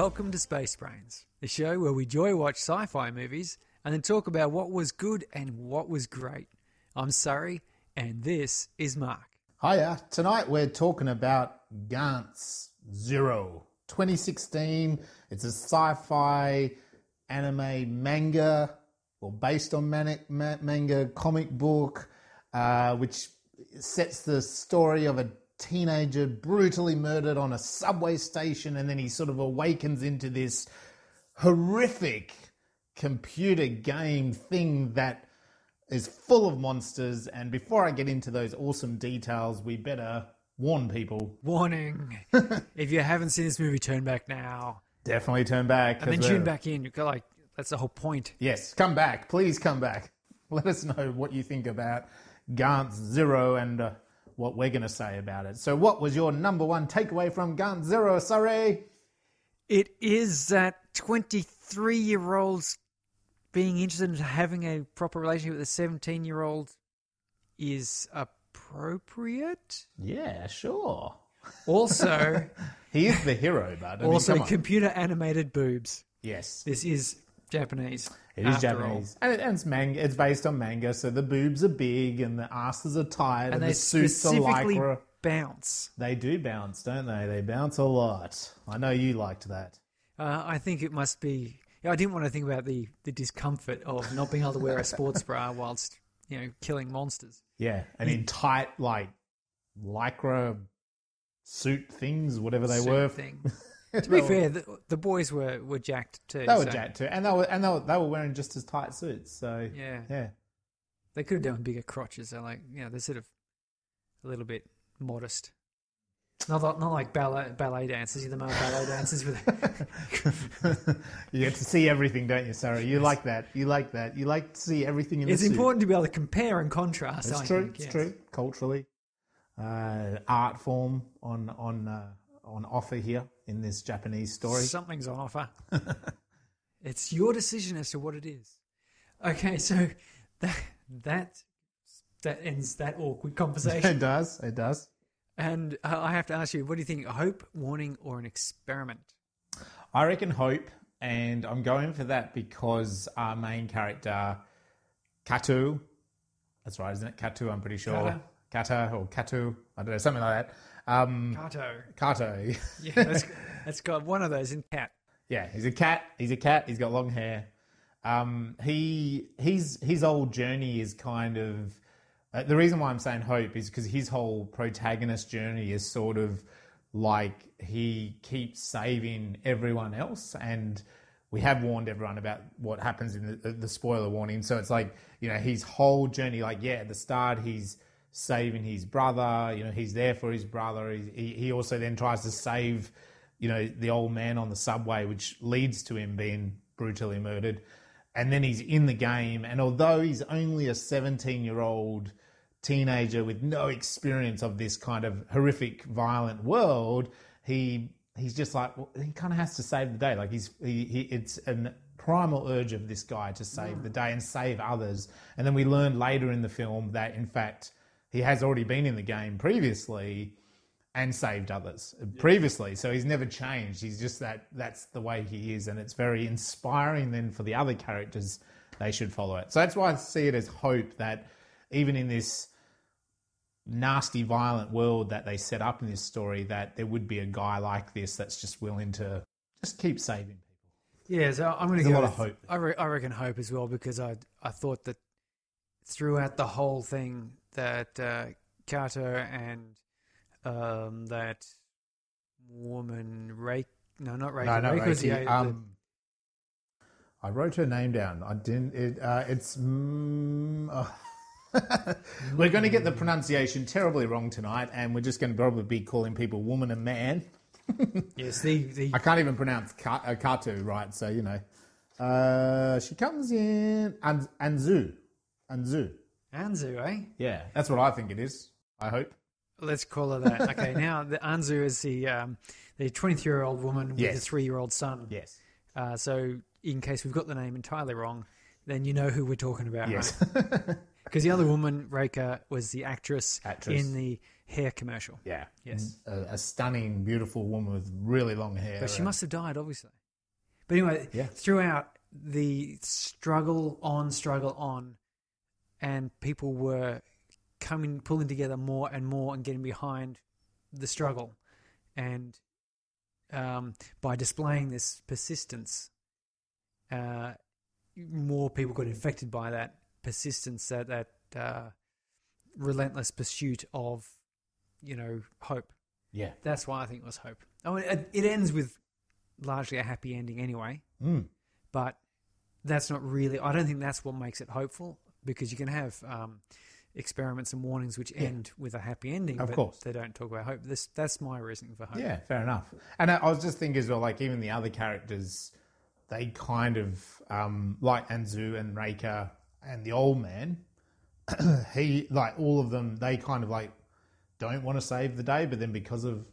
Welcome to Space Brains, the show where we joy watch sci fi movies and then talk about what was good and what was great. I'm Surrey, and this is Mark. Hiya. Tonight we're talking about Gantz Zero 2016. It's a sci fi anime manga, or based on mani- ma- manga comic book, uh, which sets the story of a teenager brutally murdered on a subway station, and then he sort of awakens into this horrific computer game thing that is full of monsters. And before I get into those awesome details, we better warn people. Warning if you haven't seen this movie, turn back now. Definitely turn back. And then tune back in. You're like, that's the whole point. Yes, come back. Please come back. Let us know what you think about Gantz Zero and uh, what we're going to say about it. So, what was your number one takeaway from Gantz Zero, Sorry? It is that 23 year olds being interested in having a proper relationship with a 17 year old is appropriate. Yeah, sure. Also, He is the hero, I mean, also come computer animated boobs. yes, This is Japanese. it is. Japanese, and, it, and it's manga. It's based on manga, so the boobs are big and the asses are tight, and, And the suits are lycra. bounce. They do bounce, don't they? They bounce a lot. I know you liked that. Uh, I think it must be. I didn't want to think about the, the discomfort of not being able to wear a sports bra whilst you know killing monsters. Yeah, and in tight like lycra suit things, whatever they Suit were. thing. to be fair, the, the boys were, were jacked too. they were so jacked too, and they were and they were, they were wearing just as tight suits. So Yeah, yeah, they could have done bigger crotches. They're like, you know, they're sort of a little bit modest. Not like, not like ballet ballet dancers. You're the male ballet dancers with. you get to see everything, don't you, Sarah? You like that. You like that. You like to see everything in It's the suit. important to be able to compare and contrast. It's I true. think, it's yes. true. Culturally, uh, art form on on uh, on offer here in this Japanese story. Something's on offer. it's your decision as to what it is. Okay, so that that that ends that awkward conversation. it does. It does. and uh, I have to ask you, what do you think? A hope, warning, or an experiment? I reckon hope, and I'm going for that because our main character, Katu, that's right, isn't it? Katu, I'm pretty sure. Kata. Kata or Katu, I don't know, something like that. Um, Kato. Kato. Yeah, that's, that's got one of those in cat. yeah, he's a cat. He's a cat. He's got long hair. Um, he his his old journey is kind of uh, the reason why I'm saying hope is because his whole protagonist journey is sort of like he keeps saving everyone else and we have warned everyone about what happens in the, the spoiler warning so it's like you know his whole journey like yeah at the start he's saving his brother you know he's there for his brother. He, he, also then tries to save you know the old man on the subway which leads to him being brutally murdered. And then he's in the game and although he's only a 17 year old teenager with no experience of this kind of horrific violent world he he's just like well, he kind of has to save the day. Like he's he, he it's an primal urge of this guy to save the mm. day and save others. And then we learn later in the film that in fact he has already been in the game previously and saved others previously. So he's never changed. He's just that that's the way he is, and it's very inspiring. Then for the other characters, they should follow it. So that's why I see it as hope that even in this nasty, violent world that they set up in this story, that there would be a guy like this that's just willing to just keep saving people. Yeah, so I'm going to There's a lot with, of hope. I, re- I reckon hope as well because I I thought that throughout the whole thing that uh, Kato and um, that woman Reik no not Reiko No, no, Reiko's the, Reiki. the- Um, I wrote her name down. I didn't. It, uh, it's. Mm, oh. we're going to get the pronunciation terribly wrong tonight, and we're just going to probably be calling people woman and man. Yes, the, the I can't even pronounce Ka- uh, Katu right, so you know. Uh, she comes in An- Anzu. Anzu. Anzu, eh? Yeah, that's what I think it is. I hope. Let's call her that. Okay, now the Anzu is the um, the 23 year old woman with Yes. a three year old son. Yes. Uh, so, in case we've got the name entirely wrong, then you know who we're talking about, Yes. Because the other woman, Reika, was the actress, Actress. in the hair commercial. yeah. Yes. A, a stunning, beautiful woman with really long hair. But she and- must have died, obviously. But anyway, Yeah. throughout the struggle on, struggle on, and people were coming, pulling together more and more and getting behind the struggle. And um, by displaying this persistence, uh, more people got infected by that persistence, that, that uh, relentless pursuit of, you know, hope. Yeah. That's why I think it was hope. I mean, it, it ends with largely a happy ending anyway, Mm. but that's not really. I don't think that's what makes it hopeful because you can have um, experiments and warnings which end with a happy ending, Of but course. they don't talk about hope. This that's my reasoning for hope. Yeah, fair enough. And I, I was just thinking as well, like even the other characters, they kind of um, like Anzu and Reika and the old man. he like all of them, they kind of like don't want to save the day, but then because of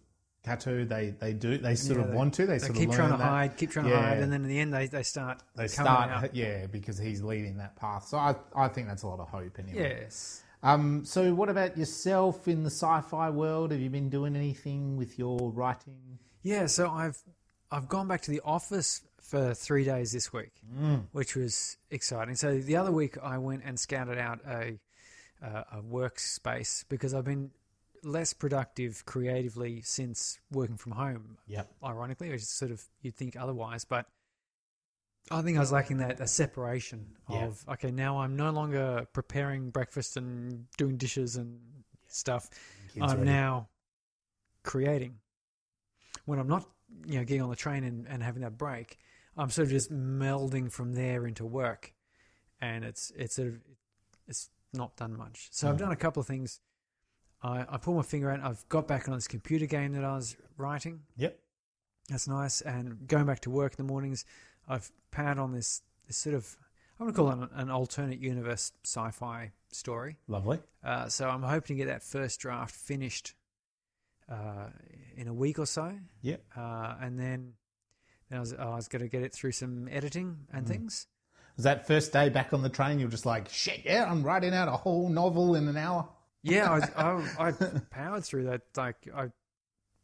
Katu, they they do. They sort Yeah, of they- want to. They, They sort keep of trying to that. hide, keep trying to hide, and then in the end they, they start They start, out. yeah, because he's leading that path. So I, I think that's a lot of hope anyway. Yes. Um, so what about yourself in the sci-fi world? Have you been doing anything with your writing? Yeah, so I've I've gone back to the office for three days this week, Mm. which was exciting. So the other week I went and scouted out a uh, a workspace because I've been less productive creatively since working from home. Yep. Ironically, which is sort of you'd think otherwise, but I think I was lacking that a separation Yeah. of okay, now I'm no longer preparing breakfast and doing dishes and stuff. Kids I'm ready. now creating. When I'm not, you know, getting on the train and, and having that break, I'm sort of just melding from there into work, and it's it's sort of it's not done much. So I've Mm. done a couple of things. I, I pulled my finger out. I've got back on this computer game that I was writing. Yep. That's nice. And going back to work in the mornings, I've powered on this this sort of I want to call it an, an alternate universe sci-fi story. Lovely. Uh, so I'm hoping to get that first draft finished uh, in a week or so, Yep. uh, and then then I was, I was going to get it through some editing and Mm. things. Was that first day back on the train? You're just like, shit, yeah, I'm writing out a whole novel in an hour. Yeah, I, I, I powered through that. Like I,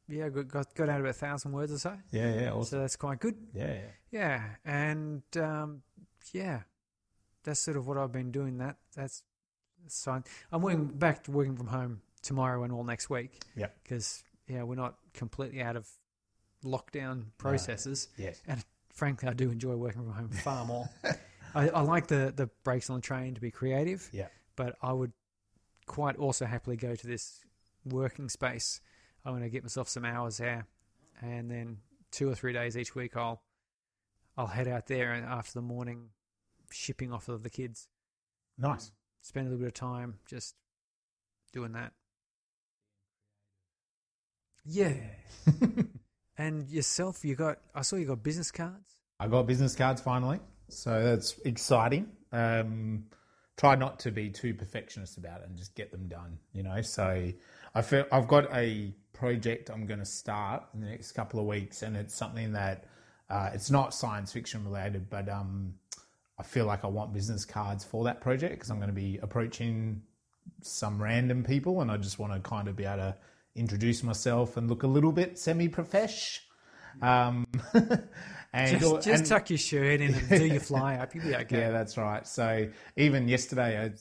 yeah, got got, got out about a thousand words or so. Yeah, yeah, So that's quite good. Yeah, yeah. Yeah, and um, yeah, that's sort of what I've been doing. That that's fine. I'm working back to working from home tomorrow and all next week. Yep. Because yeah, we're not completely out of lockdown processes. Yes. And frankly, I do enjoy working from home far more. I, I like the the breaks on the train to be creative. Yeah. But I would quite also happily go to this working space. I'm going to get myself some hours there, and then two or three days each week, I'll I'll head out there and after the morning shipping off of the kids. Nice. Spend a little bit of time just doing that. Yeah. and yourself, you got I saw you got business cards. I got business cards finally, so that's exciting. Um, try not to be too perfectionist about it and just get them done. You know, so I feel I've got a project I'm going to start in the next couple of weeks, and it's something that uh, it's not science fiction related, but um, I feel like I want business cards for that project because I'm going to be approaching some random people, and I just want to kind of be able to introduce myself and look a little bit semi-profesh. Um, and Just, just and- tuck your shirt in and do your fly up. You'll be okay. yeah, that's right. So even yesterday, I,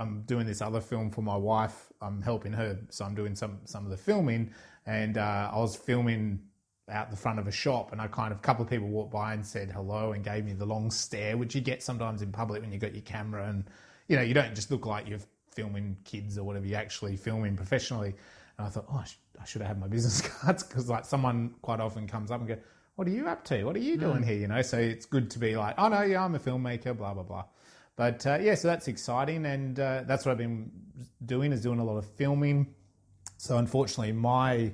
I'm doing this other film for my wife. I'm helping her, so I'm doing some some of the filming, and uh, I was filming out the front of a shop, and I kind of a couple of people walked by and said hello and gave me the long stare, which you get sometimes in public when you've got your camera, and you know you don't just look like you're filming kids or whatever. You're actually filming professionally. And I thought, oh, I, sh- I should have had my business cards because like someone quite often comes up and go, what are you up to? What are you doing here? You know, so it's good to be like, oh no, yeah, I'm a filmmaker, blah blah blah. But uh, yeah, so that's exciting, and uh, that's what I've been doing is doing a lot of filming. So unfortunately, my a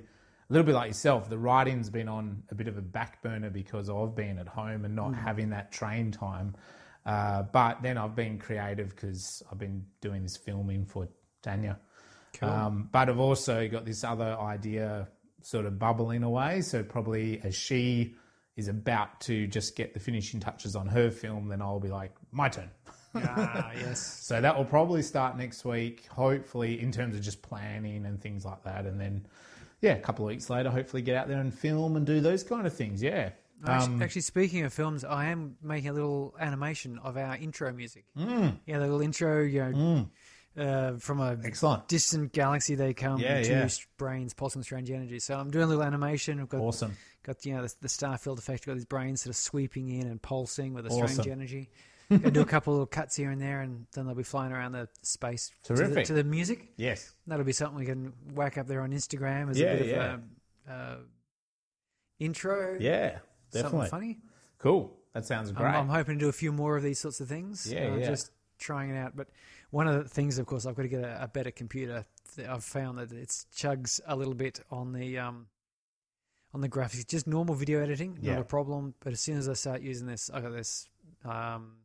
little bit like yourself, the writing's been on a bit of a back burner because I've been at home and not having that train time. Uh, but then I've been creative because I've been doing this filming for Tanya. Um, but I've also got this other idea sort of bubbling away. So probably as she is about to just get the finishing touches on her film, then I'll be like, my turn. ah, yes. So that will probably start next week, hopefully, in terms of just planning and things like that. And then, yeah, a couple of weeks later, hopefully get out there and film and do those kind of things. Yeah. Actually, actually, speaking of films, I am making a little animation of our intro music. Mm. Yeah, the little intro, you know, uh, from a Excellent. distant galaxy they come, Yeah, two yeah. brains pulsing strange energy. So I'm doing a little animation. I've got Awesome. got you know the, the Starfield effect. Got these brains sort of sweeping in and pulsing with a strange energy. Gonna do a couple of cuts here and there, and then they'll be flying around the space to the, Terrific. to the music. Yes. That'll be something we can whack up there on Instagram as Yeah, a bit of a uh, intro. Yeah. Definitely. something funny. Cool. That sounds I'm, great. I'm hoping to do a few more of these sorts of things. Yeah, uh, yeah. Just trying it out. But one of the things, of course, I've got to get a, a better computer. I've found that it chugs a little bit on the um, on the graphics. Just normal video editing, Yeah. not a problem. But as soon as I start using this, I got this. Um,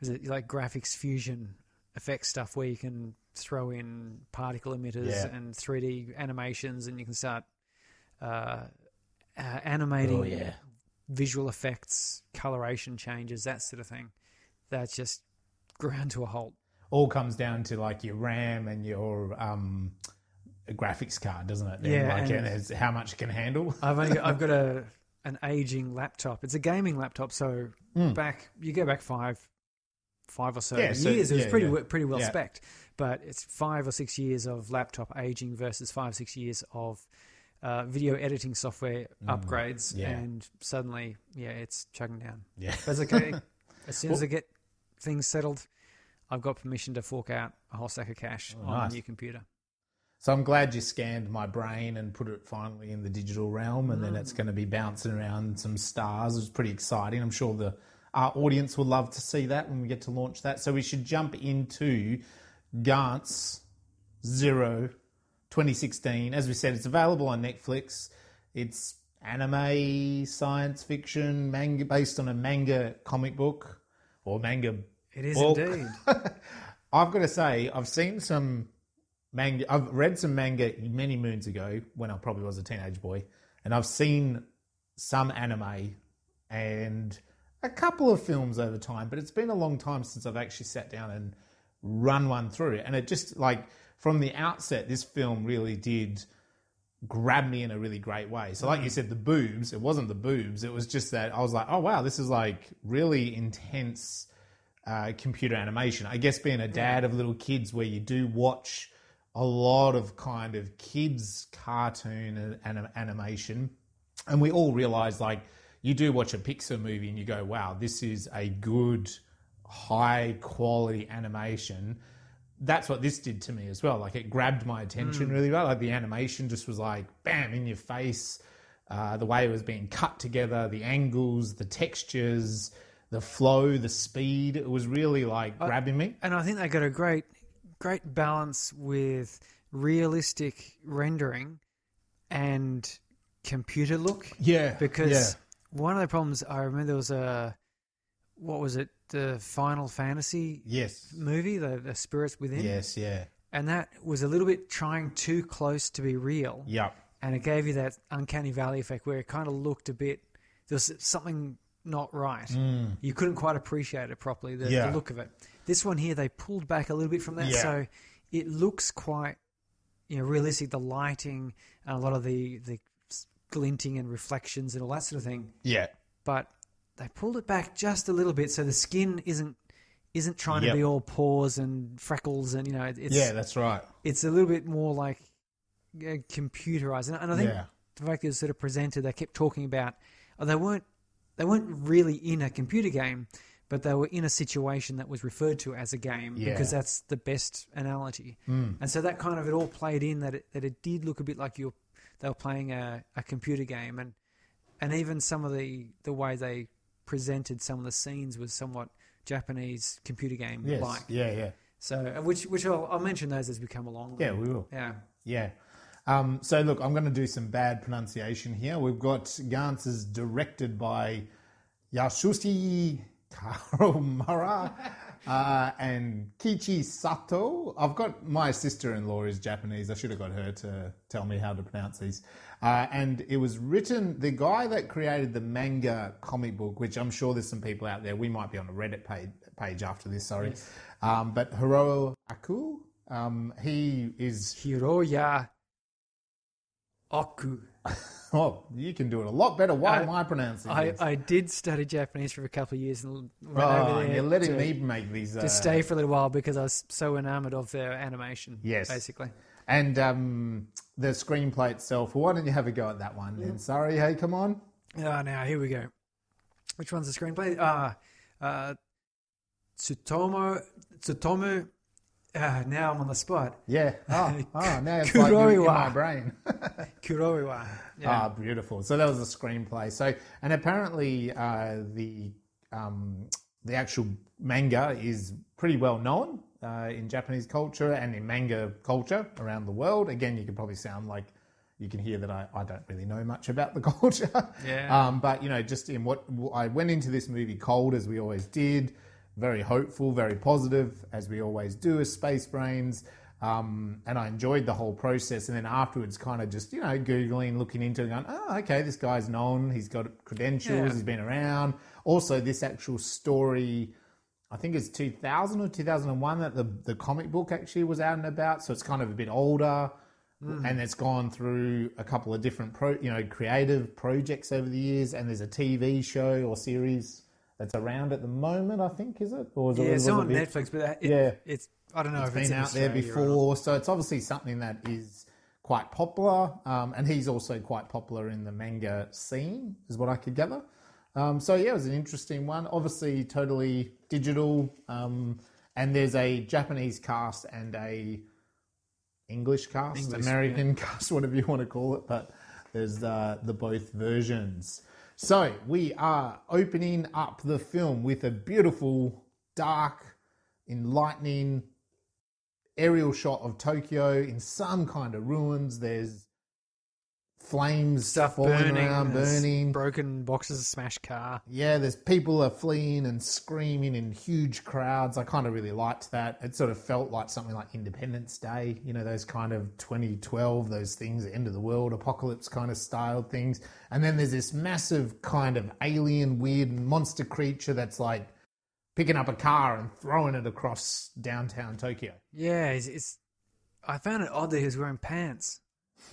is it like graphics fusion effect stuff where you can throw in particle emitters Yeah. and 3D animations, and you can start uh, uh, animating Oh, yeah. visual effects, coloration changes, that sort of thing. That's just ground to a halt. All comes down to like your RAM and your um, graphics card, doesn't it? Then, Yeah, Like, and- it's how much it can handle. I've only got, I've got a an aging laptop. It's a gaming laptop, so back you go back five five or so. Yeah, years. so- it was yeah, pretty yeah. pretty well Yeah. spec'd, but it's five or six years of laptop aging versus five six years of uh, video editing software upgrades, Hmm. yeah. and suddenly, yeah, it's chugging down. Yeah. But it's okay. as soon as I get things settled, I've got permission to fork out a whole stack of cash on nice. a new computer. So I'm glad you scanned my brain and put it finally in the digital realm, and then Mm. it's going to be bouncing around some stars. It's pretty exciting. I'm sure the our audience would love to see that when we get to launch that. So we should jump into Gantz Zero 2016. As we said, it's available on Netflix. It's anime, science fiction, manga based on a manga comic book or manga. It is book. indeed. I've got to say, I've seen some manga. I've read some manga many moons ago when I probably was a teenage boy, and I've seen some anime and a couple of films over time. But it's been a long time since I've actually sat down and run one through. And it just like from the outset, this film really did grab me in a really great way. So, like you mm. said, the boobs, it wasn't the boobs. It was just that I was like, oh, wow, this is like really intense uh, computer animation. I guess being a dad of little kids where you do watch a lot of kind of kids cartoon and, and animation. And we all realize like you do watch a Pixar movie and you go, wow, this is a good, high quality animation that's what this did to me as well. Like it grabbed my attention really well. Like the animation just was like bam in your face. Uh, the way it was being cut together, the angles, the textures, the flow, the speed. It was really like grabbing me. and I think they got a great, great balance with realistic rendering and computer look. Yeah, Because one of the problems I remember there was a, what was it, the Final Fantasy yes, movie, the, the Spirits Within, yes, yeah, and that was a little bit trying too close to be real. yep, and it gave you that uncanny valley effect where it kind of looked a bit there was something not right. You couldn't quite appreciate it properly, the, Mm. Yeah. the look of it. This one here, they pulled back a little bit from that, Yeah. so it looks quite you know realistic. The lighting and a lot of the the glinting and reflections and all that sort of thing, yeah, but they pulled it back just a little bit, so the skin isn't isn't trying Yep. to be all pores and freckles and you know it's yeah. That's right. it's a little bit more like computerized, and, I think Yeah. the fact that it was sort of presented, they kept talking about oh, they weren't they weren't really in a computer game, but they were in a situation that was referred to as a game Yeah. because that's the best analogy. And so that kind of it all played in that it, that it did look a bit like you they were playing a, a computer game, and and even some of the the way they presented some of the scenes was somewhat Japanese computer game Yes. like. Yeah, yeah. So, uh, which which I'll, I'll mention those as we come along. Yeah, we will. Yeah. Yeah. Um, so look, I'm going to do some bad pronunciation here. We've got Ganses directed by Yasushi Karomura uh, and Kichi Sato. I've got my sister-in-law is Japanese. I should have got her to tell me how to pronounce these. Uh, and it was written. The guy that created the manga comic book, which I'm sure there's some people out there. We might be on a Reddit page, page after this. Sorry, um, but Hiro Aku. Um, he is Hiroya Oku. Oh, you can do it a lot better. Why Uh, am I pronouncing I, this? I did study Japanese for a couple of years and went oh, over there you're letting to, me make these. Uh, to stay for a little while because I was so enamored of their animation. Yes. basically. And um, the screenplay itself. Why don't you have a go at that one then? Sorry, hey, come on. Ah, now here we go. Which one's the screenplay? Ah, uh, Tsutomu. Tsutomu. Uh, now I'm on the spot. Yeah. Oh, oh now it's like in my brain. Kuroiwa. Yeah. Ah, beautiful. So that was the screenplay. So, and apparently uh, the um, the actual manga is pretty well known uh, in Japanese culture and in manga culture around the world. Again, you could probably sound like you can hear that I, I don't really know much about the culture. Yeah. Um, but you know, just in what I went into this movie cold as we always did, very hopeful, very positive as we always do as Space Brains. Um, and I enjoyed the whole process. And then afterwards, kind of just, you know, Googling, looking into it, going, oh, okay, this guy's known. He's got credentials. Yeah. He's been around. Also, this actual story, I think it's 2000 or 2001 that the, the comic book actually was out and about. So it's kind of a bit older. And it's gone through a couple of different, pro, you know, creative projects over the years. And there's a TV show or series that's around at the moment, I think, is it? Or is yeah, it, it's was it on Netflix, but it, Yeah. it's I don't know if been it's in out there Australia or before, so it's obviously something that is quite popular. Um, and he's also quite popular in the manga scene, is what I could gather. Um, so yeah, it was an interesting one. Obviously, totally digital. Um, and there's a Japanese cast and a English cast, English, American cast, whatever you want to call it. But there's uh, the both versions. So we are opening up the film with a beautiful, dark, enlightening aerial shot of Tokyo in some kind of ruins. There's flames Stuff falling burning, around, burning. broken boxes, smashed car. Yeah, there's people are fleeing and screaming in huge crowds. I kind of really liked that. It sort of felt like something like Independence Day, you know, those kind of 2012, those things, end of the world, apocalypse kind of styled things. And then there's this massive kind of alien, weird monster creature that's like picking up a car and throwing it across downtown Tokyo. Yeah, it's, it's. I found it odd that he was wearing pants,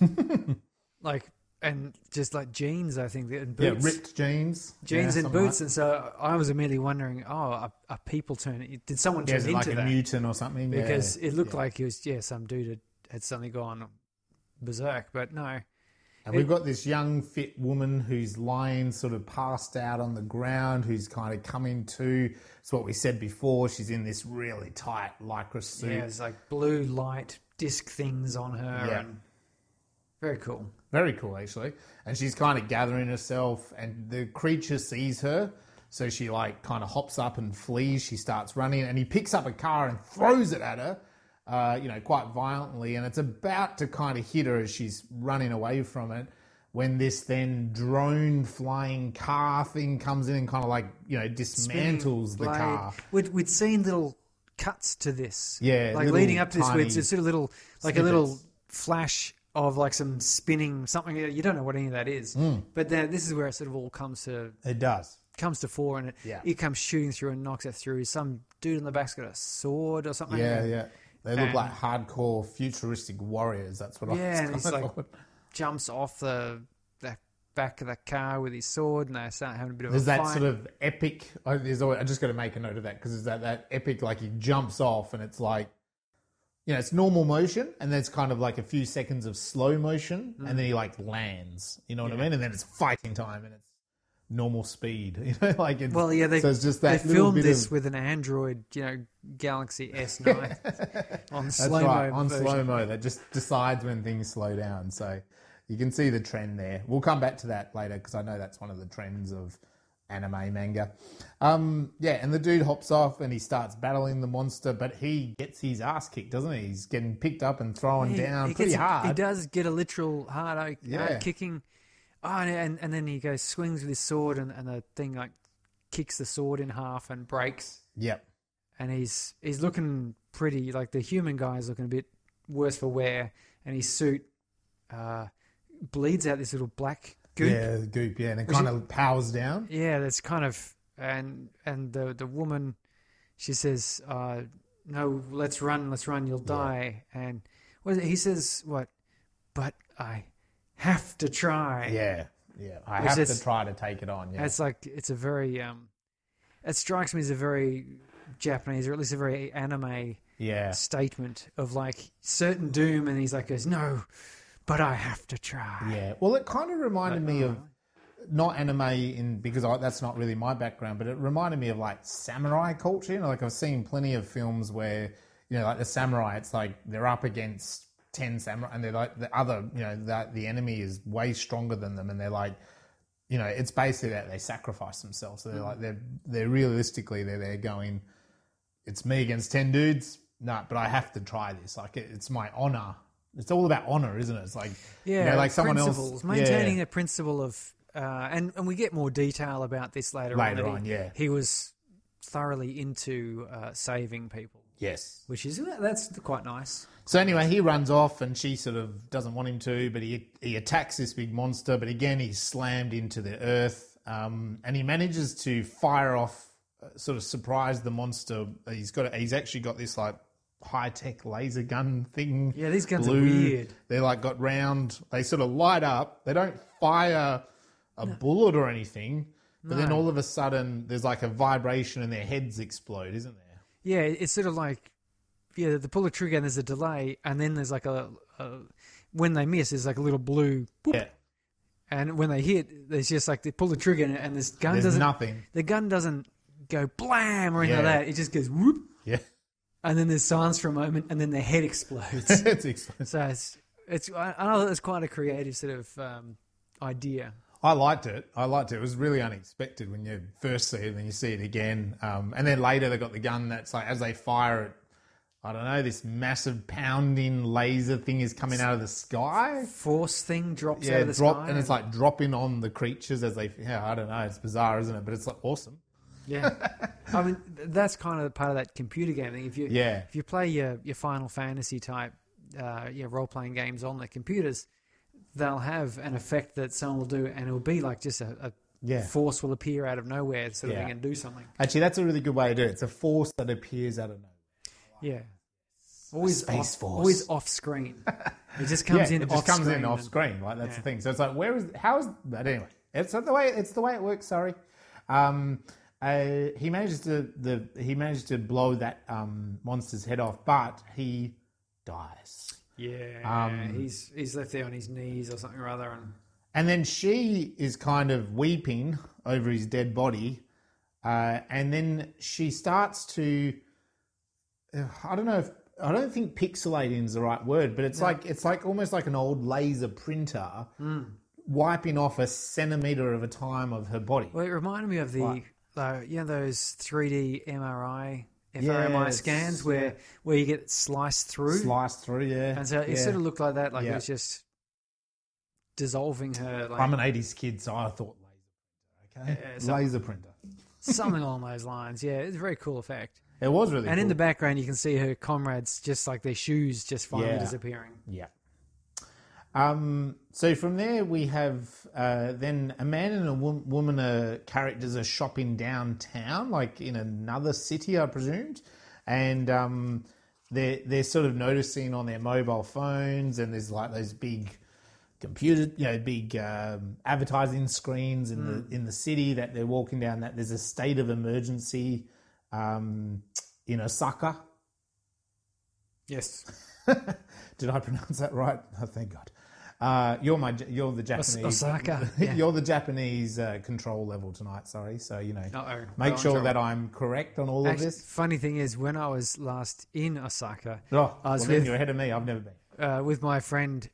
like and just like jeans. I think and boots. Yeah, ripped jeans. jeans yeah, and boots, like- and so I was immediately wondering, oh, are, are people turning? Did someone Yeah, turn it into like a that? mutant or something? Yeah. because it looked like he was yeah some dude had, had suddenly gone berserk, but no. And we've got this young, fit woman who's lying sort of passed out on the ground, who's kind of coming to. It's what we said before. She's in this really tight lycra suit. Yeah, it's like blue light disc things on her, Yeah. and very cool. Very cool, actually. And she's kind of gathering herself, and the creature sees her. So she, like, kind of hops up and flees. She starts running, and he picks up a car and throws it at her, uh, you know, quite violently. And it's about to kind of hit her as she's running away from it. When this then drone flying car thing comes in and kind of like, you know, dismantles the Blade. car. We'd, we'd seen little cuts to this. Yeah, Like leading up to this, tiny it's sort of little, like a little flash of like some spinning something. You don't know what any of that is. Hmm. But then this is where it sort of all comes to It does. comes to fore, and it, Yeah. it comes shooting through and knocks it through. Some dude in the back's got a sword or something. Yeah, yeah. They look And- like hardcore futuristic warriors. That's what I Yeah, and he's like thought. jumps off the the back of the car with his sword, and they start having a bit of There's a that fight. sort of epic. I, there's always, I just got to make a note of that because there's that that epic like he jumps off and it's like, you know, it's normal motion and there's kind of like a few seconds of slow motion and then he mm. like lands. You know what I mean? And then it's fighting time and it's normal speed. You know, like it's, Well, yeah, they, so it's just that little filmed this of, with an Android, you know, Galaxy S9 on That's slow right mo on slow mo that just decides when things slow down. So you can see the trend there. We'll come back to that later because I know that's one of the trends of anime manga. Um, yeah, and the dude hops off and he starts battling the monster, but he gets his ass kicked, doesn't he? He's getting picked up and thrown He- down he pretty gets- hard. He does get a literal hard, o- Yeah. hard kicking. Oh, and, and and then he goes swings with his sword, and, and the thing like kicks the sword in half and breaks. Yep. And he's he's looking pretty like the human guy is looking a bit worse for wear, and his suit uh, bleeds out this little black goop. Yeah, goop. Yeah, and it kind of powers down. Yeah, that's kind of and and the the woman, she says, uh, "No, let's run, let's run, you'll die." And what is it? he says, "What? But I have to try." Yeah, yeah. I Which have to try to take it on. Yeah, It's like it's a very um, it strikes me as a very Japanese or at least a very anime yeah. statement of like certain doom, and he's like, goes, "No, but I have to try." Yeah. Well, it kind of reminded me of not anime in because I, that's not really my background, but it reminded me of like samurai culture. You know, like I've seen plenty of films where you know, like the samurai, it's like they're up against ten samurai, and they're like the other, you know, that the enemy is way stronger than them, and they're like. You know, it's basically that they sacrifice themselves. So they're mm. like they're they're realistically they're there going, it's me against ten dudes. No, but I have to try this. Like it, it's my honor. It's all about honor, isn't it? It's like Yeah, you know, like someone else maintaining yeah. a principle of, uh, and and we get more detail about this later. Later on, on, he, yeah. he was thoroughly into uh, saving people, Yes. which is that's quite nice. So anyway, he runs off, and she sort of doesn't want him to, but he he attacks this big monster. But again, he's slammed into the earth, um, and he manages to fire off, uh, sort of surprise the monster. He's got he's actually got this like high tech laser gun thing. Yeah, these guns are weird. They're like got round. They sort of light up. They don't fire a bullet or anything. But then all of a sudden, there's like a vibration, and their heads explode, isn't there? Yeah, it's sort of like yeah, they pull the trigger and there's a delay, and then there's like a, a when they miss, there's like a little blue, boop, Yeah. and when they hit, there's just like they pull the trigger and, and this gun There's doesn't nothing. the gun doesn't go blam or anything Yeah. like that. It just goes whoop, Yeah. And then there's silence for a moment, and then their head explodes. it's explosive. so it's it's I I know it's quite a creative sort of um, idea. I liked it. I liked it. It was really unexpected when you first see it, and then you see it again, um, and then later they got the gun that's like as they fire it. I don't know. This massive pounding laser thing is coming out of the sky. Force thing drops out Yeah, of the drop, sky, and it's like dropping on the creatures as they. Yeah, I don't know. It's bizarre, isn't it? But it's like awesome. Yeah, I mean that's kind of part of that computer game thing. If you Yeah. if you play your your Final Fantasy type uh, your role playing games on the computers, they'll have an effect that someone will do, and it'll be like just a, a Yeah. force will appear out of nowhere, sort of Yeah. thing, and do something. Actually, that's a really good way to do it. It's a force that appears out of nowhere. Yeah, always space off, force. always off screen. It just comes yeah, in it just comes in off screen. Like that's Yeah. the thing. So it's like, where is how is that anyway? It's the way it's the way it works. Sorry. Um, uh, he manages to the he managed to blow that um, monster's head off, but he dies. Yeah, Um, he's he's left there on his knees or something or other, and And then she is kind of weeping over his dead body. Uh, and then she starts to, uh, I don't know if, I don't think pixelating is the right word, but it's like, it's like almost like an old laser printer wiping off a centimeter of a time of her body. well, it reminded me of the Right. Uh, you know those 3D MRI fMRI Yes, scans where where you get sliced through, Sliced through, yeah. and so it yeah. sort of looked like that, like Yeah. it was just dissolving her, like I'm an 80s kid, so I thought laser okay? Yeah, so- laser printer. something along those lines. Yeah, it's a very cool effect. It was really cool. And in the background, you can see her comrades just like their shoes just finally Yeah. disappearing. Yeah. Um, so from there we have uh, then a man and a wo- woman are characters are shopping downtown, like in another city, I presumed, and um, they're they're sort of noticing on their mobile phones, and there's like those big computer, you know, big um, advertising screens in the in the city that they're walking down. That there's a state of emergency um, in Osaka. Yes. Did I pronounce that right? Oh, thank God. Uh, you're my, you're the Japanese. Osaka, yeah. you're the Japanese uh, control level tonight. Sorry, so you know, Uh-oh. make sure that I'm correct on all Actually, of this. funny thing is, when I was last in Osaka Oh, I was well, with- you're ahead of me. I've never been. uh, with my friend,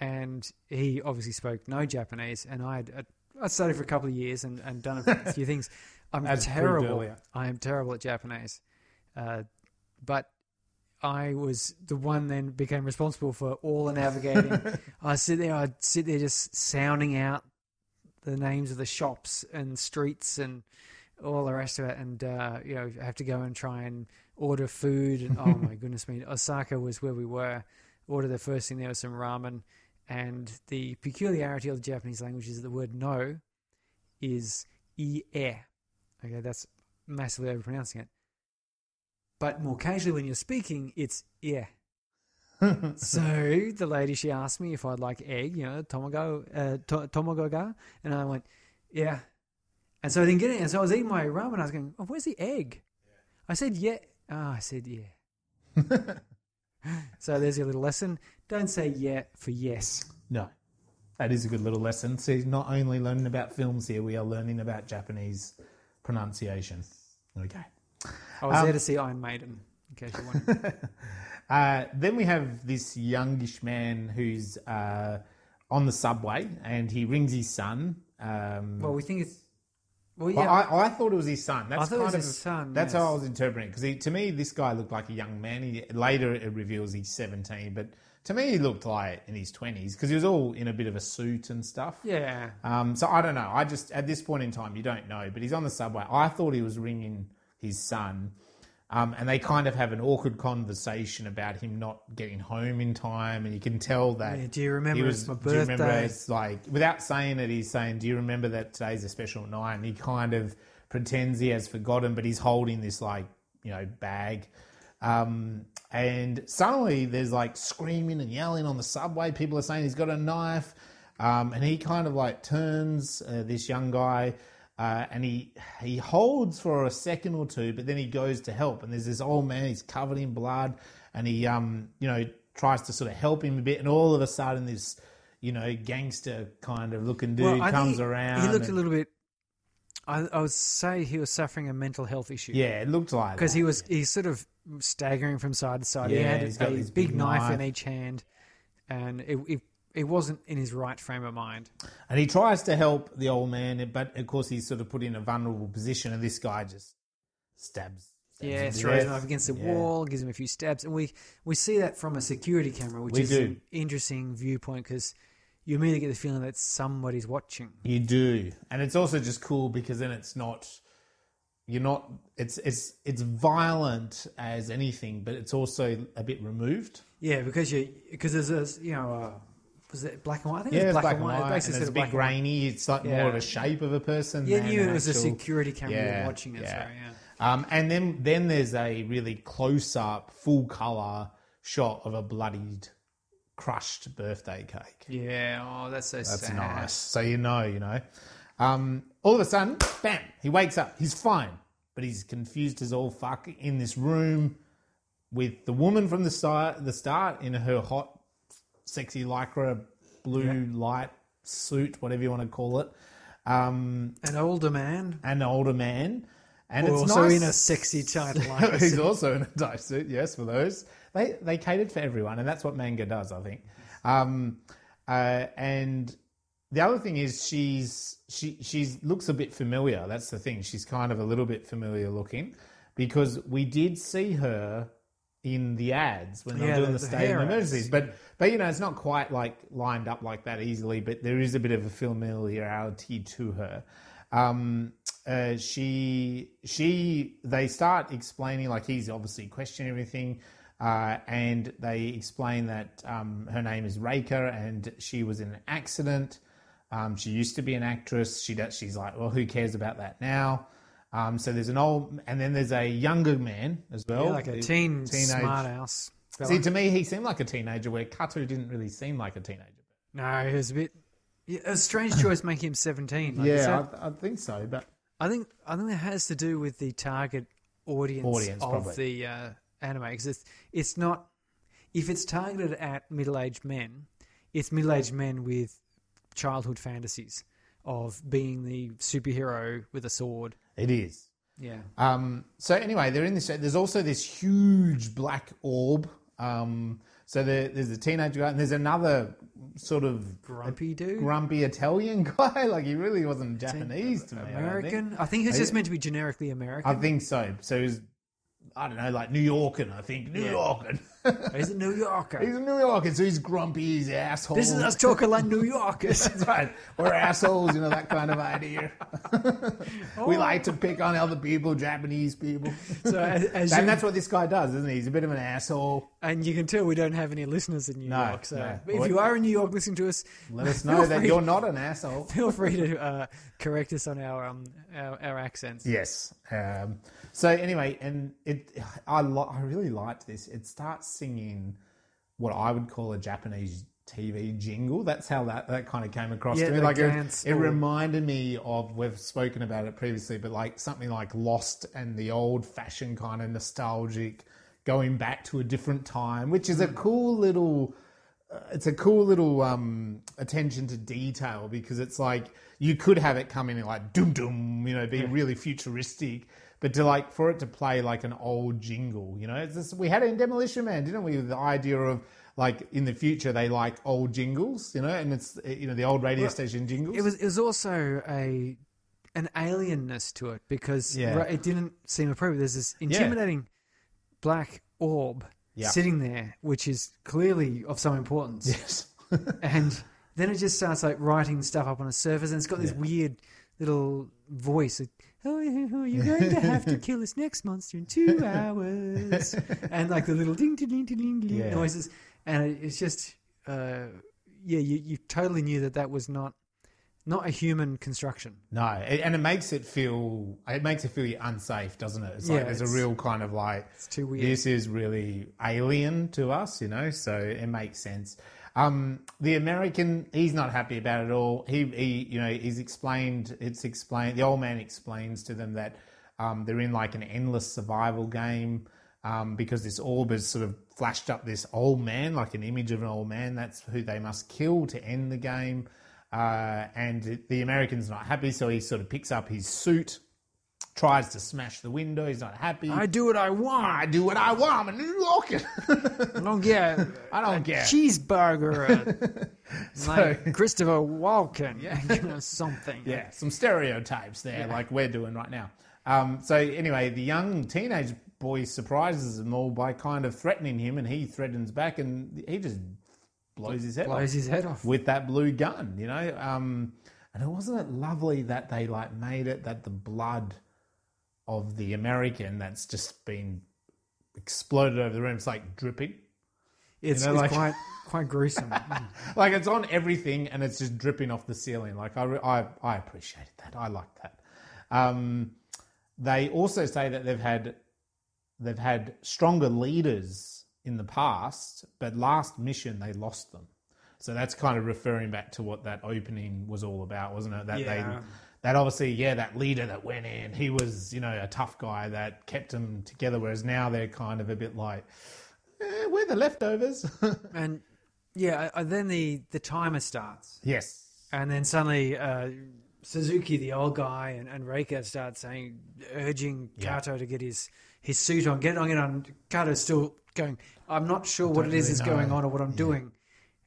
and he obviously spoke no Japanese, and I had I studied for a couple of years and, and done a few things. I'm As terrible. I am terrible at Japanese, uh, but I was the one then became responsible for all the navigating. I sit there, I'd sit there just sounding out the names of the shops and streets and all the rest of it, and uh, you know, have to go and try and order food. And oh my goodness me, Osaka was where we were. Order the first thing there was some ramen, and the peculiarity of the Japanese language is that the word no is ie. Okay, that's massively overpronouncing it. But more casually, when you're speaking, it's yeah. so the lady she asked me if I'd like egg, you know, tomago, uh, to- tomagoga, and I went, yeah. And so I didn't get it, and so I was eating my ramen. I was going, oh, "Where's the egg?" I said, "Yeah." Oh, I said, "Yeah." so there's your little lesson. Don't say "yeah" for yes. No, that is a good little lesson. See, not only learning about films here, we are learning about Japanese pronunciation. Okay. I was Um, there to see Iron Maiden, in case you wanted. Uh, then we have this youngish man who's uh, on the subway and he rings his son. Um, well, we think it's. Well, well, yeah. I, I thought it was his son. That's I thought it kind was of his son, That's yes. how I was interpreting it because to me, this guy looked like a young man. He, later, it reveals he's seventeen, but to me, he looked like in his twenties because he was all in a bit of a suit and stuff. yeah. Um, so I don't know. I just at this point in time, you don't know. But he's on the subway. I thought he was ringing his son, um, and they kind of have an awkward conversation about him not getting home in time, and you can tell that. Yeah, do you remember he it's my Do you remember it's like without saying it, he's saying, "Do you remember that today's a special night?" And he kind of pretends he has forgotten, but he's holding this like you know bag. Um, and suddenly there's like screaming and yelling on the subway. People are saying he's got a knife. Um, and he kind of like turns uh, this young guy uh, and he he holds for a second or two, but then he goes to help. And there's this old man, he's covered in blood, and he um you know tries to sort of help him a bit. And all of a sudden, this you know gangster kind of looking dude Well, comes around. He looked a little bit. I, I would say he was suffering a mental health issue. yeah, it looked like because he was he's sort of staggering from side to side. Yeah, he Yeah, had he's a got big, big knife, in each hand, and it, it it wasn't in his right frame of mind. And he tries to help the old man, but of course he's sort of put in a vulnerable position, and this guy just stabs. stabs Yeah, him throws him up against the Yeah. wall, gives him a few stabs, and we we see that from a security camera, which We is do. an interesting viewpoint because you immediately get the feeling that somebody's watching. You do, and it's also just cool because then it's not. You're not. It's it's it's violent as anything, but it's also a bit removed. Yeah, because you because there's a you know was it black and white? I think Yeah, it was black and white, and basically it's a bit black and white. grainy. It's like Yeah. more of a shape of a person. You than knew it was a security camera Yeah, watching it. yeah. So yeah. Um, and then then there's a really close up, full color shot of a bloodied, crushed birthday cake. Yeah, oh, that's so That's sad. nice. So you know, you know. Um, all of a sudden, bam, he wakes up. He's fine, but he's confused as all fuck in this room with the woman from the start, the start in her hot, sexy lycra blue light suit, whatever you want to call it, um, An older man, an older man. And it's also nice. in a sexy tight like He's also in a tight suit, yes, for those. They they catered for everyone, and that's what manga does, I think. Um, uh, and the other thing is she's she she's looks a bit familiar. That's the thing. She's kind of a little bit familiar looking because we did see her in the ads when they Yeah, doing the- the, stadium emergencies. But but you know it's not quite like lined up like that easily. But there is a bit of a familiarity to her. Um, uh, she she they start explaining like he's obviously questioning everything. Uh, and they explain that um, her name is Raker and she was in an accident. Um, she used to be an actress. She does, she's like, well, who cares about that now? Um, so there's an old, and then there's a younger man as well, Yeah, like a teen teenage- smart ass. fella. See, to me, he seemed like a teenager, where Kato didn't really seem like a teenager. no, he was a bit. A strange choice making him seventeen. Like, yeah, that- I, I think so. But I think I think that has to do with the target audience, Audience, of probably. the uh, anime because it's it's not if it's targeted at middle aged men, it's middle aged men with childhood fantasies of being the superhero with a sword. It is. Yeah, Um, so anyway, they're in this. There's also this huge black orb. Um, so there, there's a teenager guy, and there's another sort of Grumpy dude. grumpy Italian guy. Like he really wasn't Japanese to me. I think. American. I think he's just meant to be generically American. I think so. So he's, I don't know, like New Yorker. I think New Yorker. he's a New Yorker. he's a New Yorker, so he's grumpy. He's asshole. this is us talking like New Yorkers. That's right. We're assholes, you know, that kind of idea. Oh. we like to pick on other people, Japanese people. so as, as and you, that's what this guy does, isn't he? He's a bit of an asshole. and you can tell we don't have any listeners in New No, York. So no. if you are in New York listening to us, Let us know that free- you're not an asshole. Feel free to uh, correct us on our um, our, our accents. Yes. Um, so anyway, and it, I, li- I really liked this. It starts singing what I would call a Japanese TV jingle. That's how that, that kind of came across Yeah, to me. Like it, it reminded me of we've spoken about it previously, but like something like Lost and the old fashioned kind of nostalgic, going back to a different time, which is a cool little uh, it's a cool little um, attention to detail because it's like you could have it come in like doom doom, you know, be really futuristic, but to like for it to play like an old jingle, you know, it's this, we had it in Demolition Man, didn't we? The idea of like in the future they like old jingles, you know, and it's eh, you know the old radio station jingles. It was it was also a an alienness to it because Yeah. it didn't seem appropriate. There's this intimidating black orb Yeah. sitting there, which is clearly of some importance, yes. and then it just starts like writing stuff up on a surface, and it's got this weird little voice. Like, oh, you're going to have to kill this next monster in two hours, and like the little ding ding ding ding ding Yeah. noises, and it's just, uh, yeah, you you totally knew that that was not not a human construction. No, it, and it makes it feel it makes it feel unsafe, doesn't it? It's like Yeah, there's a real kind of like It's too weird. this is really alien to us, you know. So it makes sense. Um, the American, he's not happy about it all. He, he, you know, he's explained. It's explained. The old man explains to them that um, they're in like an endless survival game um, because this orb has sort of flashed up this old man, like an image of an old man. That's who they must kill to end the game. Uh, and the American's not happy, so he sort of picks up his suit, tries to smash the window. He's not happy. I do what I want. I do what I want. I'm a New Yorker. I don't get I don't get. cheeseburger. uh, like Christopher Walken, you know, something. yeah, some stereotypes there, like we're doing right now. Um, so anyway, the young teenage boy surprises them all by kind of threatening him, and he threatens back, and he just blows his head blows off his head off. with that blue gun. You know, um, and it wasn't it lovely that they like made it that the blood of the American that's just been exploded over the room, it's like dripping. It's, know, it's like- quite quite gruesome. like it's on everything and it's just dripping off the ceiling. Like I, I, I appreciated that. I like that. Um, they also say that they've had they've had stronger leaders in the past, but last mission they lost them. So that's kind of referring back to what that opening was all about, wasn't it? That they Yeah. That obviously, yeah, that leader that went in, he was, you know, a tough guy that kept them together. Whereas now they're kind of a bit like, eh, we're the leftovers. and yeah, uh, then the the timer starts, yes. and then suddenly uh, Suzuki, the old guy, and, and Reika start saying, urging Yeah. Kato to get his his suit on, get it on, get it on. Kato's still going. I'm not sure what it is really is going on or what I'm doing.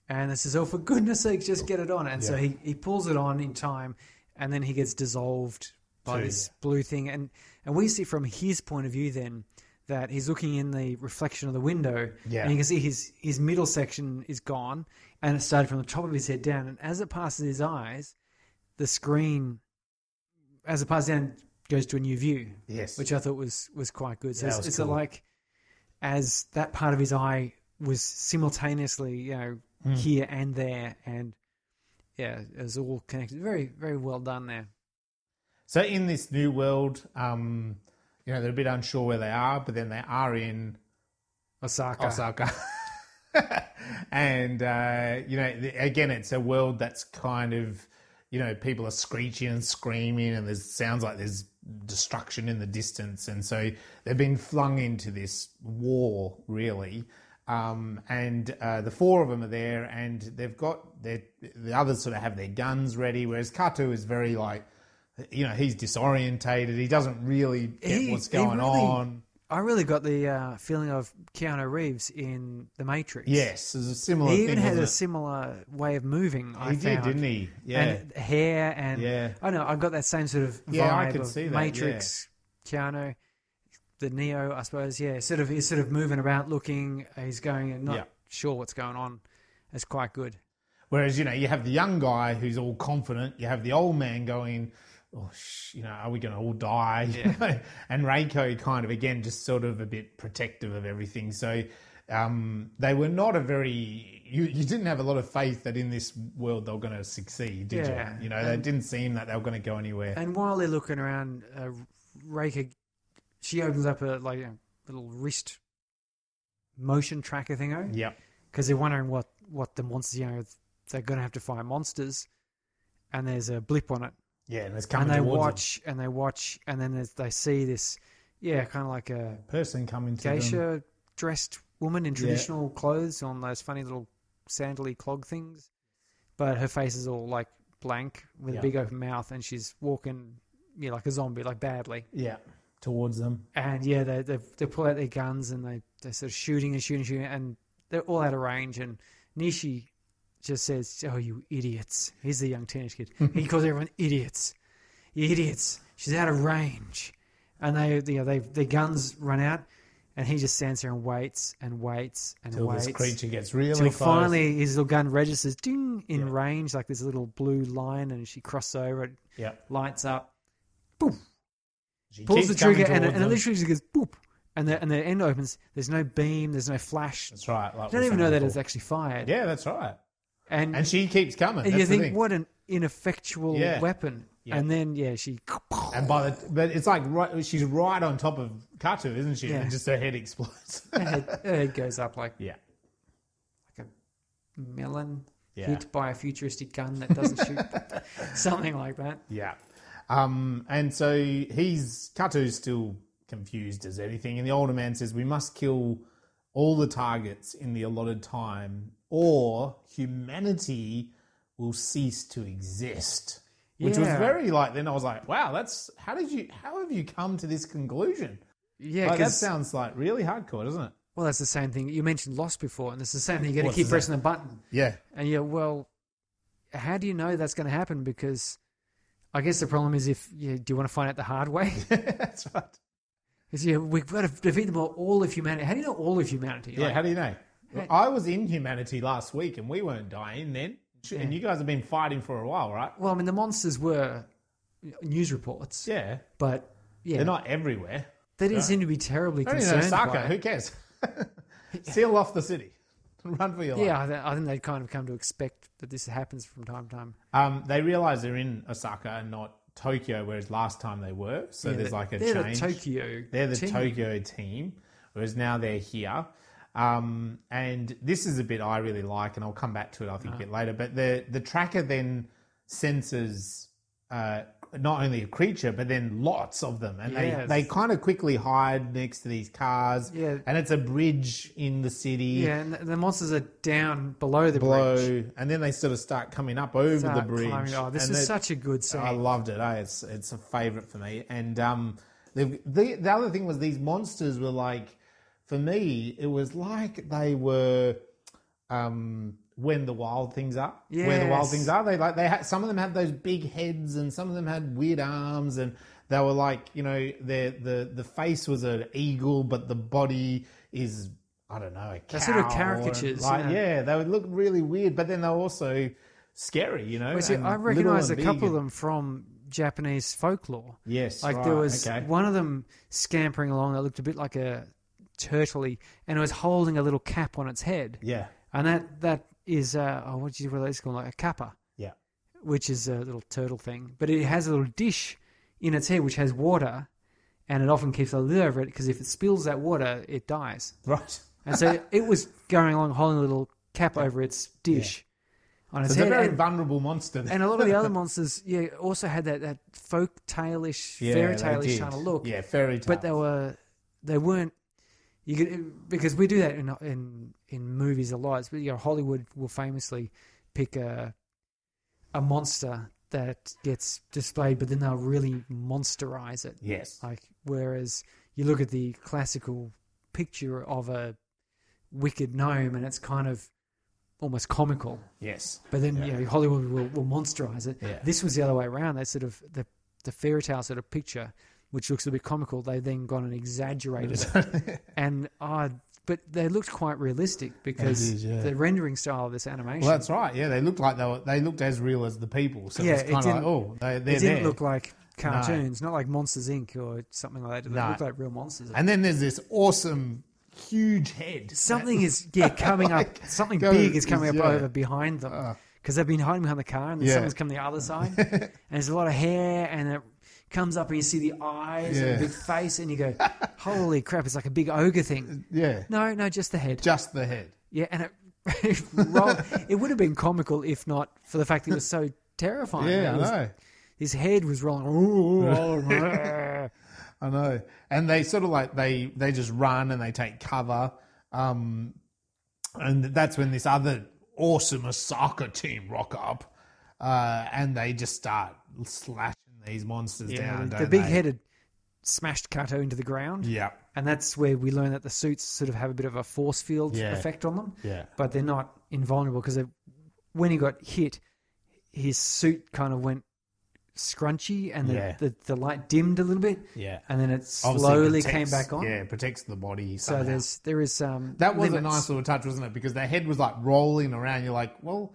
And this is, oh, for goodness sakes, just get it on. And so he, he pulls it on in time, and then he gets dissolved by Too, this blue thing. And, and we see from his point of view then that he's looking in the reflection of the window, Yeah. and you can see his, his middle section is gone, and it started from the top of his head down. And as it passes his eyes, the screen, as it passes down, goes to a new view Yes. which I thought was was quite good. So Yeah, it's, it's cool. like as that part of his eye was simultaneously, you know, Hmm. here and there, and yeah, it was all connected. Very, very well done there. so in this new world, um, you know, they're a bit unsure where they are, but then they are in Osaka. Osaka. and, uh, you know, again, it's a world that's kind of, you know, people are screeching and screaming, and there's sounds like there's destruction in the distance. And so they've been flung into this war, really. Um, and uh, the four of them are there, and they've got their, the others sort of have their guns ready, whereas Kato is very like, you know, he's disorientated. He doesn't really get He- what's going really- on. I really got the uh, feeling of Keanu Reeves in The Matrix. Yes, there's a similar. he even thing, had a wasn't similar way of moving. it? I He did, found. didn't he? Yeah. And hair and Yeah. I know I've got that same sort of vibe Yeah, I could see that, Matrix, Keanu, the Neo, I suppose. Yeah, sort of he's sort of moving about, looking. He's going and not Yeah. sure what's going on. It's quite good. Whereas you know you have the young guy who's all confident. You have the old man going, "Oh, sh- you know, are we going to all die?" Know? and Reika kind of again just sort of a bit protective of everything. So um, they were not a very. You, you didn't have a lot of faith that in this world they were going to succeed, did Yeah, you? You know, they didn't seem that they were going to go anywhere. And while they're looking around, uh, Reika, she opens up a like a little wrist motion tracker thingo eh? Yep. because they're wondering what what the monsters. You know, they're going to have to fight monsters, and there's a blip on it. Yeah, and it's coming. and they watch and they watch and then they see this yeah kind of like a person coming to them. geisha dressed woman in Yeah. traditional clothes on those funny little sandally clog things but her face is all like blank with Yeah. a big open mouth and she's walking yeah like a zombie like badly Yeah, towards them. and yeah they they, they pull out their guns and they they're sort of shooting and shooting and shooting and they're all out of range. And nishi just says oh you idiots. He's the young teenage kid. He calls everyone idiots. You idiots. She's out of range. And they you know they their guns run out and he just stands there and waits and waits and Till waits this creature gets really till close. finally his little gun registers ding in Yeah. range like this little blue line and she crosses over. It yeah, lights up she pulls the trigger and, towards and it literally just goes boop and the and the end opens there's no beam there's no flash That's right. Like you don't even know that before. it's actually fired Yeah, that's right. and, And she keeps coming. and That's you the think thing. what an ineffectual Yeah. weapon Yeah. and then yeah she And by the but it's like right, she's right on top of Kato, isn't she? Yeah. And just her head explodes. her head, her head goes up like yeah, like a melon Yeah. hit by a futuristic gun that doesn't shoot something like that yeah. Um, and so he's Kato's still confused as anything, and the older man says we must kill all the targets in the allotted time, or humanity will cease to exist. Which was very like. Then I was like, "Wow, that's how did you? How have you come to this conclusion?" yeah Like, that sounds like really hardcore, doesn't it? well that's the same thing you mentioned lost before and it's the same thing you got to keep that? pressing the button Yeah, And yeah, well, how do you know that's going to happen? Because I guess the problem is if you do you want to find out the hard way? that's right. Because yeah, we've got to defeat them all, all of humanity. How do you know all of humanity? Yeah, Like, how do you know? I was in humanity last week and we weren't dying then. And you guys have been fighting for a while, right? well, I mean, the monsters were news reports, Yeah. but yeah, They're not everywhere. they didn't seem to be terribly Only in concerned. Osaka. by Who cares? Seal off the city. Run for your life. Yeah, I, th- I think they'd kind of come to expect that this happens from time to time. Um, they realize they're in Osaka and not Tokyo, whereas last time they were. So Yeah, there's they- like a they're change. the Tokyo. They're the team. Tokyo team, whereas now they're here. Um, and this is a bit I really like, and I'll come back to it I think a bit later. But the the tracker then senses uh, not only a creature, but then lots of them, and Yes. they they kind of quickly hide next to these cars. Yeah. and it's a bridge in the city. Yeah, and the, the monsters are down below the Below, bridge. and then they sort of start coming up over the bridge. climbing- Oh, this and is such a good scene. I loved it. Eh? It's it's a favorite for me. And um, the, the the other thing was these monsters were like, for me, it was like they were um, when the wild things are. Where the wild things are. They like they had some of them had those big heads, and some of them had weird arms, and they were like you know their the the face was an eagle, but the body is. I don't know. A They're sort of cow caricatures, like, yeah. yeah, they would look really weird, but then they were also scary, you know. Well, see, I recognise a couple of them from Japanese folklore. Yes, Like right, there was okay. one of them scampering along that looked a bit like a turtley, and it was holding a little cap on its head, Yeah, and that that is uh, oh, what do you what do they call it? like a kappa, yeah, which is a little turtle thing, but it has a little dish in its head which has water, and it often keeps a lid over it because if it spills that water, it dies. right. And so it was going along holding a little cap over its dish on its It's a very and- vulnerable monster. and a lot of the other monsters, yeah, also had that, that folk tale-ish, Yeah, fairy tale-ish kind of look. Yeah, fairy tale. but they were, they weren't. You could because we do that in in in movies a lot. It's, you know, Hollywood will famously pick a a monster that gets displayed, but then they'll really monsterize it. yes, Like whereas you look at the classical picture of a wicked gnome, and it's kind of almost comical. Yes. But then Yeah. you know Hollywood will, will monsterize it. Yeah. This was the other way around. They sort of the the fairy tale sort of picture, which looks a bit comical. They then gone and exaggerated it, and uh, but they looked quite realistic because did, yeah. the rendering style of this animation. Well, that's right. Yeah, they looked like they were. They looked as real as the people. So Yeah, it's it kind of like, didn't- oh, they, it didn't there. look like cartoons, not like Monsters Inc. or something like that. They No. looked like real monsters. and then there's this awesome, huge head. something is yeah coming up. Something Go- big is coming up yeah. over behind them ah. because they've been hiding behind the car, and then Yeah. something's coming the other side, and there's a lot of hair, and it comes up, and you see the eyes and Yeah. a big face, and you go, "Holy crap!" It's like a big ogre thing. Yeah, No, no, just the head. just the head. Yeah, and it it, rolled, it would have been comical if not for the fact that it was so terrifying. Yeah, It I know. His head was rolling. "Ooh." I know. And they sort of like they they just run and they take cover. Um, and that's when this other awesome Osaka team rock up, uh, and they just start slashing these monsters yeah, down. the, big they? smashed Kato into the ground. Yeah, And that's where we learn that the suits sort of have a bit of a force field Yeah. effect on them. yeah, But they're not invulnerable because when he got hit, his suit kind of went scrunchy and the, Yeah. the, the light dimmed a little bit. yeah. And then it slowly protects- came back on. Yeah, it protects the body. So somehow. there's there is um That was a nice little touch, wasn't it? Because their head was like rolling around. You're like, well,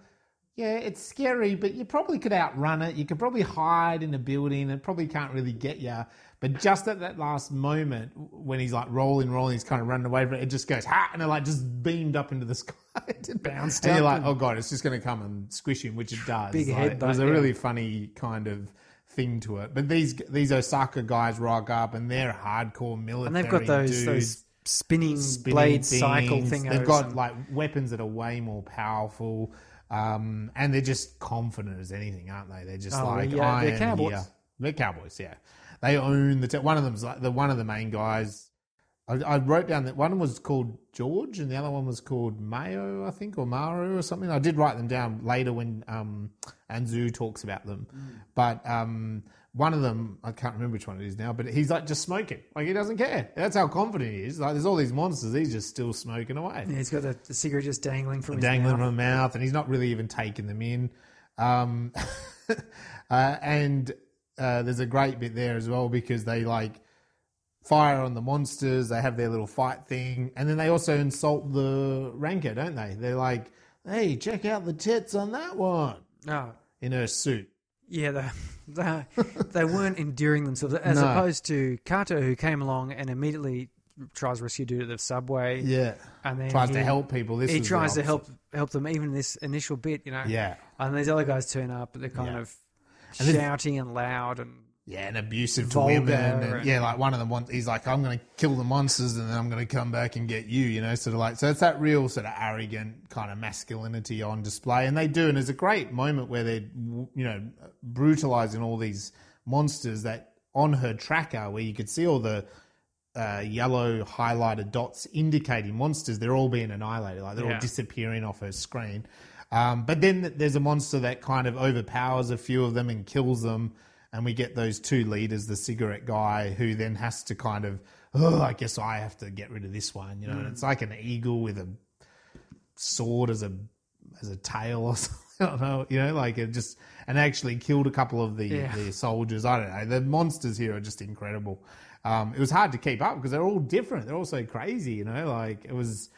yeah, it's scary, but you probably could outrun it. You could probably hide in a building. It probably can't really get you. But just at that last moment, when he's like rolling, rolling, he's kind of running away from it. It just goes ha, and it like just beamed up into the sky. It Bounced and you're like, and- oh god, it's just going to come and squish him, which it does. Big Like, headbutt, It was a yeah. really funny kind of thing to it. But these these Osaka guys rock up, and they're hardcore military. and they've got those dudes those spinning, spinning blade cycle things. thing. They've got like weapons that are way more powerful, um, and they're just confident as anything, aren't they? They're just Oh, like yeah, I they're cowboys. here. They're cowboys, yeah. They own the. Te- one of them's like the one of the main guys. I, I wrote down that one was called George and the other one was called Mayo, I think, or Maru or something. I did write them down later when um, Anzu talks about them. Mm. But um, one of them, I can't remember which one it is now, but he's like just smoking. Like he doesn't care. That's how confident he is. Like there's all these monsters, he's just still smoking away Yeah, he's got the, the cigarette just dangling from his dangling mouth. from the mouth, and he's not really even taking them in. Um, uh, and uh, there's a great bit there as well because they like fire on the monsters. They have their little fight thing, and then they also insult the Ranker, don't they? They're like, "Hey, check out the tits on that one." Oh, In her suit. Yeah, they, they, they weren't endearing themselves as No. opposed to Kato, who came along and immediately tries to rescue dude at the subway. Yeah. and then Tries he, to help people. This He the tries to opposite. help help them even this initial bit, you know. Yeah. And these other guys turn up, but they're kind Yeah. of And this- shouting and loud and Yeah, and abusive to Vulgar women. And, and- yeah, like one of them wants, he's like, I'm going to kill the monsters and then I'm going to come back and get you, you know, sort of like, so it's that real sort of arrogant kind of masculinity on display. And they do. And there's a great moment where they're, you know, brutalizing all these monsters that on her tracker where you could see all the, uh, yellow highlighted dots indicating monsters, they're all being annihilated. Like they're Yeah. all disappearing off her screen. Um, but then there's a monster that kind of overpowers a few of them and kills them. And we get those two leaders, the cigarette guy, who then has to kind of, oh, I guess I have to get rid of this one, you know. And it's like an eagle with a sword as a as a tail or something. I don't know, you know, like it just and actually killed a couple of the Yeah. the soldiers. I don't know. The monsters here are just incredible. Um, it was hard to keep up because they're all different. They're all so crazy, you know. Like it was,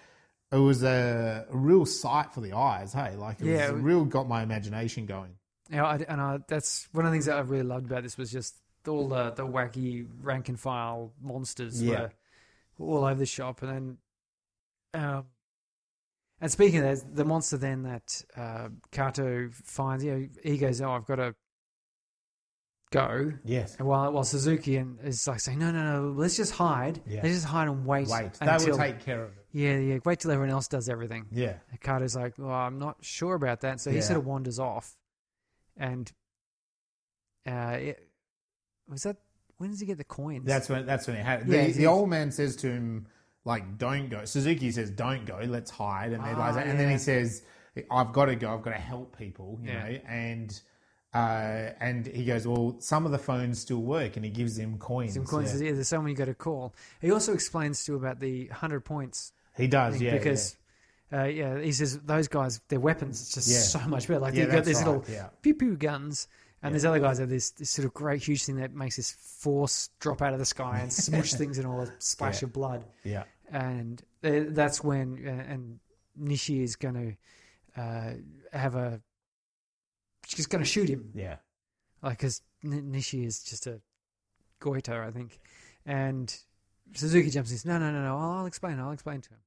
it was a, a real sight for the eyes. Hey, like it Yeah, was it was- real got my imagination going. Yeah, I, and I, that's one of the things that I really loved about this was just all the, the wacky rank and file monsters Yeah. were all over the shop, and then, um, and speaking of that, the monster then that uh, Kato finds, you know, he goes, "Oh, I've got to go," Yes. and while while Suzuki and is like saying, "No, no, no, let's just hide. Yeah. Let's just hide and wait. Wait, they until, will take care of it. yeah, yeah, wait till everyone else does everything." Yeah. And Kato's like, well, I'm not sure about that. So he sort of wanders off. And uh, it, was that, when does he get the coins? That's when that's when it happened. Yeah, the, the old man says to him, like, don't go. Suzuki says, don't go, let's hide. And, Ah, like and then he says, I've got to go, I've got to help people, you Yeah. know. And Uh, and he goes, well, some of the phones still work, and he gives him coins. Some coins. Yeah. Yeah. There's someone you got to call. He also explains to about the hundred points He does, thing yeah, because. Uh, yeah, he says those guys, their weapons, it's just Yeah. so much better. Like Yeah, they've got that's these right, little yeah. pew pew guns, and there's other guys have this, this sort of great huge thing that makes this force drop out of the sky and smush things in all a splash of blood. yeah, and uh, that's when uh, and Nishi is going to uh, have a she's going to shoot him yeah, like because Nishi is just a goiter I think and Suzuki jumps in and says no no no no I'll, I'll explain I'll explain to him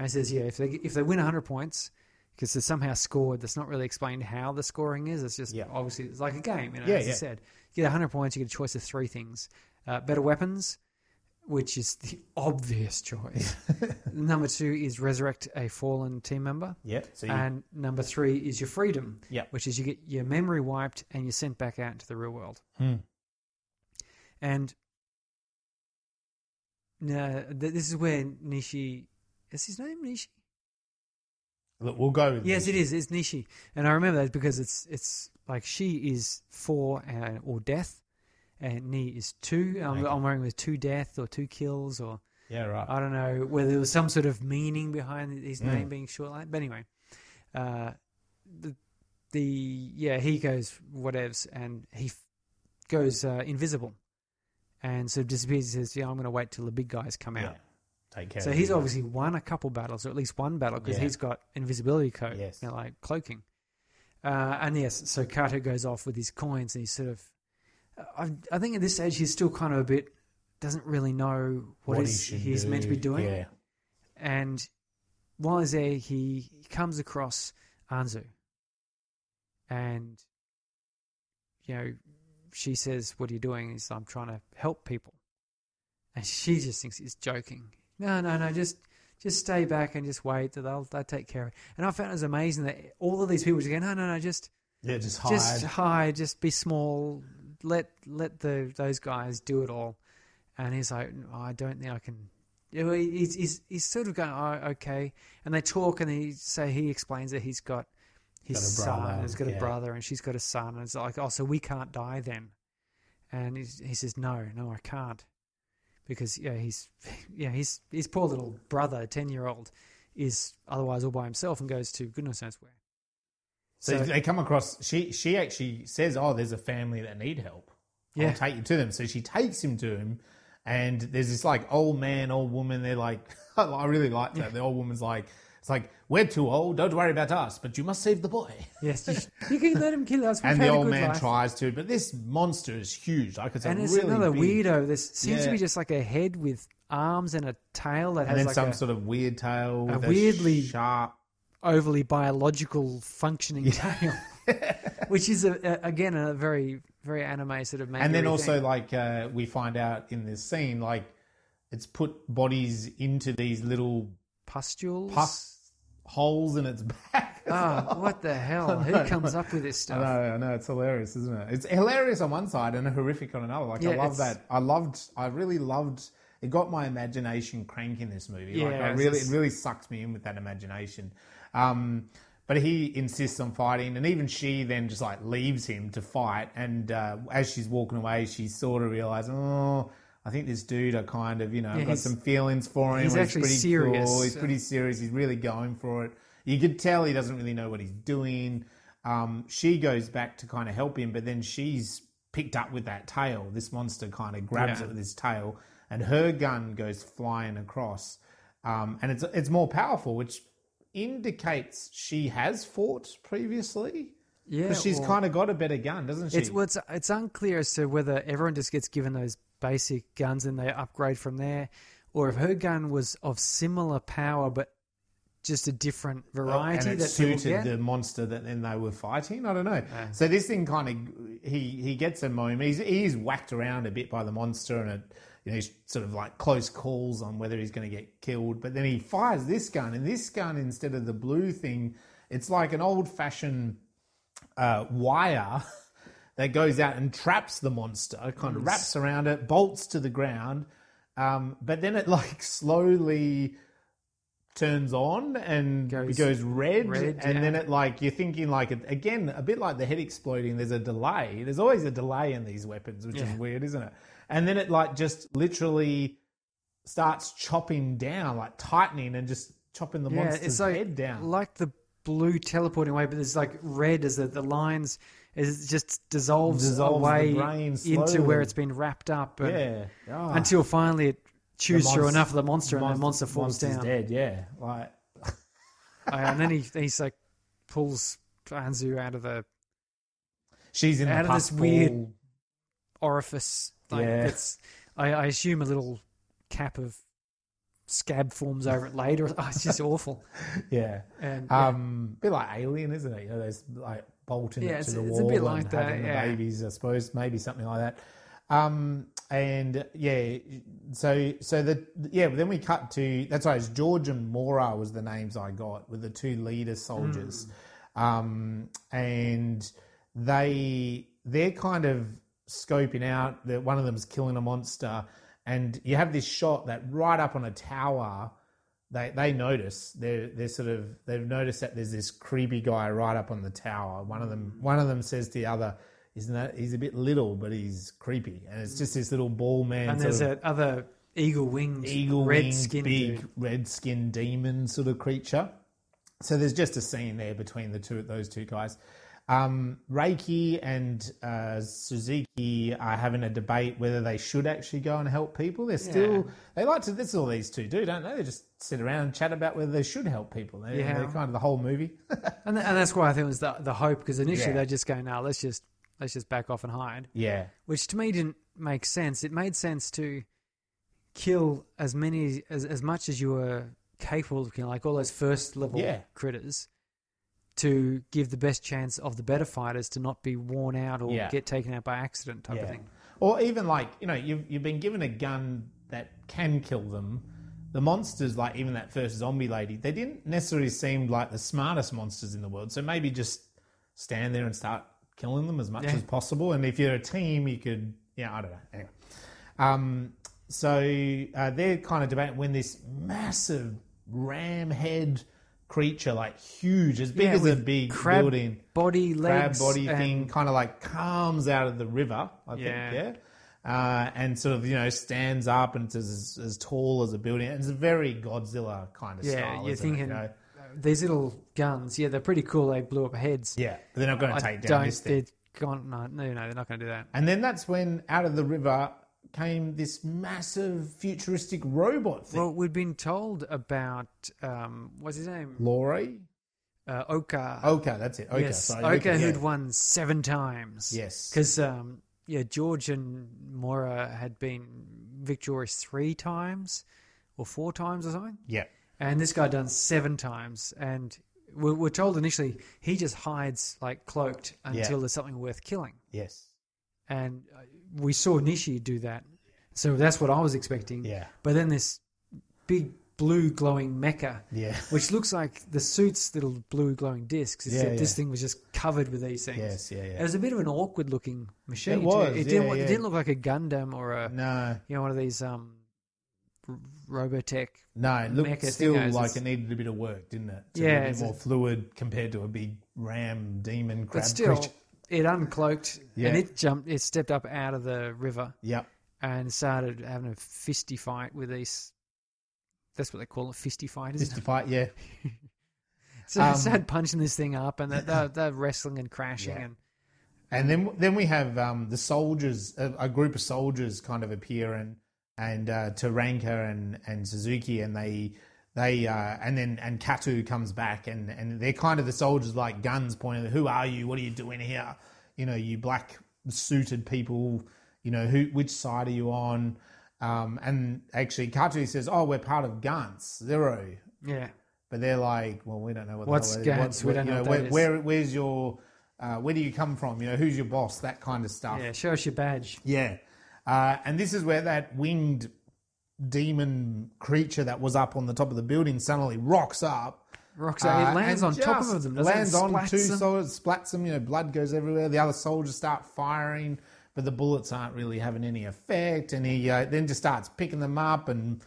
and he says yeah if they if they win 100 points because they're somehow scored that's not really explained how the scoring is it's just Yeah. obviously it's like a game you know Yeah, as you yeah. said you get 100 points you get a choice of three things uh, better weapons which is the obvious choice. number two is resurrect a fallen team member. yeah. So you, And number three is your freedom, Yeah. which is you get your memory wiped and you're sent back out into the real world. Hmm. And uh, th- this is where Nishi. Is his name Nishi? look, we'll go. With Yes, this. it is. It's Nishi, and I remember that because it's it's like she is four uh, or death, and Ni is two. I'm, Okay. I'm wearing with two death or two kills or Yeah, right. I don't know whether there was some sort of meaning behind his Mm. name being short like. But anyway, uh, the the yeah he goes whatevs and he f- goes uh, invisible, and so disappears. He says, "Yeah, I'm going to wait till the big guys come yeah. out." Take care. So he's obviously won a couple battles, or at least one battle, because Yeah. he's got invisibility coat, Yes. you know, like cloaking. Uh, and yes, so Kato goes off with his coins, and he's sort of. I, I think at this stage he's still kind of a bit doesn't really know what, he is should he's meant to be doing. Yeah, And while he's there, he, he comes across Anzu, and you know, she says, "What are you doing?" He's, "I'm trying to help people," and she just thinks he's joking. No, no, no, just just stay back and just wait. They'll they'll take care of it. And I found it was amazing that all of these people just go, "No, no, no, just yeah. Just hide. just hide, just be small. Let let the those guys do it all." And he's like, "No, "I don't think I can." He's, he's he's sort of going, "Oh, okay." And they talk, and he say he explains that he's got his Got son, brother, he's got yeah. a brother, and she's got a son. And it's like, "Oh, so we can't die then?" And he says, "No, no, I can't," because yeah, he's yeah, his his poor little brother, ten year old, is otherwise all by himself and goes to goodness knows where. So, So- they come across. She she actually says, "Oh, there's a family that need help. Yeah. I'll take you to them." So she takes him to him, and there's this like old man, old woman. They're like, I really like that. The old woman's like, "It's like we're too old. Don't worry about us, but you must save the boy." Yes, you, can let him kill us. We've and the old man life. tries to, but this monster is huge. Like it's And a it's really another big, weirdo. This seems to be just like a head with arms and a tail that and has then like some a sort of weird tail, with a weirdly- sharp. overly biological functioning tail, which is a, a, again a very very anime sort of. and then also thing. like uh, we find out in this scene like it's put bodies into these little pustules. pus holes in its back as Ah, well. what the hell? Who comes up with this stuff? I know, I know, it's hilarious, isn't it? It's hilarious on one side and horrific on another. Like I love it's- that. I loved. I really loved. It got my imagination cranking. This movie, like Yeah, I really, just- it really sucked me in with that imagination. Um, but he insists on fighting, and even she then just like leaves him to fight. And uh, as she's walking away, she sort of realizes, oh. I think this dude, I kind of, you know, I've got some feelings for him. he's actually pretty serious. Cool. He's pretty serious. He's really going for it. You could tell he doesn't really know what he's doing. Um, she goes back to kind of help him, but then she's picked up with that tail. This monster kind of grabs Yeah. it with his tail, and her gun goes flying across. Um, and it's it's more powerful, which indicates she has fought previously. Yeah, she's well- kind of got a better gun, doesn't she? It's well, it's it's unclear as to whether everyone just gets given those basic guns and they upgrade from there, or if her gun was of similar power but just a different variety and it that suited the monster that then they were fighting. I don't know. So this thing kind of he he gets a moment. He's he's whacked around a bit by the monster, and it you know he's sort of like close calls on whether he's going to get killed. But then he fires this gun, and this gun instead of the blue thing, it's like an old fashioned uh, wire. That goes out and traps the monster, kind of wraps around it, bolts to the ground, um, but then it like slowly turns on and Goes goes, red, red, and yeah. then it like you're thinking like again a bit like the head exploding. There's a delay. There's always a delay in these weapons, which Yeah. is weird, isn't it? And then it like just literally starts chopping down, like tightening and just chopping the Yeah, monster's like head down. like the blue teleporting away, but there's like red as the, the lines is just dissolves, Dissolves away into where it's been wrapped up, and- yeah, Ah. until finally it chews through enough of the monster, and the monster falls monster's down. Dead, yeah. Like and then he he's like pulls Anzu out of the she's in Out of this pus weird- orifice. Like Yeah. it's, I, I assume a little cap of scab forms over it later. Oh, it's just awful. Yeah. And yeah. Um, bit like Alien, isn't it? You know, those like bolting Yeah, it to it's- the wall and like that, having the yeah. babies, I suppose, maybe something like that. Um, and yeah, so so the yeah, then we cut to that's right. It's George and Mora was the names I got with the two leader soldiers, Hmm. um, and they they're kind of scoping out that one of them's killing a monster, and you have this shot that right up on a tower they they notice they're they're sort of they've noticed that there's this creepy guy right up on the tower. One of them one of them says to the other, "Isn't that he's a bit little, but he's creepy?" And it's just this little ball man, and there's that other eagle winged, eagle red skin big red skinned demon sort of creature. So there's just a scene there between the two those two guys. Um, Reika and uh, Suzuki are having a debate whether they should actually go and help people. They're still they like to. This is all these two do, don't they? They just sit around and chat about whether they should help people. They, Yeah. They're kind of the whole movie. And, and that's why I think it was the, the hope because initially Yeah. they just go, no, let's just let's just back off and hide, yeah, which to me didn't make sense. It made sense to kill as many as as much as you were capable of killing, like all those first level Yeah. critters, to give the best chance of the better fighters to not be worn out or Yeah. get taken out by accident type of thing. Or even like you know you've you've been given a gun that can kill them. The monsters, like even that first zombie lady, they didn't necessarily seem like the smartest monsters in the world. So maybe just stand there and start killing them as much Yeah. as possible. And if you're a team, you could, yeah, I don't know. Anyway, um, so uh, they're kind of debating when this massive ram head creature, like huge, as big Yeah, as a big crab building, body, crab legs, body thing kind of like comes out of the river, I Yeah. think, yeah. Uh, and sort of, you know, stands up and it's as, as tall as a building. It's a very Godzilla kind of Yeah, style. you're isn't it, you thinking know? these little guns. Yeah, they're pretty cool. They blew up heads. Yeah, but they're not going to take down don't. this thing. They're gone. No, no, no, they're not going to do that. And then that's when out of the river came this massive futuristic robot thing. Well, we'd been told about um, what's his name? Laurie? Uh, Oka. Oka, that's it. Oka, yes, sorry. Oka, Oka, who'd yeah. won seven times. Yes. because um, yeah, George and Mora had been victorious three times or four times or something, Yeah. and this guy done seven times. And we're, we're told initially he just hides like cloaked until Yeah. there's something worth killing. Yes. and uh, we saw Nishi do that. So that's what I was expecting. Yeah. But then this big blue glowing mecha, Yeah. which looks like the suit's little blue glowing discs, except Yeah, this thing was just covered with these things. Yes, yeah, yeah. It was a bit of an awkward looking machine. It was, It didn't. yeah, It didn't look like a Gundam or a No, you know one of these um, Robotech. no, it looked still thingos, like it needed a bit of work, didn't it? To Yeah, be a bit it's a- more fluid compared to a big ram demon crab But still, creature. it uncloaked Yeah. and it jumped. It stepped up out of the river Yep. and started having a fisty fight with these. That's what they call it, fisty fight, isn't Just it? fight, yeah. So Um, they started punching this thing up, and they're, they're, they're wrestling and crashing, Yeah. and And then then we have um, the soldiers, a, a group of soldiers, kind of appear and and uh, Taranka and and Suzuki, and they they uh, and then and Kato comes back, and and they're kind of the soldiers like guns pointing. at, Who are you? What are you doing here? You know, you black suited people. You know, who which side are you on? Um, and actually, Kato says, "Oh, we're part of Gantz Zero." yeah, But they're like, well, we don't know what the What's hell is. Gantz? We don't you know know, what where, that is. where where's your uh, where do you come from? You know, who's your boss? That kind of stuff. yeah. Show us your badge. Yeah. Uh, and this is where that winged demon creature that was up on the top of the building suddenly rocks up. Rocks. uh, it lands on top of them. doesn't? Lands on two soldiers, splats them. You know, blood goes everywhere. The other soldiers start firing, but the bullets aren't really having any effect. And he uh, then just starts picking them up, and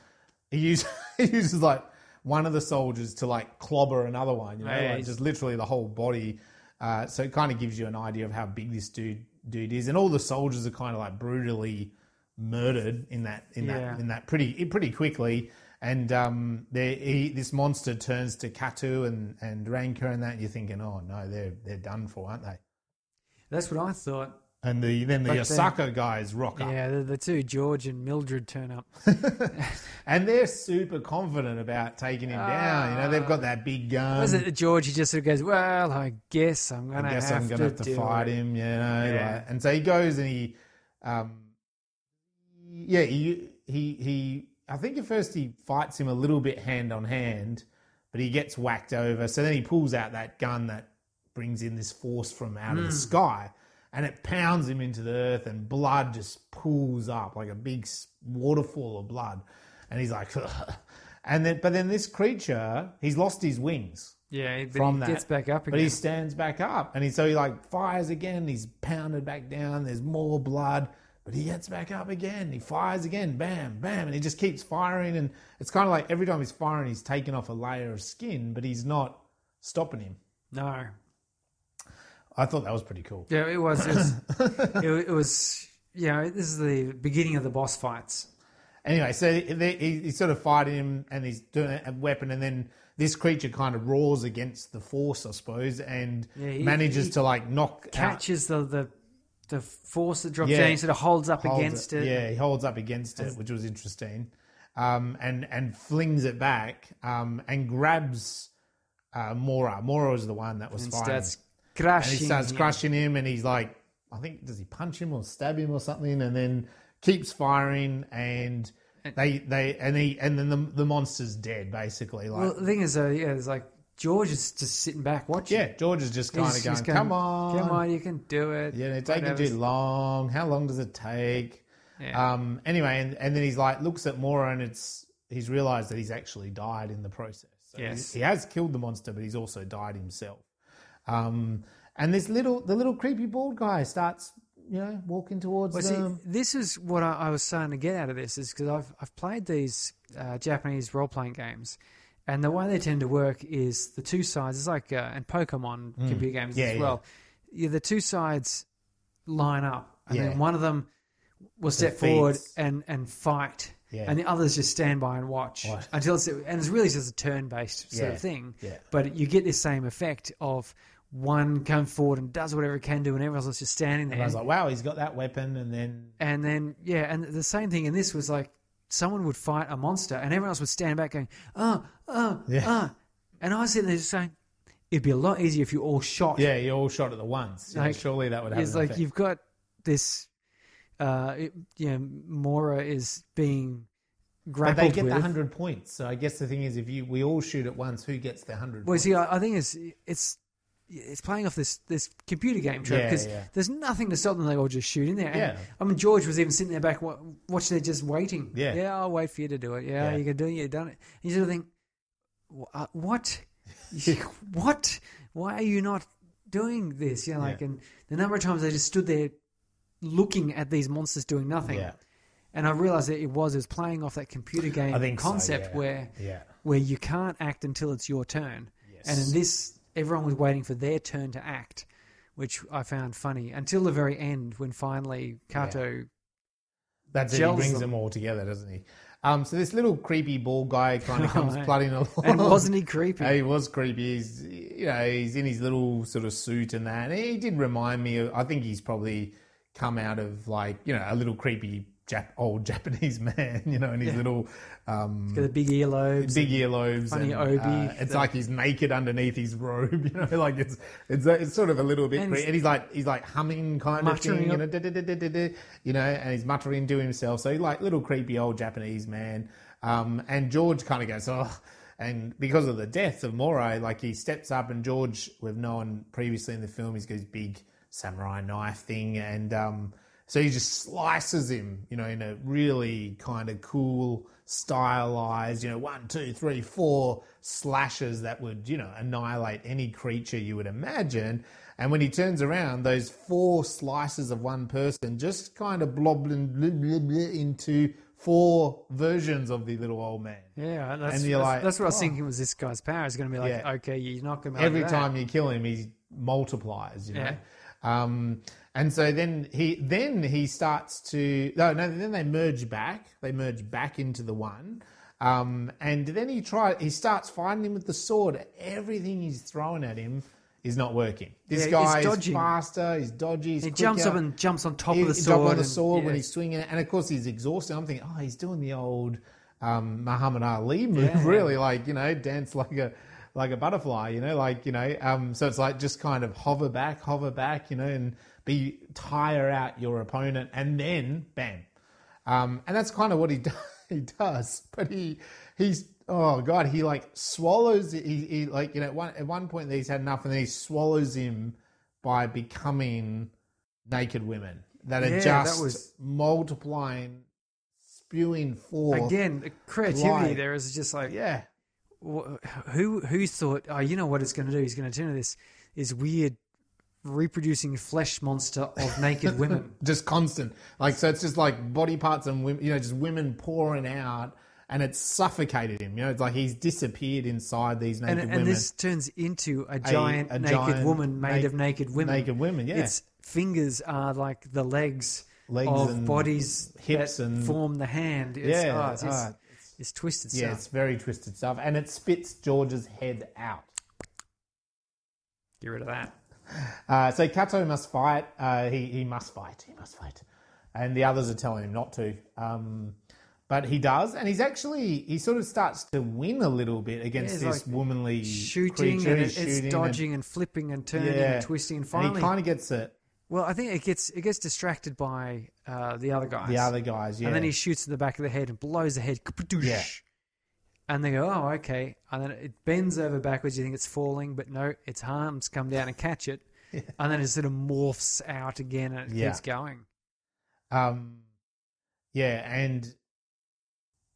he uses, he uses like one of the soldiers to like clobber another one. You know, Yeah, like just literally the whole body. Uh, so it kind of gives you an idea of how big this dude dude is, and all the soldiers are kind of like brutally murdered in that in Yeah. that in that pretty pretty quickly. And um, he, this monster turns to Kato and and Ranka and that, and you're thinking, oh no, they're they're done for, aren't they? That's what I thought. And the then the But then- Osaka guys rock up. Yeah, the, the two George and Mildred turn up. And they're super confident about taking him down. You know, they've got that big gun. Was it George? He just sort of goes, "Well, I guess I'm gonna I guess have I'm gonna have to fight it." him, you know. Yeah. like- and so he goes and he, um, yeah, he he he. I think at first he fights him a little bit hand on hand, but he gets whacked over. So then he pulls out that gun that brings in this force from out Hmm. of the sky, and it pounds him into the earth, and blood just pools up like a big waterfall of blood, and he's like, and then but then this creature, he's lost his wings Yeah, from he that. gets back up again. But he stands back up, and he so he like fires again. He's pounded back down. There's more blood, but he gets back up again. He fires again, bam, bam, and he just keeps firing. And it's kind of like every time he's firing, he's taking off a layer of skin, but he's not stopping him. no, I thought that was pretty cool. yeah, it was. It was, it, it was you know, this is the beginning of the boss fights. Anyway, so they, he, he's sort of fighting him, and he's doing a weapon, and then this creature kind of roars against the force, I suppose, and Yeah, he- manages he to like knock out Catches the the the force that drops Yeah. down, he sort of holds up holds against it. Yeah, he holds up against it, which was interesting, um, and and flings it back um, and grabs uh, Mora. Mora was the one that was and fighting, starts and he starts him. crushing him, and he's like, I think does he punch him or stab him or something, and then keeps firing, and they they and he and then the the monster's dead basically. Like Well, the thing is, though, yeah, it's like George is just sitting back watching. yeah, George is just kind He's- of going, going, come on, come on, you can do it. Yeah, it's taking too long. How long does it take? Yeah. Um, anyway, and, and then he's like, looks at Mora and it's, he's realized that he's actually died in the process. So Yes. He, he has killed the monster, but he's also died himself. Um, and this little, the little creepy bald guy starts, you know, walking towards Well, see, this is what I, I was starting to get out of this is because I've I've played these uh, Japanese role playing games, and the way they tend to work is the two sides. It's like uh, and Pokemon computer games Mm. Yeah, as well. Yeah, the two sides line up, and Yeah. then one of them will step forward and and fight. Yeah. And the others just stand by and watch Watch. until it's and it's really just a turn-based sort Yeah, of thing. yeah. But you get this same effect of one comes forward and does whatever it can do, and everyone else is just standing there. And I was like, wow, he's got that weapon. And then, And then yeah, and the same thing in this was like someone would fight a monster, and everyone else would stand back going, "Oh, oh, Yeah. oh," and I was sitting there just saying, "It'd be a lot easier if you all shot." yeah, you all shot at the once. Like, surely that would happen. it's like effect. you've got this. Uh, it, you know, Mora is being But they get with. the 100 points. So I guess the thing is, if you we all shoot at once, who gets the 100 Well, points? see, I, I think it's it's it's playing off this this computer game trope because yeah. there's nothing to stop them. They all just shoot in there. And, Yeah. I mean, George was even sitting there back wa- watching, there just waiting. Yeah. yeah, I'll wait for you to do it. Yeah, Yeah. you can do it. You've done it. And you sort of think, uh, what, what? Why are you not doing this? You know, like, Yeah. and the number of times they just stood there looking at these monsters doing nothing. Yeah. And I realized that it was it was playing off that computer game so, concept yeah. where Yeah. where you can't act until it's your turn. Yes. And in this, everyone was waiting for their turn to act, which I found funny until the very end when finally Kato. That's it. He brings them. them all together, doesn't he? Um, so this little creepy bald guy kind of comes Right. plodding along. And wasn't he creepy? he was creepy. He's you know he's in his little sort of suit and that. And he did remind me. of I think he's probably come out of like you know a little creepy Jap- old Japanese man. You know, and his little um, Got the big earlobes. big earlobes. funny and, obi. uh, it's The- like he's naked underneath his robe. You know, like it's it's it's sort of a little bit. And And, he's- and he's like he's like humming kind of thing. You know, da, da, da, da, da, da, you know, and he's muttering to himself. So he's like little creepy old Japanese man. Um, and George kind of goes, oh. And because of the death of Morai, like he steps up, and George, we've known previously in the film, he's got his big samurai knife thing, and um, so he just slices him, you know, in a really kind of cool, stylized, you know, one, two, three, four slashes that would, you know, annihilate any creature you would imagine. And when he turns around, those four slices of one person just kind of blob blah, blah, blah, into four versions of the little old man. Yeah, that's, And you're that's, like, that's what I was oh. thinking was this guy's power is going to be like, Yeah. okay, you're not going to Every time you kill him, he multiplies. You know. Yeah. Um, and so then he then he starts to no no then they merge back they merge back into the one um, and then he try he starts fighting him with the sword everything he's throwing at him is not working this Yeah, guy is dodging. faster he's dodgy he's He jumps up and jumps on top he, of the sword. on the and- sword when yeah. he's swinging it and of course he's exhausted I'm thinking oh he's doing the old um, Muhammad Ali move Yeah. really like you know dance like a like a butterfly you know like you know um, so it's like just kind of hover back hover back you know and be tire out your opponent and then bam. Um, and that's kind of what he do, he does but he he's oh god he like swallows he, he like you know at one, at one point he's had enough and then he swallows him by becoming naked women that are Yeah, that just was- multiplying spewing forth Again, the creativity Light. there is just like yeah. who who thought oh you know what it's going to do? He's going to turn into this this weird reproducing flesh monster of naked women just constant. Like so, it's just like body parts and women, you know, just women pouring out, and it's suffocated him. You know, it's like he's disappeared inside these naked and, women. and this turns into a giant a naked giant woman made na- of naked women naked women, yeah. its fingers are like the legs, Legs of and bodies hips that and- form the hand it's, Yeah, oh, it's, it's, it's twisted yeah, stuff it's very twisted stuff, and it spits George's head out. get rid of that Uh, so Kato must fight. Uh, he he must fight. He must fight, and the others are telling him not to. Um, but he does, and he's actually he sort of starts to win a little bit against Yeah, this like womanly shooting creature. and it, it's shooting dodging and, flipping and turning yeah, and twisting and and finally he kind of gets it. Well, I think it gets it gets distracted by uh, the other guys. The other guys, yeah. And then he shoots in the back of the head and blows the head. Yeah. And they go, oh, okay. And then it bends over backwards. You think it's falling, but no, its arms come down and catch it. And then it sort of morphs out again and it Yeah. keeps going. Um, yeah, and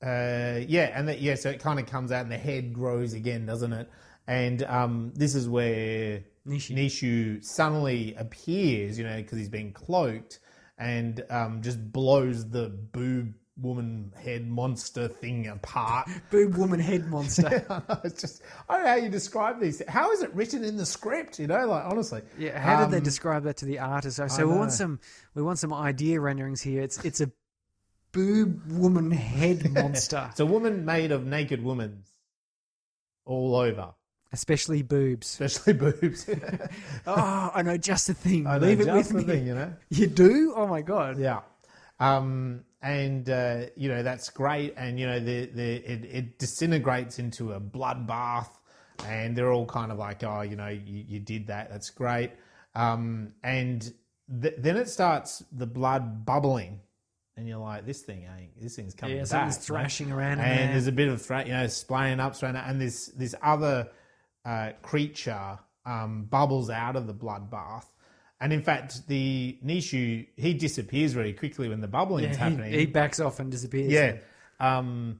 uh, yeah, and the, yeah, so it kind of comes out and the head grows again, doesn't it? And um, this is where Nishi. Nishu suddenly appears, you know, because he's been cloaked, and um, just blows the boob woman head monster thing apart. Boob woman head monster. it's just I don't know how you describe these. How is it written in the script? You know, like honestly. yeah. How did they Um, describe that to the artist? So, so we want some we want some idea renderings here. It's it's a boob woman head monster, It's a woman made of naked women all over, especially boobs. especially boobs. Oh, I know just the thing. I know, Leave it just with the me. thing, you know. You do? Oh my god. Yeah. Um, and uh, you know that's great, and you know the the it, it disintegrates into a bloodbath, and they're all kind of like, oh, you know, you, you did that, that's great. Um, and th- then it starts the blood bubbling, and you're like, this thing ain't, this thing's coming Yeah, back. something's you know? thrashing around and there. there's a bit of thra- you know spraying up, spraying up, and this this other uh, creature um, bubbles out of the bloodbath. And in fact, the Nishi he disappears very quickly when the bubbling's Yeah, happening. he, he backs off and disappears. yeah, um,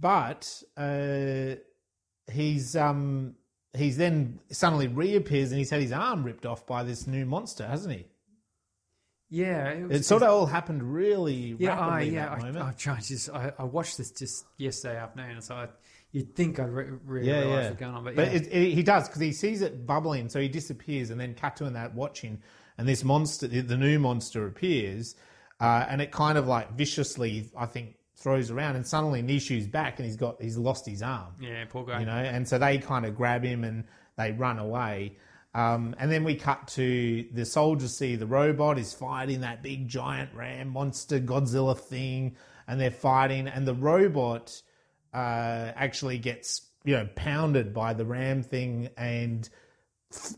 but uh, he's um, he's then suddenly reappears and he's had his arm ripped off by this new monster, hasn't he? yeah. It, was, It sort of all happened really yeah, I, rapidly yeah. that I, moment. I tried just. I, I watched this just yesterday afternoon, so I, you'd think I'd re- really yeah, realize yeah. what's going on, but, but yeah. it, it, he does because he sees it bubbling, so he disappears, and then cut to and that watching, and this monster, the the new monster appears, uh, and it kind of like viciously, I think, throws around, and suddenly Nishi's back, and he's got he's lost his arm, yeah, poor guy. you know, and so they kind of grab him and they run away. Um, and then we cut to the soldiers see the robot is fighting that big giant ram monster Godzilla thing, and they're fighting, and the robot uh, actually gets you know pounded by the ram thing and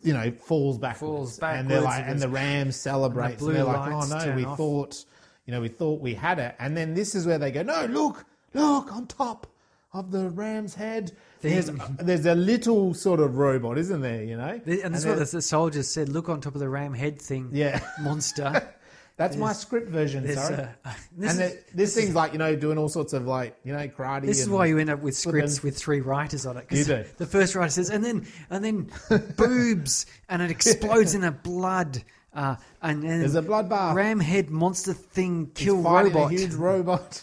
you know falls backwards. Falls and they're like, and the ram celebrates. blue And, they're like, oh no, we off." thought you know we thought we had it, and then this is where they go, no, look, look on top of the ram's head. There's, there's a little sort of robot, isn't there? You know, The- and this is what the, the soldiers said. Look on top of the ram head thing. Yeah. monster. That's my script version, sorry. uh, this and is- the, this thing's like you know doing all sorts of like you know karate. This is why you end up with scripts with three writers on it. You do. The first writer says, and then and then boobs, and it explodes in a blood Uh, and then There's a bloodbath. ram head monster thing kill robot. A huge robot.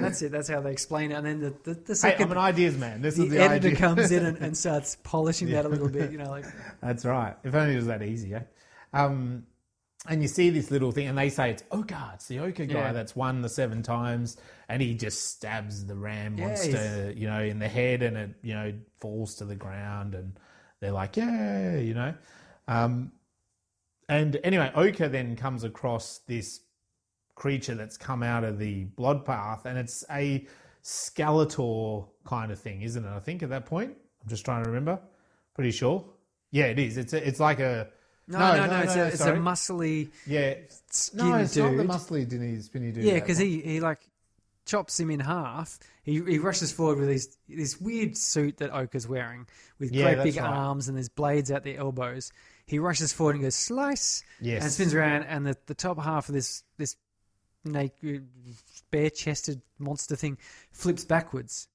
That's it. That's how they explain it. And then the the, the hey, second I'm an ideas man. This the, is the editor idea. comes in and, and starts polishing that a little bit. You know, like That's right. If only it was that easy, eh? Um, and you see this little thing, and they say it's Oka. It's the Oka guy Yeah. that's won the seven times, and he just stabs the ram Yeah, monster, you know, in the head, and it, you know, falls to the ground, and they're like, yeah, you know. Um, and anyway, Oka then comes across this creature that's come out of the blood path, and it's a Skeletor kind of thing, isn't it? I think at that point, I'm just trying to remember. Pretty sure. Yeah, it is. It's a, it's like a no, no, no. it's, a, it's a muscly yeah. skin No, it's dude. not the muscly dinny spinny dude. Yeah, because he, he like chops him in half. He, he rushes forward with his this weird suit that Oka's wearing with Yeah, great that's big right. arms and there's blades at the elbows. He rushes forward and goes slice Yes. and spins around and the, the top half of this this naked bare chested monster thing flips backwards.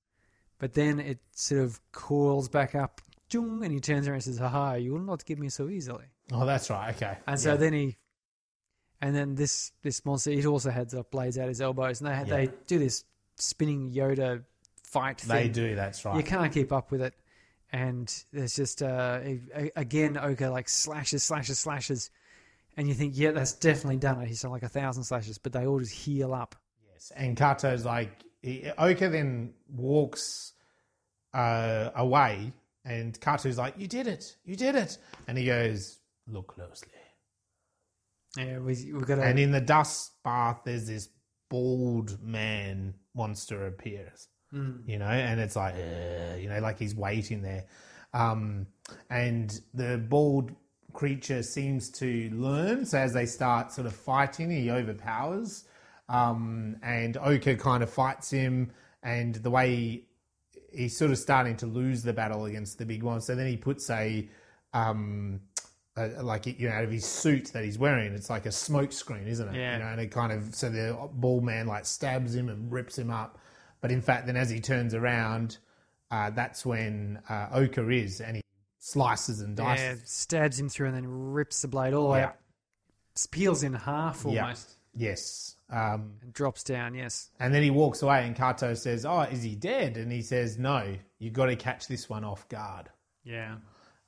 But then it sort of coils back up chung, and he turns around and says, Haha, you will not give me so easily. Oh, that's right. Okay. And so Yeah. then he, and then this this monster, it also has uh, blades out his elbows, and they they do this spinning Yoda fight thing. they do. That's right. You can't keep up with it, and there's just uh, again Oka like slashes, slashes, slashes, and you think, yeah, that's definitely done it. He's done like a thousand slashes, but they all just heal up. Yes. And Kato's like he, Oka then walks uh, away, and Kato's like, "You did it! You did it!" And he goes, "Look closely." Yeah, we we've got And in the dust bath, there's this bald man monster appears, you know, and it's like, "Ugh," you know, like he's waiting there. Um, and the bald creature seems to learn. So as they start sort of fighting, he overpowers. Um, and Oka kind of fights him. And the way he's sort of starting to lose the battle against the big one. So then he puts a, um, a, like you know, out of his suit that he's wearing, it's like a smoke screen, isn't it? Yeah. You know, and it kind of so the ball man like stabs him and rips him up. But in fact, then as he turns around, uh, that's when uh, Oka is, and he slices and dices, Yeah, stabs him through and then rips the blade all the way Yeah. up, peels in half almost. Yeah. Yes. Um, and drops down. Yes. and then he walks away, and Kato says, "Oh, is he dead?" And he says, "No, you've got to catch this one off guard." Yeah.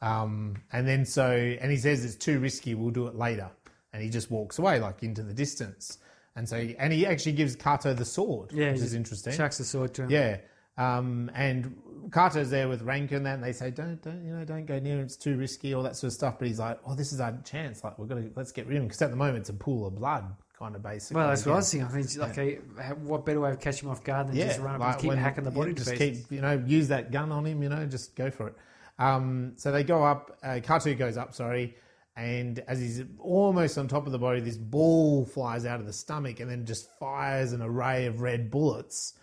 Um, and then so, and he says it's too risky. We'll do it later. And he just walks away, like into the distance. And so, and he actually gives Kato the sword, Yeah. which is interesting. Chucks the sword to him. Yeah. Um, and Kato's there with Rank and that, and they say, "Don't, don't, you know, don't go near him. It's too risky, all that sort of stuff." But he's like, "Oh, this is our chance. Like, we're gonna let's get rid of him because at the moment it's a pool of blood, kind of basically." Well, that's what I was thinking. I mean, like, okay, what better way of catching him off guard than just run up and keep when- hacking the body yeah, just pieces? keep you know use that gun on him you know just go for it um, so they go up uh, Kato goes up sorry and as he's almost on top of the body this ball flies out of the stomach and then just fires an array of red bullets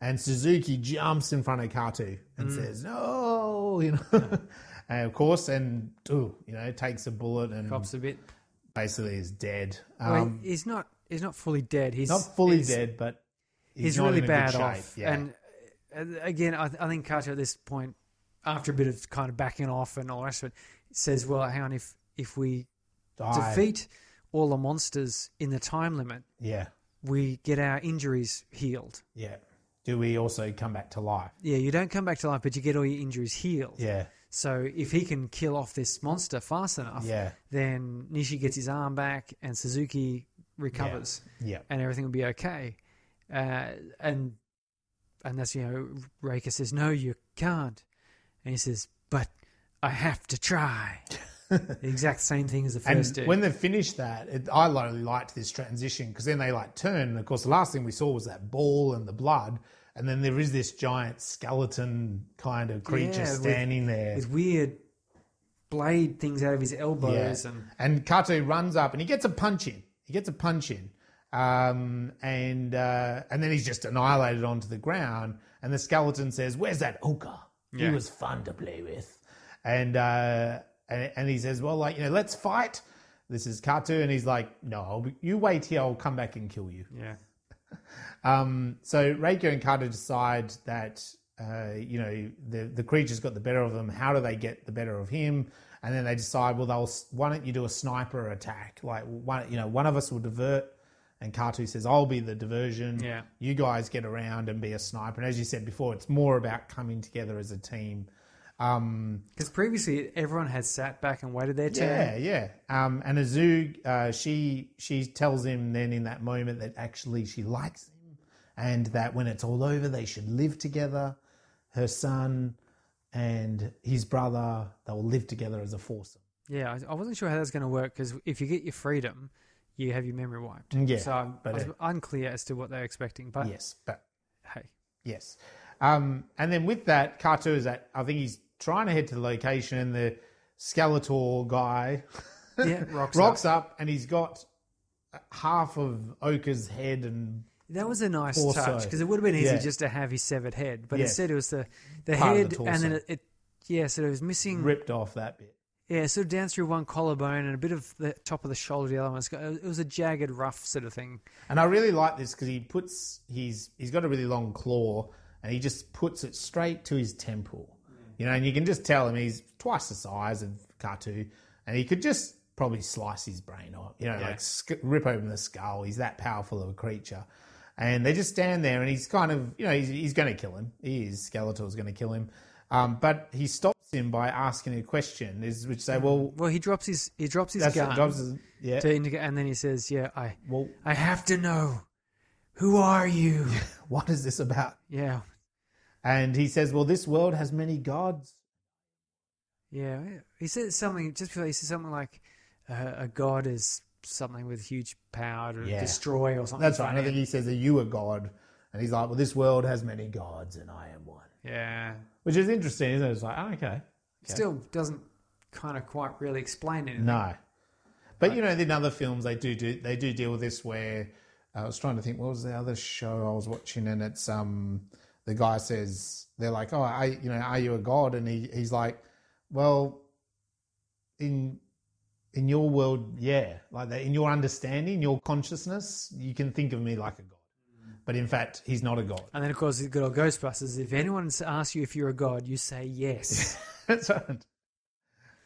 and Suzuki jumps in front of Kato Mm. and says no you know and of course and ooh, you know takes a bullet and Cops a bit. basically is dead um, he's not. He's not fully dead. He's not fully he's- dead but He's, not really in a good bad off. yeah. And uh, again, I, I think Kato at this point, after a bit of kind of backing off and all the rest of it, says, "Well, hang on. If if we Die. defeat all the monsters in the time limit, yeah we get our injuries healed. Yeah. Do we also come back to life? Yeah, you don't come back to life, but you get all your injuries healed. Yeah. So if he can kill off this monster fast enough, Yeah. then Nishi gets his arm back and Suzuki recovers, Yeah. and everything will be okay. Uh, and and that's you know Reika says no, you can't, and he says, but I have to try. the exact same thing as the And first dude. when they finished that, it, I really liked this transition because then they like turn. And of course, the last thing we saw was that ball and the blood. And then there is this giant skeleton kind of creature Yeah, with- standing there. with weird blade things out of his Yeah. elbows and And Kato runs up and he gets a punch in. He gets a punch in. Um, and uh, and then he's just annihilated onto the ground. And the skeleton says, Where's that Oka? He was fun to play with. And, uh, and and he says, Well, like, you know, let's fight. This is Kato. And he's like, No, I'll be- you wait here. I'll come back and kill you. yeah. Um, so Reika and Kato decide that uh, you know, the the creature's got the better of them. How do they get the better of him? And then they decide, well, they'll why don't you do a sniper attack? Like one, you know, one of us will divert, and Kato says, I'll be the diversion. Yeah. You guys get around and be a sniper. And as you said before, it's more about coming together as a team. Um, Because previously everyone had sat back and waited their turn. yeah, yeah. Um, and Anzu, uh, she she tells him then in that moment that actually she likes him, and that when it's all over, they should live together. Her son and his brother, they will live together as a foursome. Yeah, I, I wasn't sure how that's going to work because if you get your freedom, you have your memory wiped. Yeah, so I'm, but I was it- unclear as to what they're expecting. But Yes, but hey, Yes. Um, and then with that, Kato is at, I think he's trying to head to the location, and the Skeletor guy yeah, rocks, rocks up. up. and he's got half of Oka's head and That was a nice Also, touch because it would have been easy yeah. just to have his severed head, but Yes. instead it was the the Part head the and then it, it yeah, so it was missing ripped off that bit. Yeah, sort of down through one collarbone and a bit of the top of the shoulder. The other one, It's got- it was a jagged, rough sort of thing. And I really like this because he puts he's he's got a really long claw and he just puts it straight to his temple. You know, and you can just tell him he's twice the size of Kato, and he could just probably slice his brain off. You know, Yeah. like sk- rip open the skull. He's that powerful of a creature. And they just stand there, and he's kind of, you know, he's, he's going to kill him. He is. Skeletor's going to kill him. Um, but he stops him by asking a question, is which say, well, Well, he drops his he drops his gun what jobs is, yeah. to indicate, and then he says, "Yeah, I Well, I have to know who are you." what is this about? yeah, And he says, well, this world has many gods. yeah. He says something just before. He says something like, uh, "A god is something with huge power to Yeah. destroy or something." That's right. And I think he says, Are you a god? And he's like, Well, this world has many gods, and I am one. Yeah, Which is interesting, isn't it? It's like, oh, okay. still doesn't kind of quite really explain anything. No. But you know, in other films they do do they do deal with this where I was trying to think what was the other show I was watching and it's um the guy says they're like, Oh, I you know, are you a god? And he, he's like, Well, in in your world, yeah. Like that in your understanding, your consciousness, you can think of me like a god. But in fact, he's not a god. And then, of course, the good old Ghostbusters. If anyone asks you if you're a god, you say yes. that's right.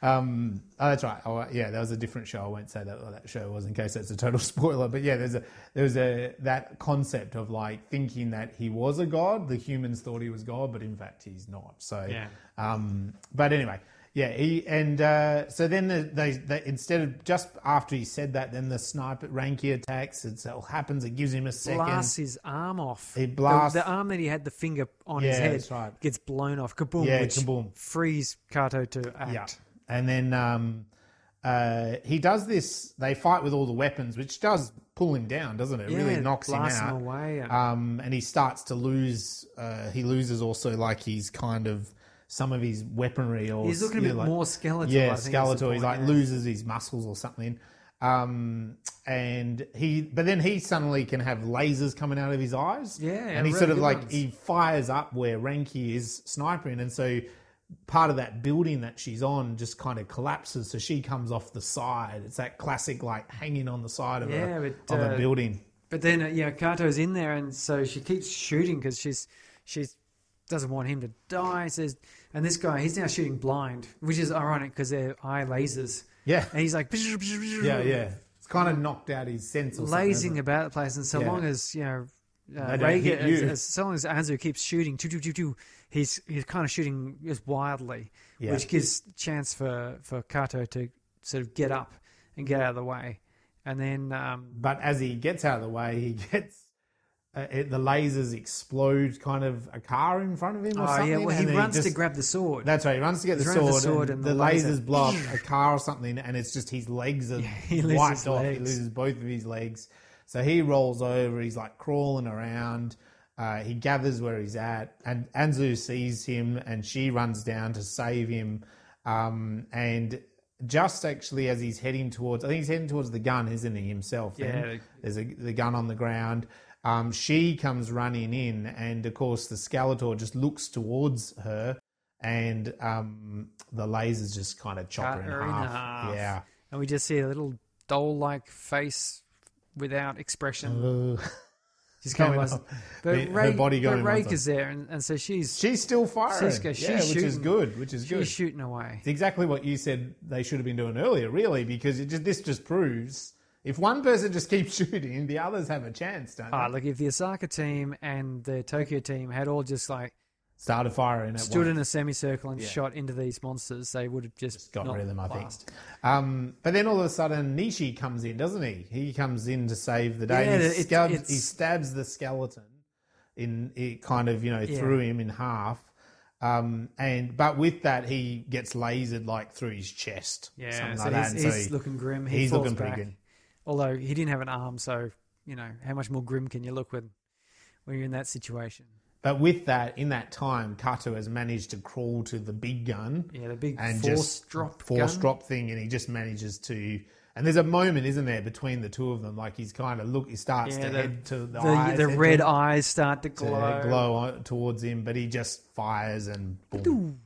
Um, oh, that's right. Oh, yeah, that was a different show. I won't say that that show was in case that's a total spoiler. But yeah, there's a there was a that concept of like thinking that he was a god. The humans thought he was god, but in fact he's not. So, Yeah. um, but anyway, yeah, he and uh, so then the, they, they instead of just after he said that, then the sniper Reika attacks. It all happens. It gives him a second. blasts his arm off. He The- blasts- the, arm that he had the finger on his head right. gets blown off. Kaboom! Yeah, which kaboom. frees Kato to act. Yeah. And then um, uh, he does this. They fight with all the weapons, which does pull him down, doesn't it? It Yeah, really knocks him blasts him out. away and- Um, and he starts to lose. Uh, he loses also like he's kind of some of his weaponry, or He's looking a bit know, like- more skeletal. Yeah, I think is. He's like yeah. loses his muscles or something. Um, and he, but then he suddenly can have lasers coming out of his eyes. Yeah, and he really sort of like ones. he fires up where Reika is sniping, and so part of that building that she's on just kind of collapses. So she comes off the side. It's that classic like hanging on the side of, Yeah, a, but, of a uh, building. But then, uh, yeah, Kato's in there, and so she keeps shooting because she's she's doesn't want him to die. Says, and this guy, he's now shooting blind, which is ironic because they're eye lasers. Yeah, And he's like, yeah, yeah. It's kind of knocked out his sense or lazing about the place. And so Yeah. long as you know, uh, Reagan, as, as, so long as Anzu keeps shooting, choo, choo, choo, choo, he's he's kind of shooting just wildly, Yeah. which gives chance for for Kato to sort of get up and get out of the way, and then um, But as he gets out of the way, he gets uh, it, the lasers explode kind of a car in front of him or oh something. yeah, well he then runs to just- grab the sword. That's right. He runs to get the sword, the sword and, and the the laser- lasers blow up a car or something, and it's just his legs are he loses wiped off. He loses both of his legs. So he rolls over. He's like crawling around. Uh, he gathers where he's at, and Anzu sees him, and she runs down to save him. Um, and just actually as he's heading towards, I think he's heading towards the gun, isn't he himself? then? Yeah. There's a, the gun on the ground. Um, she comes running in, and of course, the Skeletor just looks towards her, and um, the lasers just kind of chop her in, her in half. half. Yeah. and we just see a little doll-like face without expression. Ugh. She's going up. But, The- her Ray, body going runs Reika is there, and, and so she's She's still firing. She's she's yeah, which is good. Which is she's good. She's shooting away. It's exactly what you said they should have been doing earlier, really, because it just this just proves if one person just keeps shooting, the others have a chance, don't they? Ah, look, if the Osaka team and the Tokyo team had all just like Started firing at stood once. in a semicircle and Yeah. shot into these monsters, they would have just, Just got rid of them, I think. Um, but then all of a sudden, Nishi comes in, doesn't he? He comes in to save the day. Yeah, he, it- stabs, he stabs the skeleton in it, kind of you know Yeah. through him in half. Um, and but with that, he gets lasered like through his chest. Yeah, so like that. he's, so he- looking grim. He he's looking pretty good. Although he didn't have an arm, so you know how much more grim can you look when when you're in that situation? But with that, in that time, Kato has managed to crawl to the big gun. Yeah, the big and force drop force gun. drop thing, and he just manages to. And there's a moment, isn't there, between the two of them? Like he's kind of look, he starts Yeah, to the, head to the, the, eyes, the red to, eyes start to to glow. glow on- towards him, but he just fires and boom.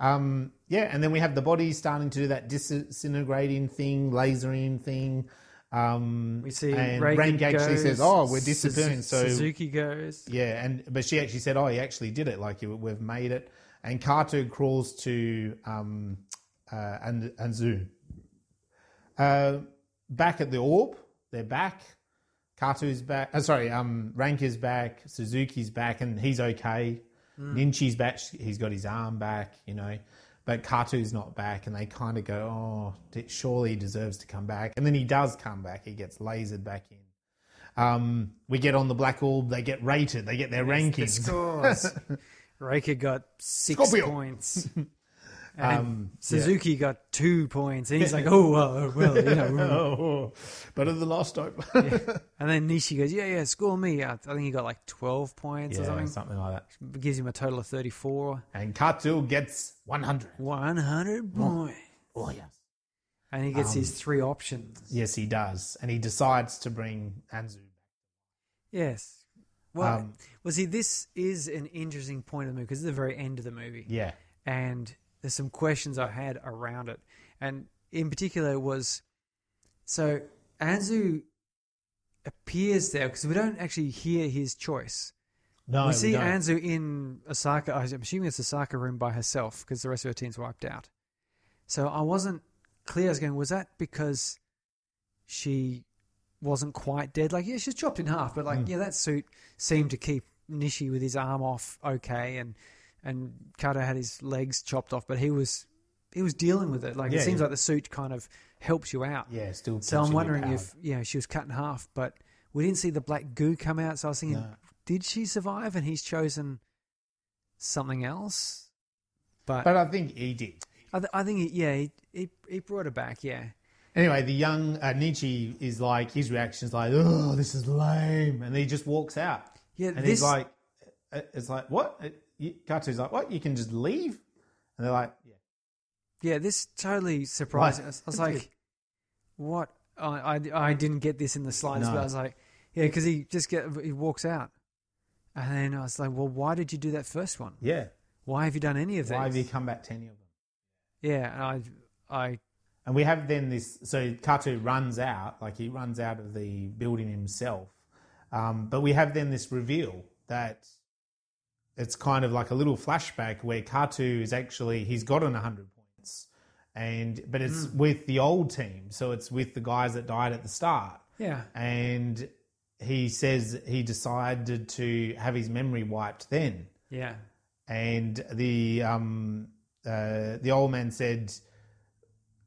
Um, yeah, and then we have the body starting to do that disintegrating thing, lasering thing. Um, We see and Rank actually goes, says, "Oh, we're disappearing." So Suzuki goes. yeah, and but she actually said, "Oh, he actually did it. Like we've made it." And Kato crawls to um, uh, and Anzu. Uh, back at the orb, they're back. Kato's back. Uh, sorry, um, Rank is back. Suzuki's back, and he's okay. Nishi's back. He's got his arm back. You know, but Kato's not back, and they kind of go, "Oh, surely he deserves to come back." And then he does come back. He gets lasered back in. Um, we get on the black orb. They get rated. They get their The rankings. scores. Reika got six Scorpio. points. Um, Suzuki got two points. And he's like, oh, well, well you know. oh, better than last time. And then Nishi goes, yeah, yeah, score me. I think he got like 12 points or yeah, something. something like that. Gives him a total of 34. And Kato gets 100. 100 points. Oh, yes. And he gets Um, his three options. Yes, he does. And he decides to bring Anzu. Yes. Well, Um, well, see, this is an interesting point of the movie because it's the very end of the movie. Yeah. and there's some questions I had around it, and in particular was so Anzu appears there because we don't actually hear his choice. No, we see don't. Anzu in Osaka. I'm assuming it's Osaka room by herself because the rest of her team's wiped out. So I wasn't clear. I was going, was that because she wasn't quite dead? Like, yeah, she's chopped in half, but like, hmm. yeah, that suit seemed to keep Nishi with his arm off okay, and and Kato had his legs chopped off, but he was he was dealing with it. Like, Yeah, it seems yeah. like the suit kind of helps you out. Yeah, still. So I'm wondering if you know she was cut in half, but we didn't see the black goo come out. So I was thinking, No. did she survive? And he's chosen something else. But, But I think he did. I, th- I think he, yeah, he, he he brought her back. Yeah, Anyway, the young uh, Nietzsche is like, his reaction is like, oh, this is lame. And he just walks out. yeah. And this he's like, uh, it's like, what? You- like, what? You can just leave? And they're like, yeah. yeah, this totally surprised me. I was, I was like, what? I, I I didn't get this in the slightest. No. But I was like, yeah, because he just get he walks out, and then I was like, well, why did you do that first one? Yeah. Why have you done any of Why have you come back to any of them? Yeah, and I I And we have then this. So Kato runs out, like he runs out of the building himself. Um, but we have then this reveal that it's kind of like a little flashback where Kato is actually he's gotten hundred points, and but it's with the old team, so it's with the guys that died at the start. yeah. And he says he decided to have his memory wiped then. Yeah. And the um, uh, the old man said,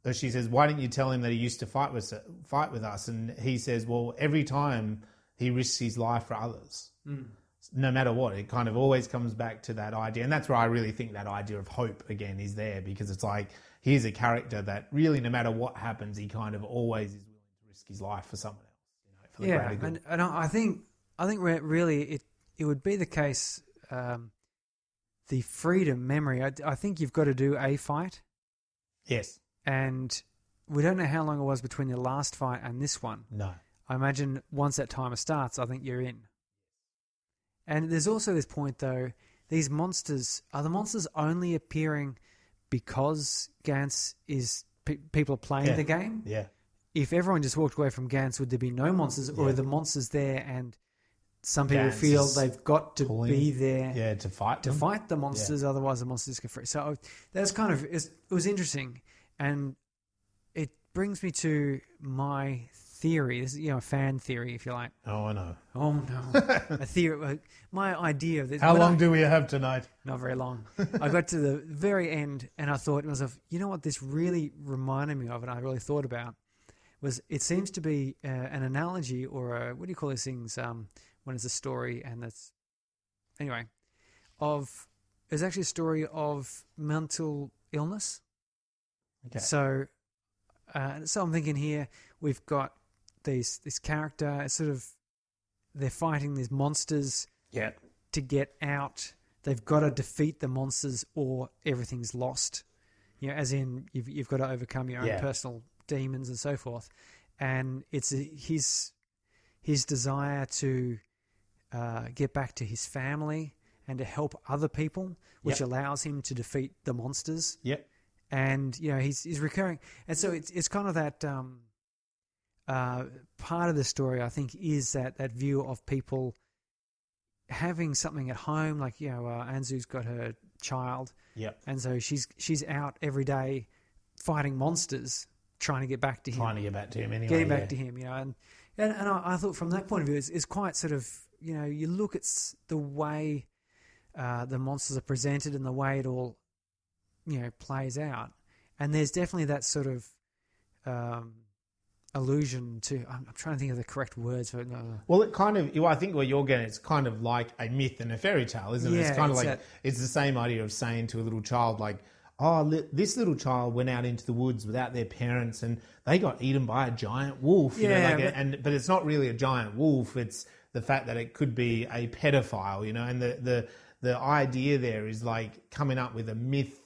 uh, she says, "Why didn't you tell him that he used to fight with fight with us?" And he says, "Well, every time he risks his life for others, no matter what, it kind of always comes back to that idea." And that's where I really think that idea of hope again is there because it's like here's a character that really, no matter what happens, he kind of always is willing to risk his life for someone else, you know, for the yeah, and, and I I think I think really it it would be the case. Um, the freedom memory. I, I think you've got to do a fight, yes, and we don't know how long it was between the last fight and this one. no, I imagine once that timer starts, I think you're in. And there's also this point though: these monsters are the monsters only appearing because Gantz is pe- people are playing Yeah. the game. yeah. if everyone just walked away from Gantz, would there be no monsters, or Yeah. are the monsters there and some people feel they've got to pulling- be there Yeah, to fight to them. fight the monsters, otherwise the monsters get free. So uh, that's kind of it was interesting, and it brings me to my theory. This is you know a fan theory, if you like. Oh, I know. Oh no, a theory. uh, My idea of this. How long I- do we have tonight? Not very long. I got to the very end, and I thought to myself, you know what? This really reminded me of, and I really thought about was it seems to be uh, an analogy or a what do you call these things um, when it's a story and it's anyway of it's actually a story of mental illness. Okay. So, uh, so I'm thinking here we've got these this character it's sort of they're fighting these monsters Yeah. to get out. They've got to defeat the monsters or everything's lost. You know, as in you've you've got to overcome your own Yeah. personal demons and so forth. And it's his his desire to uh, get back to his family and to help other people, which Yep. allows him to defeat the monsters Yep. and you know he's he's recurring, and so it's it's kind of that um, uh, part of the story. I think is that that view of people having something at home, like you know uh, Anzu's got her child, Yep. and so she's she's out every day fighting monsters, trying to get back to him, Trying to get back to him anyway. getting back yeah. to him, you know, and and, and I, I thought from that point of view, it's, it's quite sort of you know you look at the way uh, the monsters are presented and the way it all you know plays out, and there's definitely that sort of um, allusion to. I'm, I'm trying to think of the correct words for it. Uh, Well, it kind of. Well, I think what you're getting, it's kind of like a myth and a fairy tale, isn't it? Yeah, It's kind of it's like that- it's the same idea of saying to a little child, like, "Oh, li- this little child went out into the woods without their parents, and they got eaten by a giant wolf." You know, Yeah, like a- but- and but it's not really a giant wolf. It's the fact that it could be a pedophile. You know, and the the the idea there is like coming up with a myth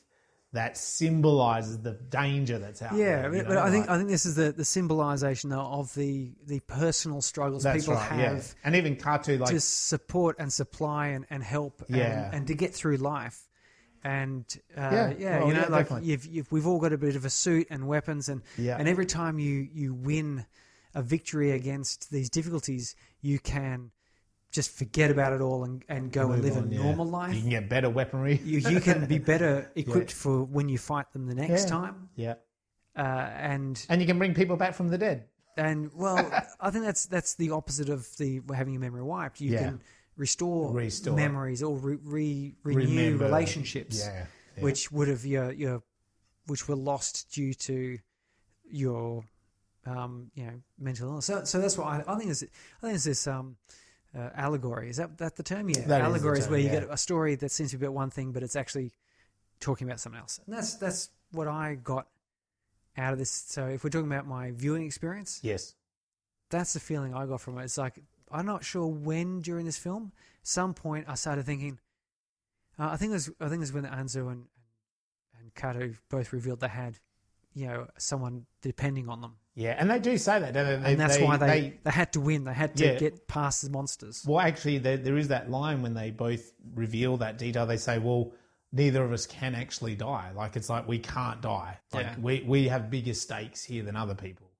that symbolizes the danger that's out yeah, there. Yeah, but, know, I think like- I think this is the the symbolisation though of the the personal struggles people right. have. yeah, and even cartoon like to support and supply and, and help Yeah. and, and to get through life. And uh, Yeah, yeah, well, you know, yeah, like you've, you've, we've all got a bit of a suit and weapons, and Yeah. and every time you you win a victory against these difficulties, you can just forget about it all and, and go and live on, a yeah. normal life. You can get better weaponry. You, you can be better equipped for when you fight them the next Yeah. time. yeah. Uh, and And you can bring people back from the dead. and well, I think that's that's the opposite of the having your memory wiped. You Yeah. can restore, Restore. memories or re, re, renew Remember. relationships, Yeah. yeah. which would have your your which were lost due to your um, you know mental illness. So so that's what I, I think is I think it's this um, uh, allegory. Is that that the term? Yeah, That is allegory is term, where you yeah. get a story that seems to be about one thing, but it's actually talking about something else. And that's that's what I got out of this. So if we're talking about my viewing experience, Yes. that's the feeling I got from it. It's like I'm not sure when during this film, some point I started thinking. Uh, I think it was I think it was when Anzu and and Kato both revealed they had, you know, someone depending on them, Yeah, and they do say that, don't they? and that's why they, they had to win. They had to Yeah. get past the monsters. Well, actually, there, there is that line when they both reveal that detail. They say, "Well, neither of us can actually die. Like it's like we can't die. Like Yeah. we we have bigger stakes here than other people."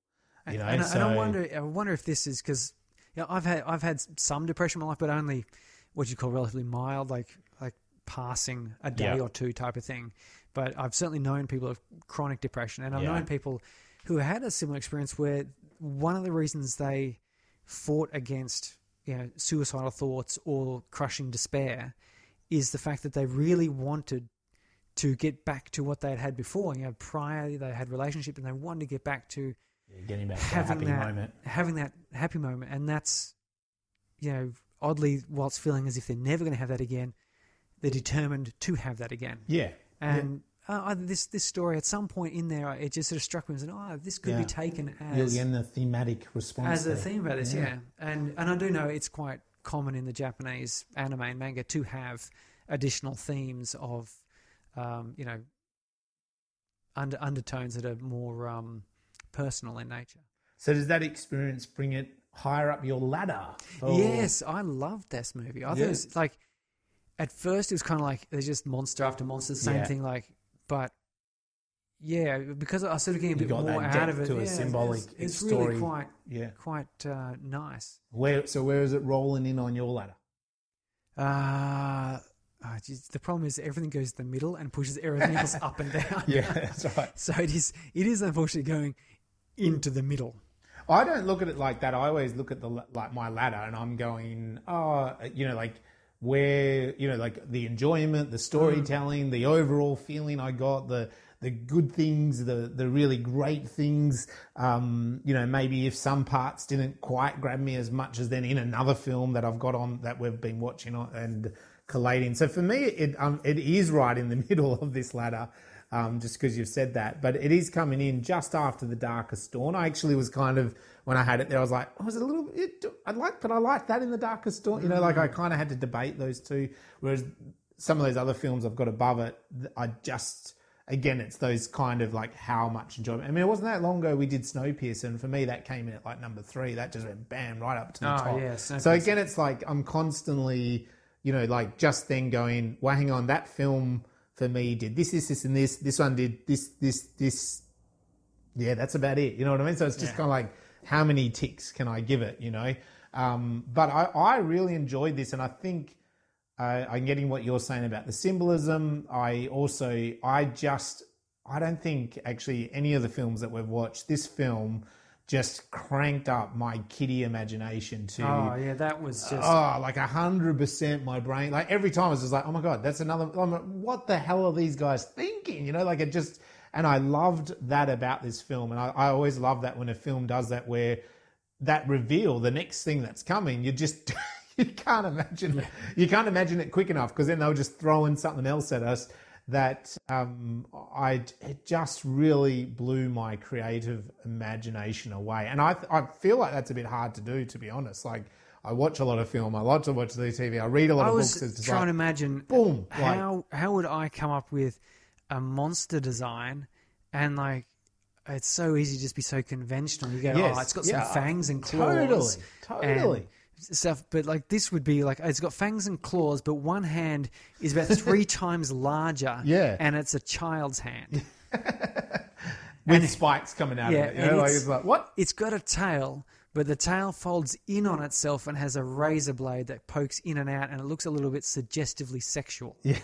You know, and, I- so and I wonder, I wonder if this is because you know, I've had I've had some depression in my life, but only what you call relatively mild, like like passing a day Yeah. or two type of thing. But I've certainly known people with chronic depression, and I've Yeah. known people who had a similar experience where one of the reasons they fought against you know suicidal thoughts or crushing despair is the fact that they really wanted to get back to what they had had before. You know, prior they had relationship and they wanted to get back to Yeah, getting back to a having happy that moment. having that happy moment, and that's you know oddly, whilst feeling as if they're never going to have that again, they're determined to have that again. Yeah, And uh, this this story at some point in there, it just sort of struck me as, oh, this could Yeah. be taken you're as getting the thematic response as a theme about this, yeah. Yeah. And and I do know it's quite common in the Japanese anime and manga to have additional themes of, um, you know, under undertones that are more um, personal in nature. So does that experience bring it higher up your ladder? for- Yes, I loved this movie. I thought Yeah. it was like at first it was kind of like there's just monster after monster, same Yeah. thing. Like, but yeah, because I sort of getting a bit more out of it. to a yeah, symbolic It's, it's story. really quite Yeah. quite uh, nice. Where so where is it rolling in on your ladder? Uh, oh, geez, the problem is everything goes to the middle and pushes everything else up and down. Yeah, that's right. So it is it is unfortunately going into the middle. I don't look at it like that. I always look at the like my ladder, and I'm going, oh, you know, like where you know, like the enjoyment, the storytelling, the overall feeling I got, the the good things, the the really great things. Um, you know, maybe if some parts didn't quite grab me as much as then in another film that I've got on that we've been watching on and collating. So for me, it um, it is right in the middle of this ladder um, just because you've said that. But it is coming in just after the Darkest Dawn. I actually was kind of when I had it there, I was like, oh, was it a little bit? I like, but I like that in the Darkest Dawn. You know, like I mm. kind of had to debate those two. Whereas some of those other films I've got above it, I just again, it's those kind of like how much enjoyment. I mean, it wasn't that long ago we did Snowpiercer, and for me that came in at like number three. That just went bam right up to the Oh, top. yeah, so again, it's like I'm constantly, you know, like just then going, well, hang on, that film for me did this, this, this, and this. This one did this, this, this. Yeah, that's about it. You know what I mean? So it's just Yeah. kind of like, how many ticks can I give it? You know. Um, but I, I really enjoyed this, and I think uh, I'm getting what you're saying about the symbolism. I also, I just, I don't think actually any of the films that we've watched, this film just cranked up my kiddie imagination to Oh yeah, that was just Oh, like a hundred percent. My brain, like every time, I was just like, "Oh my god, that's another." Like, what the hell are these guys thinking? You know, like it just. And I loved that about this film, and I, I always love that when a film does that, where that reveal, the next thing that's coming, you just you can't imagine it. You can't imagine it quick enough because then they'll just throw in something else at us that um, I it just really blew my creative imagination away. And I I feel like that's a bit hard to do, to be honest. Like I watch a lot of film, I like to watch the TV, I read a lot I of was books. It's just trying to imagine boom, like- how how would I come up with a monster design and like it's so easy to just be so conventional. You go, oh, Yes, oh, it's got yeah, some fangs and claws, totally, totally. and stuff. But like this would be like it's got fangs and claws, but one hand is about three times larger. Yeah. and it's a child's hand. with spikes coming out Yeah, of it. You know, like it's- it's like what? It's got a tail, but the tail folds in on itself and has a razor blade that pokes in and out, and it looks a little bit suggestively sexual. Yeah.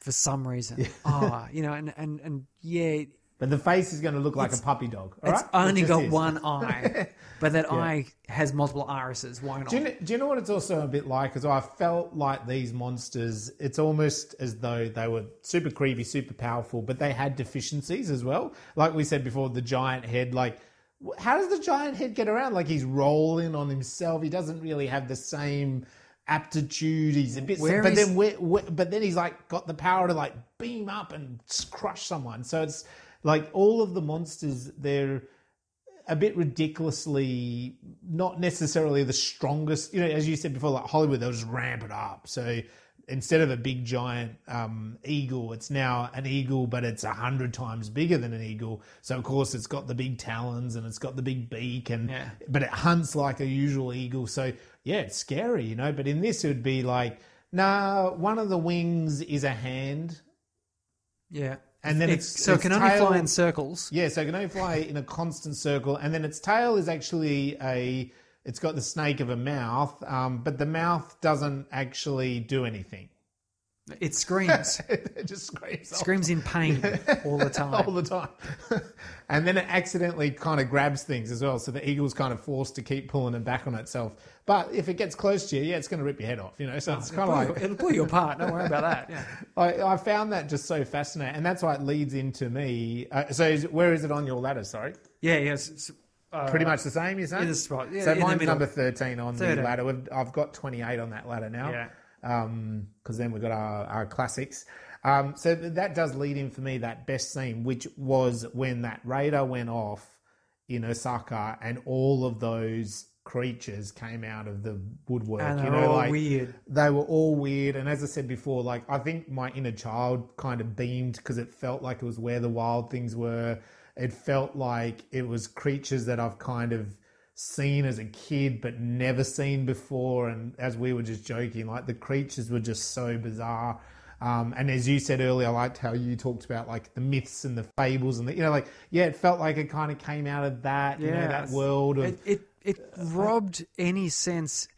For some reason. Ah, you know, and, and, and yeah, But the face is going to look like a puppy dog. all it's right? only It just got is. one eye, but that eye has multiple irises. Why not? Do you, know, do you know what it's also a bit like? Because I felt like these monsters, it's almost as though they were super creepy, super powerful, but they had deficiencies as well. Like we said before, the giant head, like, wh- how does the giant head get around? Like he's rolling on himself. He doesn't really have the same aptitude. He's a bit, Where but is- then where, where, but then he's like got the power to like beam up and crush someone. So it's like all of the monsters, they're a bit ridiculously not necessarily the strongest. You know, as you said before, like Hollywood, they'll just ramp it up. So instead of a big giant um, eagle, it's now an eagle, but it's a hundred times bigger than an eagle. So of course, it's got the big talons and it's got the big beak, and Yeah. but it hunts like a usual eagle. So yeah, it's scary, you know. But in this, it would be like, nah, one of the wings is a hand. yeah. And then It's- it's- so its it can only tail- fly in circles. Yeah, so it can only fly in a constant circle, and then its tail is actually a. It's got the snake of a mouth, um, but the mouth doesn't actually do anything. It screams, it just screams, screams in pain all the time. all the time, and then it accidentally kind of grabs things as well. So the eagle's kind of forced to keep pulling it back on itself. But if it gets close to you, yeah, it's going to rip your head off. You know, so it's kind of like you- it'll pull you apart. Don't worry about that. Yeah. I, I found that just so fascinating, and that's why it leads into me. Uh, so is, where is it on your ladder? Sorry. Yeah, yes. it's, uh, Pretty much the same, you're saying? in the spot, yeah, so in mine's number 13 on 13. the ladder. I've got 28 on that ladder now. Yeah. Because then we've got our, our classics. Um, so that does lead in for me that best scene, which was when that radar went off in Osaka and all of those creatures came out of the woodwork. And you know, all like weird. they were all weird. And as I said before, like I think my inner child kind of beamed because it felt like it was where the wild things were. It felt like it was creatures that I've kind of seen as a kid but never seen before. And as we were just joking, like the creatures were just so bizarre. Um, and as you said earlier, I liked how you talked about like the myths and the fables and the, you know, like yeah, it felt like it kind of came out of that, you know, that world of It it, it robbed any sense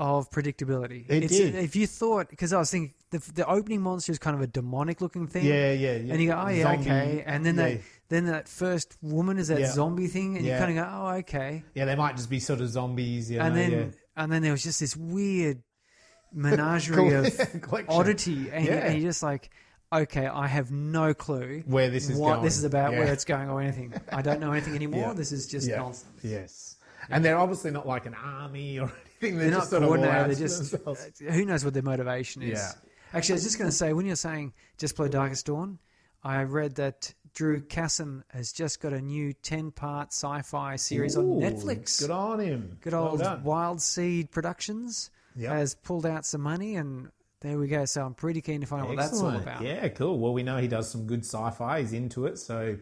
of predictability. It It's- did. If you thought, because I was thinking the, the opening monster is kind of a demonic looking thing. yeah, yeah, yeah. And you go, oh yeah, Zombie- okay. And then yeah. that then that first woman is that Yeah. zombie thing, and Yeah. you kind of go, oh okay. yeah, they might just be sort of zombies, you and know, then yeah. and then there was just this weird menagerie of Collection. oddity, and, Yeah. and you're just like, okay, I have no clue Where this is what going. this is about, Yeah. where it's going, or anything. I don't know anything anymore. Yeah. This is just Yeah. nonsense. Yes. And they're obviously not like an army or anything. They're, They're just not sort of all out coordinated. They're just themselves. Uh, who knows what their motivation is. Yeah. Actually, I was just going to say when you're saying just play Darkest Dawn, I read that Drew Casson has just got a new ten-part sci-fi series on Netflix. Good on him. Good old done. Wild Seed Productions Yep. has pulled out some money, and there we go. So I'm pretty keen to find out what that's all about. Yeah, cool. Well, we know he does some good sci-fi. He's into it, so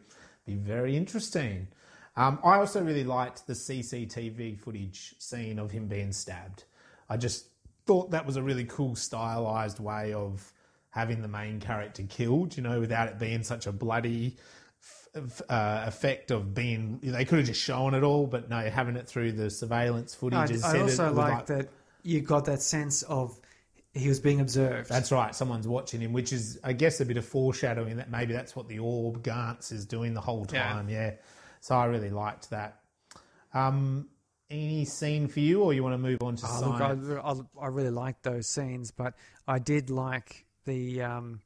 be very interesting. Um, I also really liked the CCTV footage scene of him being stabbed. I just thought that was a really cool stylized way of having the main character killed. You know, without it being such a bloody f- f- uh, effect of being. They could have just shown it all, but no, having it through the surveillance footage. I, I also was like that you got that sense of he was being observed. That's right. Someone's watching him, which is, I guess, a bit of foreshadowing that maybe that's what the orb Gantz is doing the whole time. Yeah. So I really liked that. Um, any scene for you, or you want to move on to Oh, look. I, I, I really liked those scenes, but I did like the um,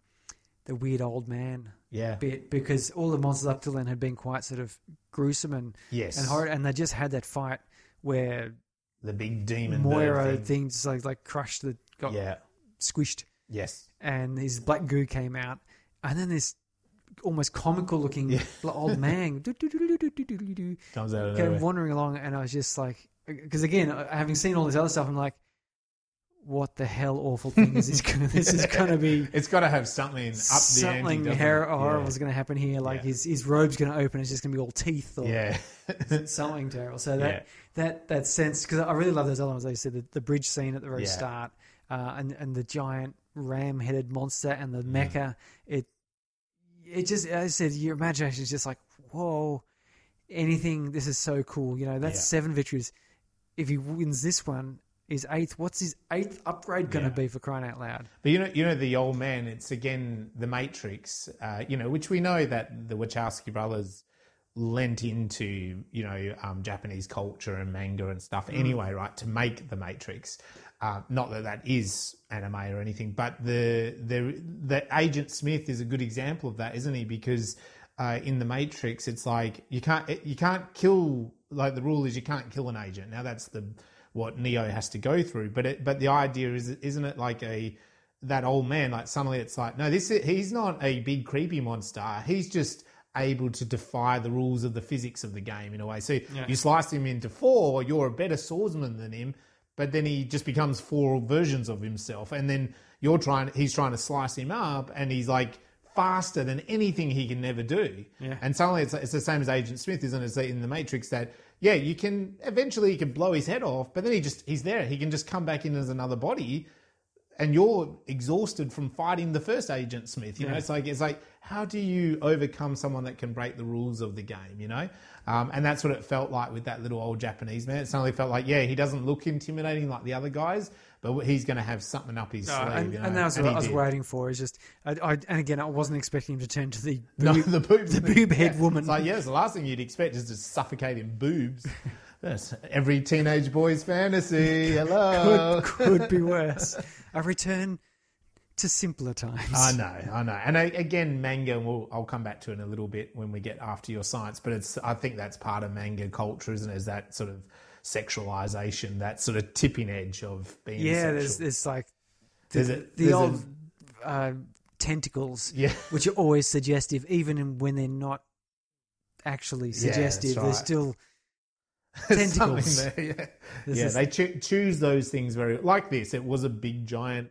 the weird old man yeah. bit because all the monsters up till then had been quite sort of gruesome and Yes. and horror, and they just had that fight where The big demon Moira thing. thing just like like crushed the got Yeah. squished, Yes. and his black goo came out, and then this almost comical looking old man Comes out of came wandering along, and I was just like, because again, having seen all this other stuff, I'm like, what the hell awful thing is this? Gonna, this is going to be It's got to have something up the ante. something doesn't horrible Yeah. is going to happen here. Like Yeah. his his robe's going to open, it's just going to be all teeth or Yeah. something terrible. So that Yeah. that that sense because I really love those other ones. Like you said, the, the bridge scene at the very start, uh, and and the giant ram-headed monster and the Mm. mecha. It it just as I said, your imagination is just like whoa. Anything. This is so cool. You know, that's seven victories. If he wins this one, his eighth. What's his eighth upgrade going to Yeah. be for crying out loud? But you know, you know the old man. It's again the Matrix. Uh, you know, which we know that the Wachowski brothers lent into. You know, um, Japanese culture and manga and stuff. Anyway, right to make the Matrix. Uh, not that that is anime or anything, but the the the Agent Smith is a good example of that, isn't he? Because uh, in the Matrix, it's like you can't you can't kill. Like the rule is you can't kill an agent. Now that's the what Neo has to go through. But it, but the idea is, isn't it like a that old man? Like suddenly it's like no, this is, he's not a big creepy monster. He's just able to defy the rules of the physics of the game in a way. So you slice him into four, you're a better swordsman than him. But then he just becomes four versions of himself, and then you're trying. He's trying to slice him up, and he's like faster than anything he can never do. Yeah. And suddenly it's, it's the same as Agent Smith, isn't it? In the Matrix, that yeah, you can eventually you can blow his head off, but then he just he's there. He can just come back in as another body, and you're exhausted from fighting the first Agent Smith. You know, it's like it's like how do you overcome someone that can break the rules of the game? You know, um, and that's what it felt like with that little old Japanese man. It suddenly felt like yeah, he doesn't look intimidating like the other guys, but he's going to have something up his No, sleeve. and, you know? and that was And what I was did. waiting for. Is just, I, I, and again, I wasn't expecting him to turn to the No, boob, the boob, the boob head woman. It's like, yes, the last thing you'd expect is to suffocate in boobs. That's every teenage boy's fantasy. Hello. could, could be worse. A return to simpler times. I know, I know. And I, again, manga, and we'll, I'll come back to it in a little bit when we get after your science, but it's, I think that's part of manga culture, isn't it? Is that sort of sexualization, that sort of tipping edge of being yeah, sexual. there's, there's like the, There's a- the there's a- old uh, tentacles, Yeah. which are always suggestive, even when they're not actually Yeah, that's suggestive. They're still tentacles. there, yeah, yeah they choo- choose those things very like this. It was a big giant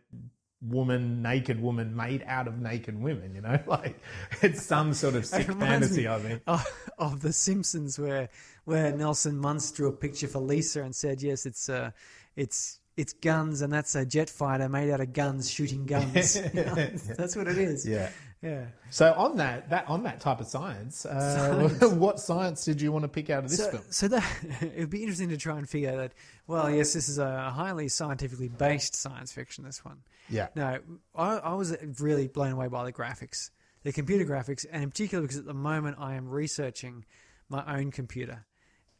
woman, naked woman made out of naked women. You know, like it's some sort of sick fantasy. me- I think. of, of The Simpsons, where where Nelson Muntz drew a picture for Lisa and said, "Yes, it's uh, it's it's guns, and that's a jet fighter made out of guns shooting guns. You know, That's what it is. Yeah. Yeah. So on that, that on that type of science, uh, Science. what science did you want to pick out of this so, film? so that it would be interesting to try and figure that. Well, yes, this is a highly scientifically based science fiction. This one. Yeah. No, I, I was really blown away by the graphics, the computer graphics, and in particular because at the moment I am researching my own computer,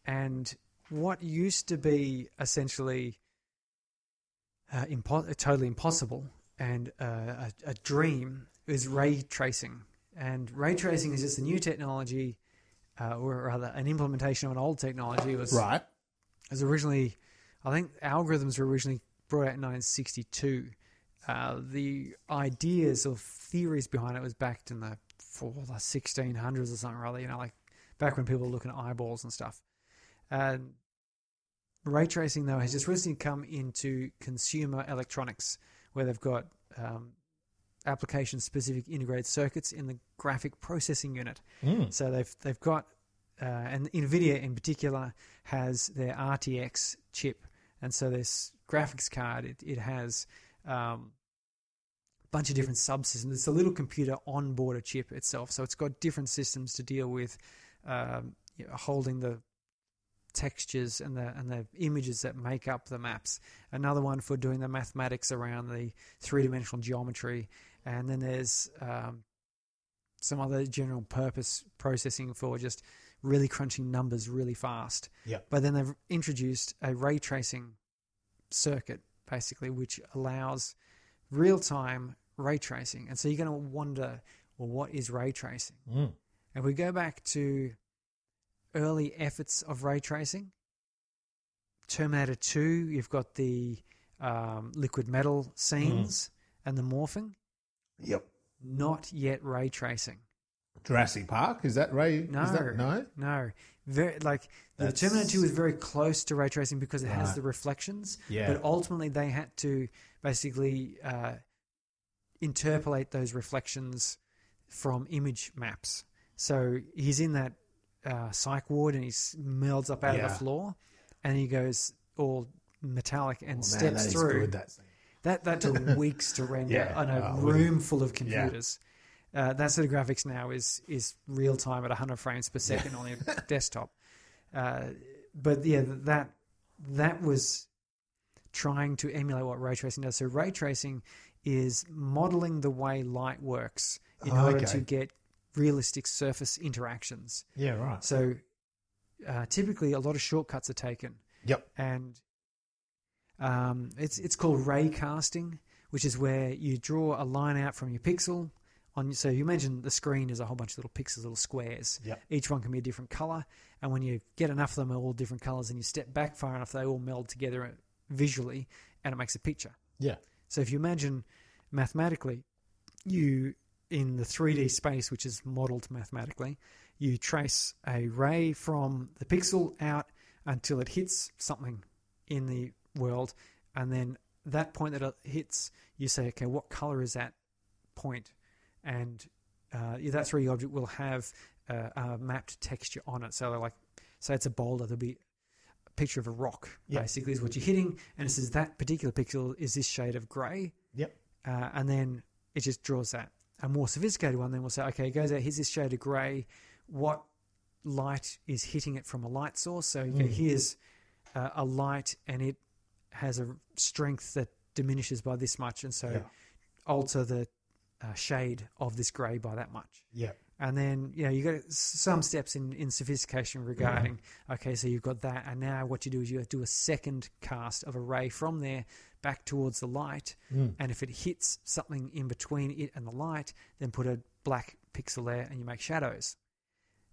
and what used to be essentially uh, impo- totally impossible and uh, a, a dream is ray tracing. And ray tracing is just a new technology, uh, or rather, an implementation of an old technology. It was Right. it was originally, I think algorithms were originally brought out in 1962. Uh, the ideas or theories behind it was backed in the for the 1600s or something rather. You know, like back when people were looking at eyeballs and stuff. And ray tracing though has just recently come into consumer electronics, where they've got um, application-specific integrated circuits in the graphic processing unit. Mm. So they've they've got uh, and Nvidia in particular has their RTX chip, and so this graphics card it it has um, a bunch of different subsystems. It's a little computer on board a chip itself, so it's got different systems to deal with um, you know, holding the textures and the and the images that make up the maps. Another one for doing the mathematics around the three dimensional geometry, and then there's um, some other general purpose processing for just really crunching numbers really fast. Yep. But then they've introduced a ray tracing circuit, basically, which allows real time ray tracing. And so you're going to wonder, well, what is ray tracing? Mm. And we go back to early efforts of ray tracing. Terminator 2, you've got the um, liquid metal scenes and the morphing. Yep. Not yet ray tracing. Jurassic Park is that Ray? No, Is that, no. no. Very like the That's- Terminator Two is very close to ray tracing because it has Right. the reflections. Yeah. But ultimately, they had to basically uh, interpolate those reflections from image maps. So he's in that uh, psych ward and he melds up out of the floor, and he goes all metallic and Oh, man, steps is through. good, that. That that took weeks to render Yeah. on a Oh, really? room full of computers. Uh, that sort of graphics now is is real time at 100 frames per second on your desktop. Uh, but yeah, that that was trying to emulate what ray tracing does. So ray tracing is modeling the way light works in Oh, order okay. to get realistic surface interactions. Yeah, right. So uh, typically, a lot of shortcuts are taken Yep. and um, it's it's called ray casting, which is where you draw a line out from your pixel. On so you imagine the screen is a whole bunch of little pixels, little squares. Yep. Each one can be a different color, and when you get enough of them, are all different colors, and you step back far enough, they all meld together visually, and it makes a picture. Yeah. So if you imagine mathematically, you in the 3D space, which is modeled mathematically, you trace a ray from the pixel out until it hits something in the world, and then that point that it hits, you say, okay, what color is that point? And uh, that 3D object will have uh, a mapped texture on it. So, like, say it's a boulder, there'll be a picture of a rock. Yeah. Basically, is what you're hitting, and it says that particular pixel is this shade of grey Yep. uh, and then it just draws that. A more sophisticated one then will say, okay, it goes out, here's this shade of grey. What light is hitting it from a light source? So okay, Mm. here's uh, a light and it has a strength that diminishes by this much. And so Yeah. alter the uh, shade of this grey by that much. Yeah. And then, you know, you got some steps in, in sophistication regarding, okay, so you've got that. And now what you do is you do a second cast of a ray from there back towards the light. Mm. And if it hits something in between it and the light, then put a black pixel there and you make shadows.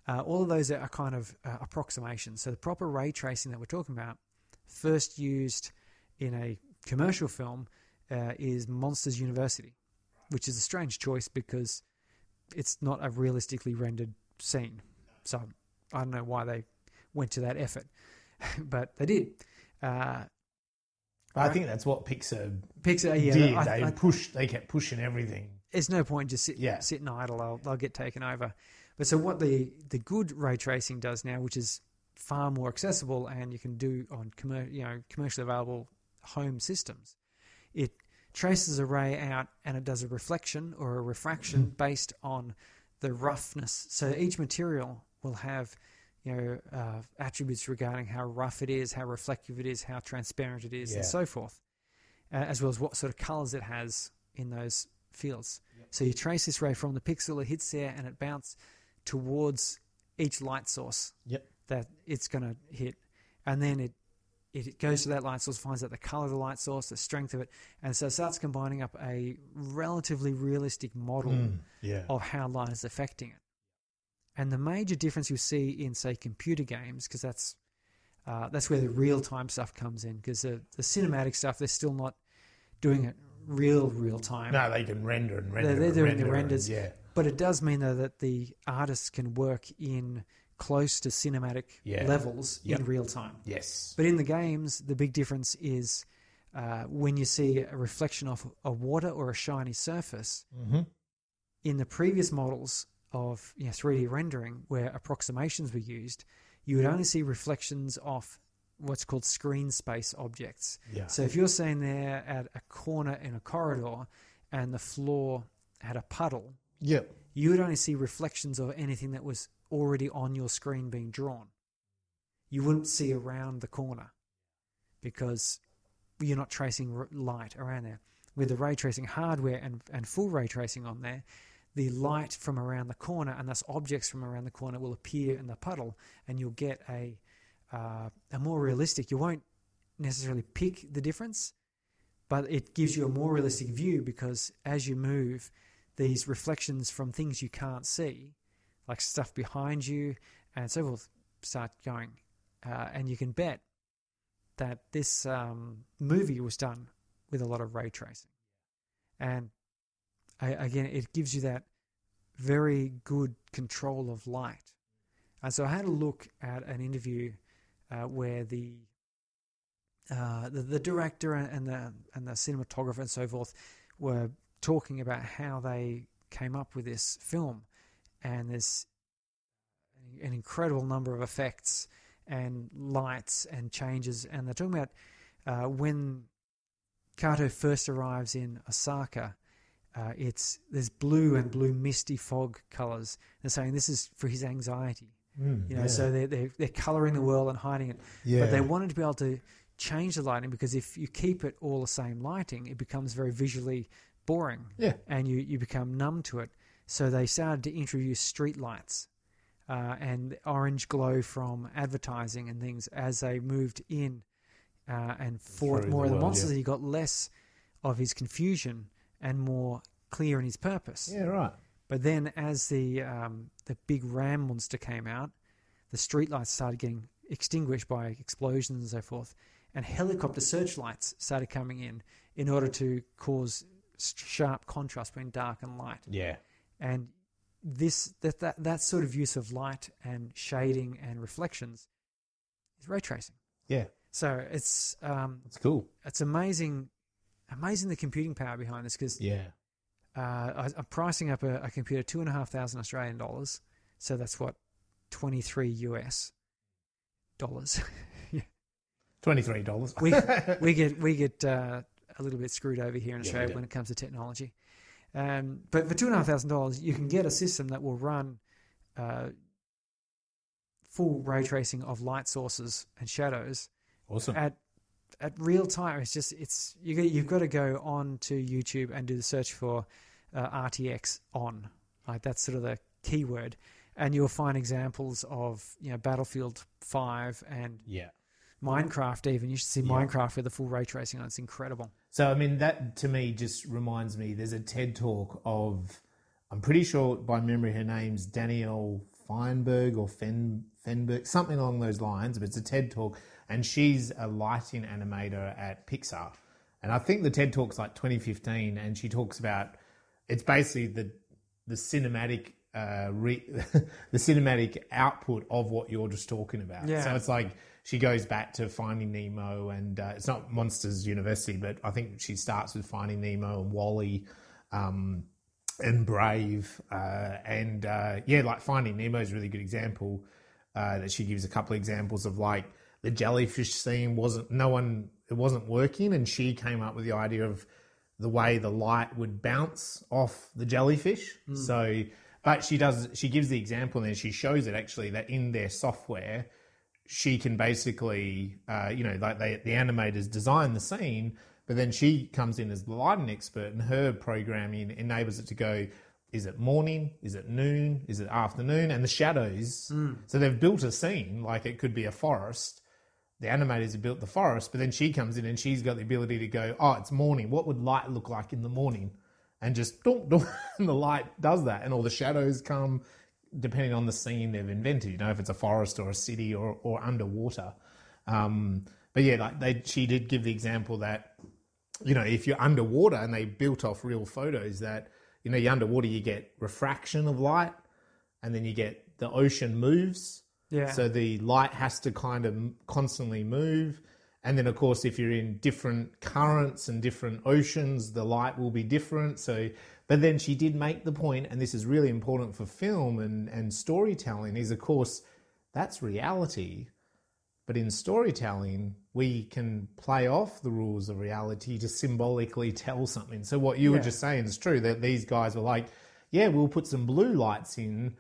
Uh, all of those are kind of uh, approximations. So the proper ray tracing that we're talking about, first used in a commercial film, uh, is Monsters University, which is a strange choice because it's not a realistically rendered scene. So I don't know why they went to that effort, but they did. Uh, But I think that's what Pixar Pixar, yeah, did. I- they I- pushed. They kept pushing everything. there's no point just sit, Yeah. sitting idle. They'll, they'll get taken over. But so what the the good ray tracing does now, which is far more accessible and you can do on commer- you know commercially available home systems. It traces a ray out and it does a reflection or a refraction mm-hmm. based on the roughness. So each material will have you know uh, attributes regarding how rough it is, how reflective it is, how transparent it is, Yeah. and so forth, uh, as well as what sort of colors it has in those fields. So you trace this ray from the pixel, it hits there, and it bounces towards each light source Yep. that it's going to hit, and then it it goes to that light source, finds out the color of the light source, the strength of it, and so it starts combining up a relatively realistic model Mm, yeah. of how light is affecting it. And the major difference you see in, say, computer games, because that's uh, that's where the real time stuff comes in, because the, the cinematic stuff they're still not doing it real real time. No, they can render and render. they're and doing render the and- renders, yeah. but it does mean though that the artists can work in close to cinematic Yeah. levels Yep. in real time. Yes. But in the games, the big difference is uh, when you see a reflection of a water or a shiny surface. Mm-hmm. In the previous models of you know, 3D rendering, where approximations were used, you would only see reflections off what's called screen space objects. Yeah. So if you're saying there at a corner in a corridor and the floor had a puddle, you would only see reflections of anything that was already on your screen being drawn. You wouldn't see around the corner because you're not tracing light around there. With the ray tracing hardware and, and full ray tracing on there, the light from around the corner and thus objects from around the corner will appear in the puddle and you'll get a, uh, a more realistic, you won't necessarily pick the difference, but it gives you a more realistic view because as you move, these reflections from things you can't see, like stuff behind you and so forth, start going. Uh, and you can bet that this um, movie was done with a lot of ray tracing. And I, again, it gives you that very good control of light. And so I had a look at an interview uh, where the, uh, the the director and the and the cinematographer and so forth were talking about how they came up with this film, and there's an incredible number of effects and lights and changes, and they're talking about uh, when Kato first arrives in Osaka. Uh, it's there's blue and blue misty fog colors. They're saying this is for his anxiety. Mm, You know, yeah. so they're, they're they're coloring the world and hiding it. yeah. But they wanted to be able to change the lighting because if you keep it all the same lighting, it becomes very visually boring yeah. and you, you become numb to it. So they started to introduce street lights uh, and orange glow from advertising and things as they moved in uh, and fought Through more the of the world, monsters. yeah. You got less of his confusion and more clear in his purpose. Yeah. Right. But then, as the um, the big ram monster came out, the streetlights started getting extinguished by explosions and so forth, and helicopter searchlights started coming in in order to cause sharp contrast between dark and light. Yeah. And this that that, that sort of use of light and shading and reflections is ray tracing. Yeah. So it's um, That's cool. it's amazing, amazing the computing power behind this because Yeah. uh, I, I'm pricing up a, a computer two and a half thousand Australian dollars, so that's what twenty three US dollars. Twenty-three dollars. we we get we get uh, a little bit screwed over here in Yeah, Australia when it comes to technology. Um, but for two and a half thousand dollars, you can get a system that will run uh, full ray tracing of light sources and shadows awesome. at at real time. It's just it's you you've got to go on to YouTube and do the search for uh, RTX on. Like that's sort of the keyword, and you'll find examples of you know Battlefield Five and Yeah. Minecraft. Even you should see Yeah. Minecraft with the full ray tracing on. It's incredible. So I mean, that to me just reminds me. There's a TED talk of, I'm pretty sure by memory her name's Danielle Feinberg or Fen Fenberg, something along those lines. But it's a TED talk, and she's a lighting animator at Pixar. And I think the TED talk's like 2015, and she talks about it's basically the the cinematic. Uh, re- the cinematic output of what you're just talking about. Yeah. So it's like she goes back to Finding Nemo, and uh, it's not Monsters University, but I think she starts with Finding Nemo and WALL-E, um, and Brave, uh, and uh, yeah, like Finding Nemo is a really good example. Uh, that she gives a couple of examples of like the jellyfish scene wasn't no one it wasn't working, and she came up with the idea of the way the light would bounce off the jellyfish. So, but she does she gives the example and then she shows it actually that in their software she can basically, uh, you know, like they, the animators design the scene, but then she comes in as the lighting expert, and her programming enables it to go. Is it morning? Is it noon? Is it afternoon? And the shadows. So they've built a scene like it could be a forest. The animators have built the forest, but then she comes in and she's got the ability to go, oh, it's morning. What would light look like in the morning? And just and the light does that, and all the shadows come depending on the scene they've invented. You know, if it's a forest or a city or or underwater. Um, but yeah, like they, she did give the example that you know if you're underwater and they built off real photos that you know you're underwater you get refraction of light, and then you get the ocean moves. Yeah. So the light has to kind of constantly move. And then, of course, if you're in different currents and different oceans, the light will be different. So, but then she did make the point, and this is really important for film and, and storytelling, is of course, that's reality. But in storytelling, we can play off the rules of reality to symbolically tell something. So, what you were just saying is true that these guys were like, yeah, we'll put some blue lights in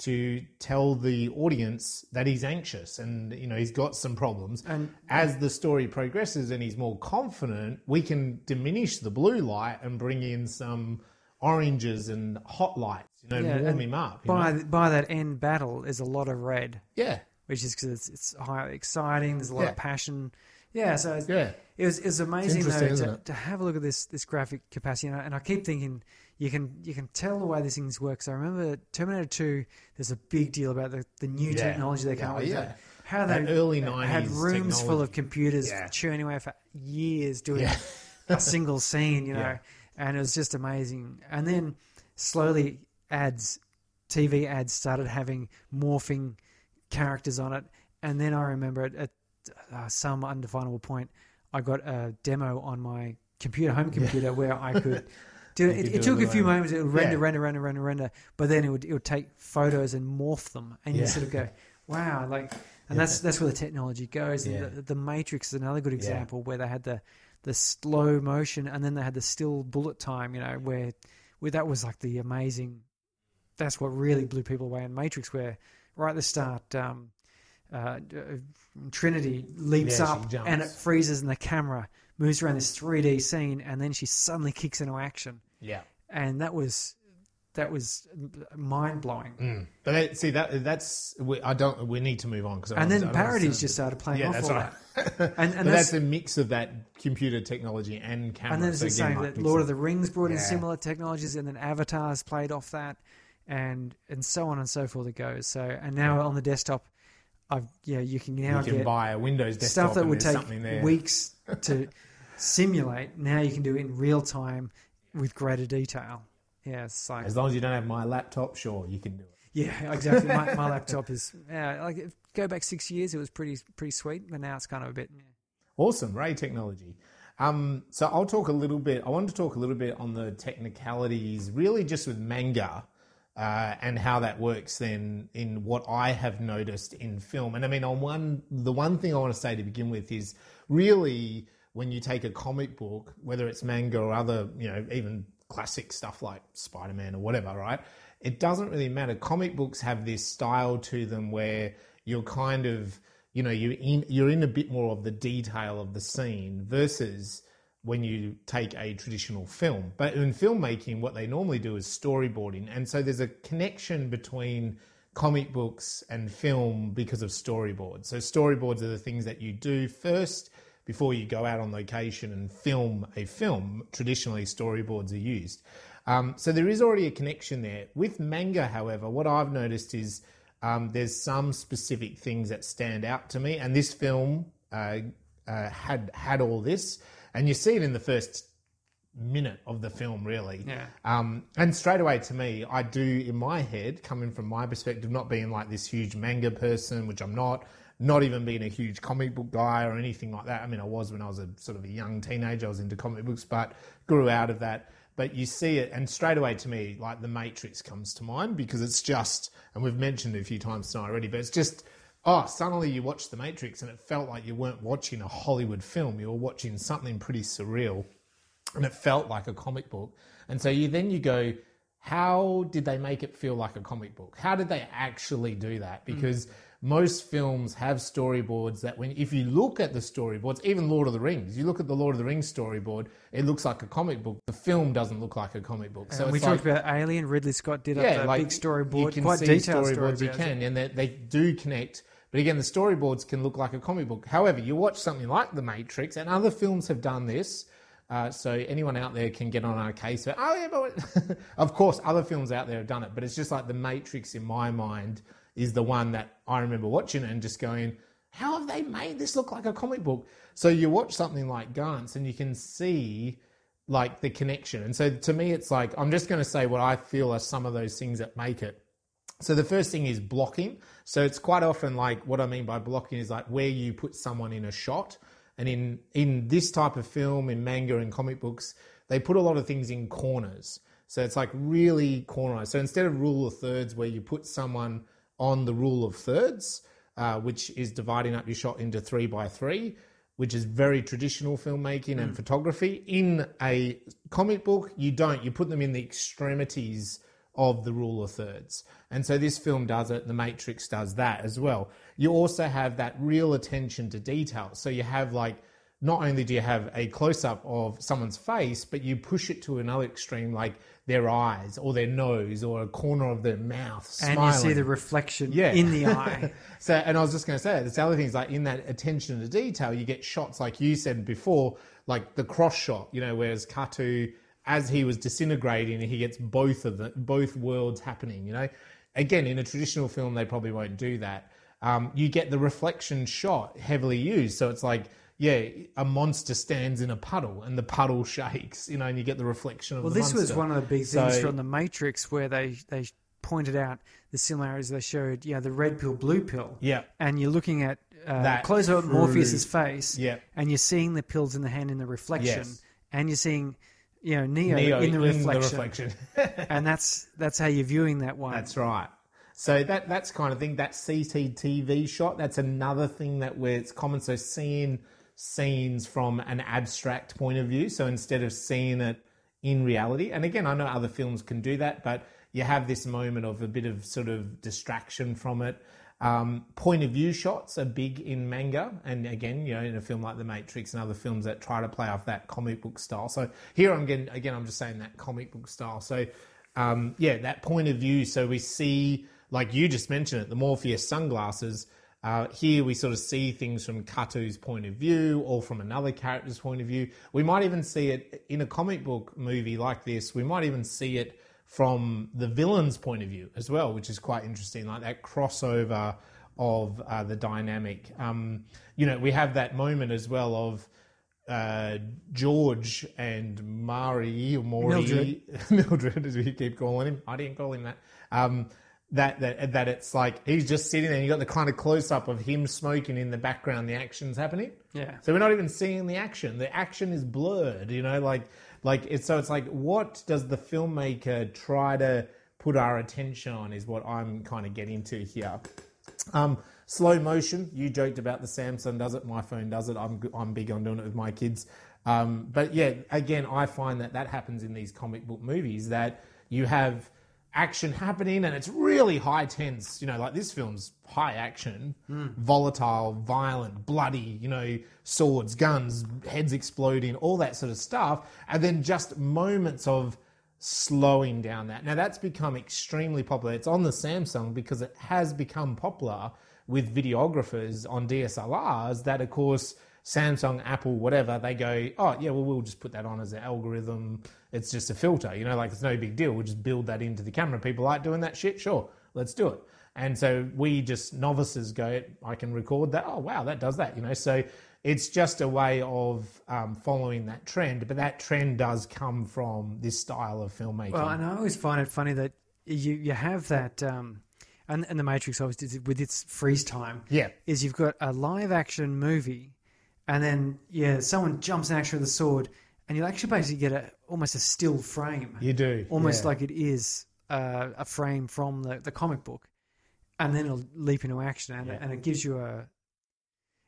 to tell the audience that he's anxious and you know he's got some problems And- as the story progresses and he's more confident we can diminish the blue light and bring in some oranges and hot lights you know Yeah, warm him up By know? by that end battle, is a lot of red, yeah which is because it's, it's highly exciting. There's a lot Yeah. of passion. Yeah, so it's, yeah it was it was amazing though to, to have a look at this this graphic capacity, and I, and I keep thinking you can you can tell the way these things work. So I remember Terminator Two. There's a big deal about the, the new Yeah. technology they Yeah, up with. yeah. How That they early 90s had 90s rooms full of computers Yeah. churning away for years doing Yeah. a single scene, you know, and it was just amazing. And then slowly ads, TV ads started having morphing characters on it. And then I remember at, at uh, some undefinable point, I got a demo on my computer, home computer, where I could it. It, took a few moments. It would render, Yeah. render, render, render, render, but then it would it would take photos and morph them, and you Yeah. sort of go, "Wow!" Like, and that's that's where the technology goes. Yeah. And the, the Matrix is another good example where they had the the slow motion, and then they had the still bullet time. You know, where where that was like the amazing. That's what really blew people away in Matrix, where right at the start, um, uh, uh, Trinity leaps Yeah, up and it freezes, and the camera moves around this 3D scene, and then she suddenly kicks into action, yeah and that was that was mind blowing. Mm. but that, see that that's we, i don't we need to move on because And then parodies just started playing yeah off that's all right that. And, and but that's, that's a mix of that computer technology and camera and then it's so the same that Lord of the Rings brought in similar technologies, and then Avatars played off that, and and so on and so forth it goes. So and now on the desktop, I've yeah you can now you can get buy a windows desktop stuff that and would take weeks to simulate. Now you can do it in real time with greater detail. Yeah, it's like as long as you don't have my laptop sure you can do it yeah, exactly. My, my laptop is yeah, like if- go back six years, it was pretty pretty sweet, but now it's kind of a bit. yeah. Awesome, Ray technology. Um, so I'll talk a little bit. I wanted to talk a little bit on the technicalities, really just with manga uh, and how that works. Then in what I have noticed in film, and I mean, on one, the one thing I want to say to begin with is really when you take a comic book, whether it's manga or other, you know, even classic stuff like Spider Man or whatever, right? It doesn't really matter. Comic books have this style to them where you're kind of you know you're in you're in a bit more of the detail of the scene versus when you take a traditional film but in filmmaking what they normally do is storyboarding and so there's a connection between comic books and film because of storyboards so storyboards are the things that you do first before you go out on location and film a film traditionally storyboards are used um, so there is already a connection there with manga however what i've noticed is um, there's some specific things that stand out to me, and this film uh, uh, had had all this, and you see it in the first minute of the film, really. Yeah. Um, and straight away, to me, I do in my head, coming from my perspective, not being like this huge manga person, which I'm not, not even being a huge comic book guy or anything like that. I mean, I was when I was a sort of a young teenager. I was into comic books, but grew out of that. But you see it, and straight away to me, like the Matrix comes to mind because it's just, and we've mentioned it a few times tonight already, but it's just oh, suddenly you watch The Matrix and it felt like you weren't watching a Hollywood film. You were watching something pretty surreal and it felt like a comic book. And so you then you go, how did they make it feel like a comic book? How did they actually do that? Mm. Because most films have storyboards that when if you look at the storyboards, even Lord of the Rings, you look at the Lord of the Rings storyboard, it looks like a comic book. The film doesn't look like a comic book. So And we it's like, talked about Alien. Ridley Scott did a the big storyboard, you can quite see detailed storyboards. You storyboards. can, and they, they do connect. But again, the storyboards can look like a comic book. However, you watch something like The Matrix, and other films have done this. Uh, so anyone out there can get on our case. For, oh yeah, but of course, other films out there have done it. But it's just like The Matrix, in my mind, is the one that I remember watching and just going, "How have they made this look like a comic book?" So you watch something like Gantz, and you can see like the connection. And so to me, it's like I'm just going to say what I feel are some of those things that make it. So the first thing is blocking. So it's quite often like what I mean by blocking is like where you put someone in a shot. And in in this type of film, in manga and comic books, they put a lot of things in corners. So it's like really cornerized. So instead of rule of thirds, where you put someone on the rule of thirds, uh, which is dividing up your shot into three by three, which is very traditional filmmaking and photography. In a comic book, you don't. You put them in the extremities of the rule of thirds. And so this film does it, The Matrix does that as well. You also have that real attention to detail. So you have like, not only do you have a close up of someone's face, but you push it to another extreme, like their eyes or their nose or a corner of their mouth. Smiling. and you see the reflection Yeah. in the eye. So, and I was just going to say, the other thing is like in that attention to detail, you get shots like you said before, like the cross shot, you know, whereas Kato, as he was disintegrating, he gets both of the both worlds happening. You know, again, in a traditional film, they probably won't do that. Um, you get the reflection shot heavily used, so it's like. Yeah, a monster stands in a puddle and the puddle shakes, you know, and you get the reflection of the. Well, the this was one of the big things So- from the Matrix where they they pointed out the similarities. They showed, you know, the red pill, blue pill. Yeah. And you're looking at uh, That close up Morpheus's face. Yeah. And you're seeing the pills in the hand in the reflection, Yes. and you're seeing, you know, Neo, Neo in the reflection. reflection. and that's that's how you're viewing that one. That's right. So that that's kind of thing. That CCTV shot. That's another thing that where it's common. So seeing scenes from an abstract point of view. So instead of seeing it in reality, and again, I know other films can do that, but you have this moment of a bit of sort of distraction from it. Um, point of view shots are big in manga, and again, you know, in a film like The Matrix and other films that try to play off that comic book style. So here I'm getting again, I'm just saying that comic book style. So um, yeah, that point of view. So we see, like you just mentioned it, the Morpheus sunglasses. Uh, here we sort of see things from Kato's point of view or from another character's point of view. We might even see it in a comic book movie like this. We might even see it from the villain's point of view as well, which is quite interesting, like that crossover of uh, the dynamic. Um, you know, we have that moment as well of uh, George and Mari or Maury, Mildred. Mildred, as we keep calling him. I didn't call him that. Um, that that that it's like he's just sitting there. and You got the kind of close up of him smoking in the background. The action's happening. Yeah. So we're not even seeing the action. The action is blurred. You know, like like it's so it's like what does the filmmaker try to put our attention on is what I'm kind of getting to here. Um, slow motion. You joked about the Samsung does it. My phone does it. I'm I'm big on doing it with my kids. Um, but yeah, again, I find that that happens in these comic book movies that you have action happening and it's really high tense. You know, like this film's high action, hmm. volatile, violent, bloody. You know, swords, guns, heads exploding, all that sort of stuff, and then just moments of slowing down that. Now that's become extremely popular. It's on the Samsung because it has become popular with videographers on DSLRs that of course Samsung, Apple, whatever, they go, oh yeah, well we'll just put that on as an algorithm. It's just a filter, you know, like it's no big deal. We'll just build that into the camera. People like doing that shit, sure, let's do it. And so we just novices go, I can record that. Oh wow, that does that, you know. So it's just a way of um, following that trend, but that trend does come from this style of filmmaking. Well, and I always find it funny that you you have that, um, and and the Matrix obviously with its freeze time. Yeah. is you've got a live action movie, and then yeah, someone jumps in action with a sword, and you actually basically get a almost a still frame. you do almost yeah. like it is uh, a frame from the, the comic book. and then it'll leap into action, and, Yeah. and it gives you a.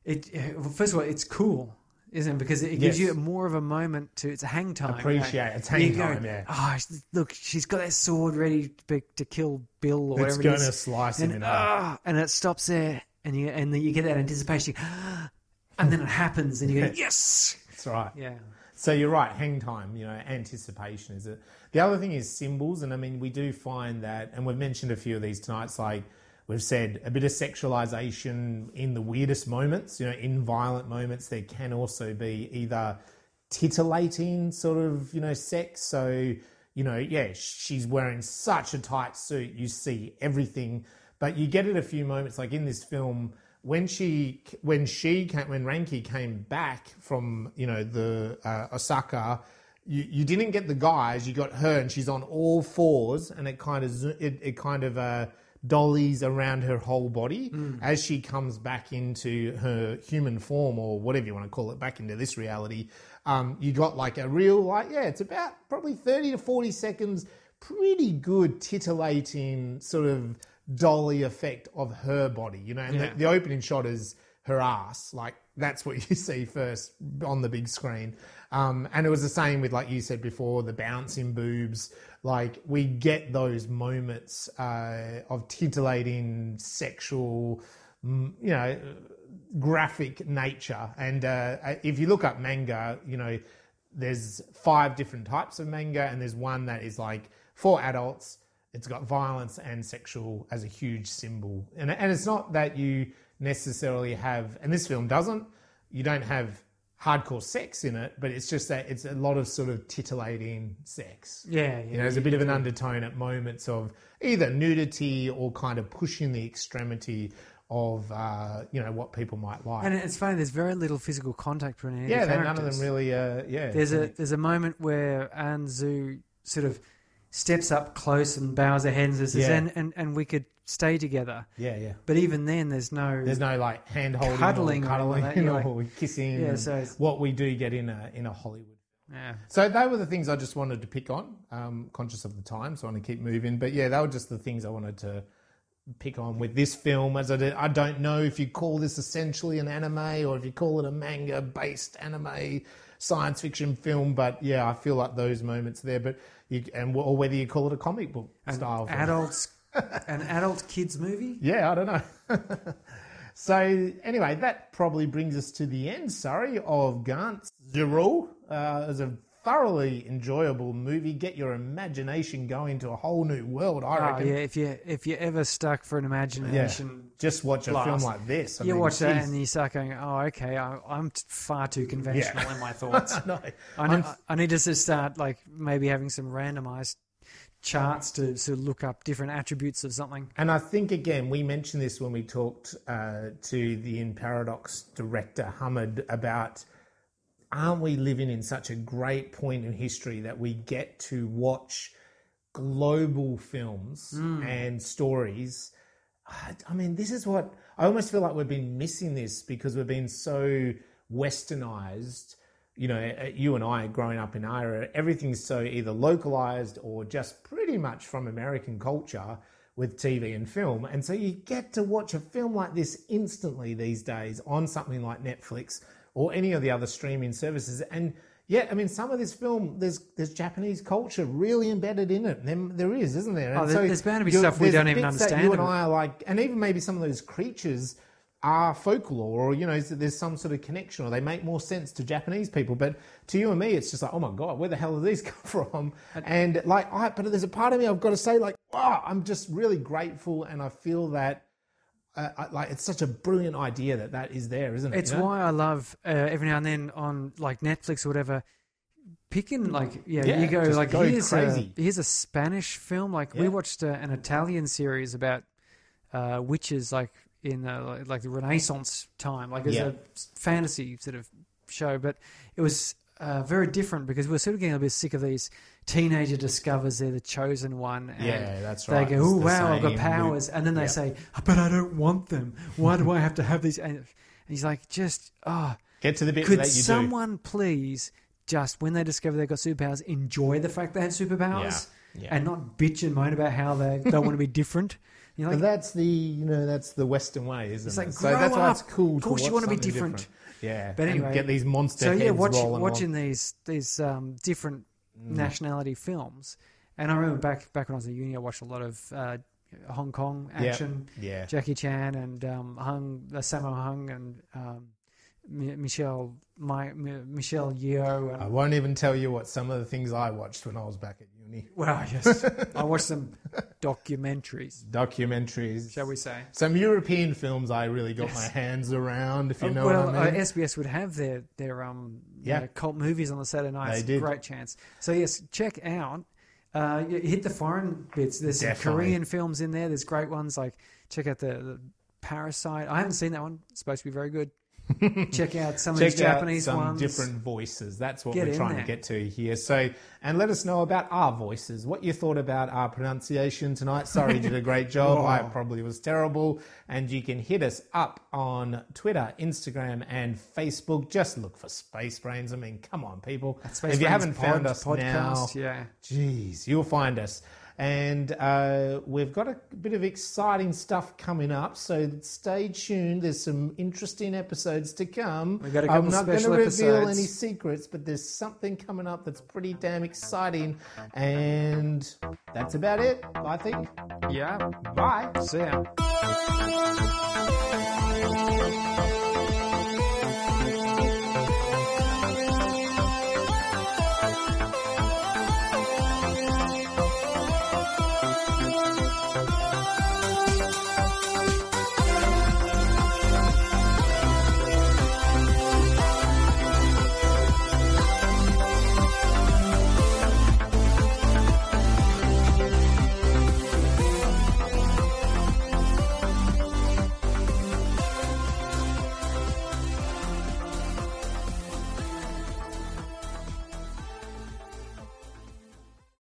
It first of all, it's cool, isn't it? Because it gives Yes. you more of a moment to. It's a hang time. Appreciate it's hang go, time, yeah. Oh, look, she's got that sword ready to, be, to kill Bill or whatever It's whatever going to slice him And, in half. ah, and it stops there, and you and then you get that anticipation, and then it happens, and you go, yes, That's right. yeah, So you're right, hang time, you know, anticipation is it. The other thing is symbols, and I mean, we do find that, and we've mentioned a few of these tonight. It's like we've said a bit of sexualization in the weirdest moments, you know, in violent moments. There can also be either titillating sort of, you know, sex. So, you know, yeah, she's wearing such a tight suit, you see everything, but you get it a few moments, like in this film when she when she came when Ranky came back from you know the uh, Osaka, you, you didn't get the guys, you got her, and she's on all fours, and it kind of it, it kind of uh, dollies around her whole body as she comes back into her human form or whatever you want to call it, back into this reality. Um, you got like a real like yeah, it's about probably thirty to forty seconds, pretty good titillating sort of dolly effect of her body, you know, and Yeah. the, the opening shot is her ass, like that's what you see first on the big screen. Um, and it was the same with, like you said before, the bouncing boobs. Like we get those moments uh, of titillating sexual, you know, graphic nature. And uh, if you look up manga, you know, there's five different types of manga, and there's one that is like for adults. It's got violence and sexual as a huge symbol, and and it's not that you necessarily have, and this film doesn't. You don't have hardcore sex in it, but it's just that it's a lot of sort of titillating sex. yeah, yeah. You know, there's a bit of an undertone at moments of either nudity or kind of pushing the extremity of uh, you know what people might like. and it's funny. There's very little physical contact between any yeah, of the none of them really. Uh, yeah, There's a there's a moment where Anzu sort of steps up close and bows her hands and says, Yeah. and, and, and we could stay together. yeah, yeah. But even then, there's no. There's no like hand holding, Cuddling or or cuddling, like that, or kissing. Yeah, so what we do get in a in a Hollywood. yeah. So they were the things I just wanted to pick on. Um, conscious of the time, so I want to keep moving. But yeah, they were just the things I wanted to pick on with this film. As I did, I don't know if you call this essentially an anime or if you call it a manga-based anime science fiction film. But yeah, I feel like those moments there. But you and or whether you call it a comic book style film. Adults, an adult kids movie. Yeah, I don't know. so anyway, that probably brings us to the end, sorry, of Gantz Zero. Uh, as a thoroughly enjoyable movie. Get your imagination going to a whole new world, I Oh, reckon. yeah, if you if you're ever stuck for an imagination, yeah. Just watch a film like this. I you mean, watch that and you start going, "Oh, okay, I, I'm far too conventional in my thoughts." no, I, I'm- I need to of start like maybe having some randomized charts to of look up different attributes of something. And I think again, we mentioned this when we talked uh, to the In Paradox director Hamid about aren't we living in such a great point in history that we get to watch global films and stories? I mean, this is what I almost feel like we've been missing this because we've been so westernized. You know, uh, you and I growing up in our era, everything's so either localized or just pretty much from American culture with TV and film. And so you get to watch a film like this instantly these days on something like Netflix or any of the other streaming services. And yeah, I mean, some of this film, there's there's Japanese culture really embedded in it. There, there is, isn't there? Oh, And there- there's bound to be stuff we don't even understand You and. I are like, and even maybe some of those creatures are folklore, or you know, there's some sort of connection, or they make more sense to Japanese people. But to you and me, it's just like, oh my god, where the hell did these come from? And like, I, but there's a part of me I've got to say, like, wow, I'm just really grateful, and I feel that. Uh, I- like it's such a brilliant idea that that is there, isn't it? It's you know? why I love uh, every now and then on like Netflix or whatever. Picking like yeah, Yeah, you go like go here's crazy. a here's a Spanish film. Like we watched uh, an Italian series about uh, witches, like in uh, like- the Renaissance time. Like it was Yeah. a fantasy sort of show, but it was uh, very different because we're sort of getting a bit sick of these teenager discovers they're the chosen one. And Yeah, that's right. They go, oh wow, I've got powers, loop. and then they Yeah. say, but I don't want them. Why do I have to have these? And he's like, just oh, Get to the bit could that you do. someone please just when they discover they've got superpowers, enjoy the fact they have superpowers, Yeah, yeah. and not bitch and moan about how they don't want to be different. You're like, that's the you know that's the Western way, isn't It's it? like, so grow that's why it's cool. Of course to you wanna be something different. Yeah, But and anyway, get these monster so yeah, watch, watching along. these these um, different Mm. nationality films, and I remember back back when I was at uni, I watched a lot of uh, Hong Kong action. Yeah, Jackie Chan and um, Hung, uh, Sammo Hung and um, Mi- Michelle My, Mi- Michelle Yeoh. I won't even tell you what some of the things I watched when I was back at well, yes, I watched some documentaries, Documentaries, shall we say? Some European films I really got my hands around, if you Uh, know well, what I mean. uh, SBS would have their their um Yeah. yeah. cult movies on the Saturday nights. They did. Great chance. So yes, check out. Uh, hit the foreign bits. There's some Korean films in there. There's great ones like check out the, the Parasite. I haven't seen that one. It's supposed to be very good. check out some of these out Japanese some ones. different voices. That's what Get we're in trying to get to here. So, and let us know about our voices. What you thought about our pronunciation tonight. Sorry, you did a great job. I probably was terrible. And you can hit us up on Twitter, Instagram, and Facebook. Just look for Space Brains. I mean, come on, people. If you haven't found pod- us now, podcast, yeah. Jeez, you'll find us. And uh, we've got a bit of exciting stuff coming up, so stay tuned. There's some interesting episodes to come. We've got a I'm not going to reveal episodes. any secrets, but there's something coming up that's pretty damn exciting. And that's about it, I think. Yeah. Bye. See ya.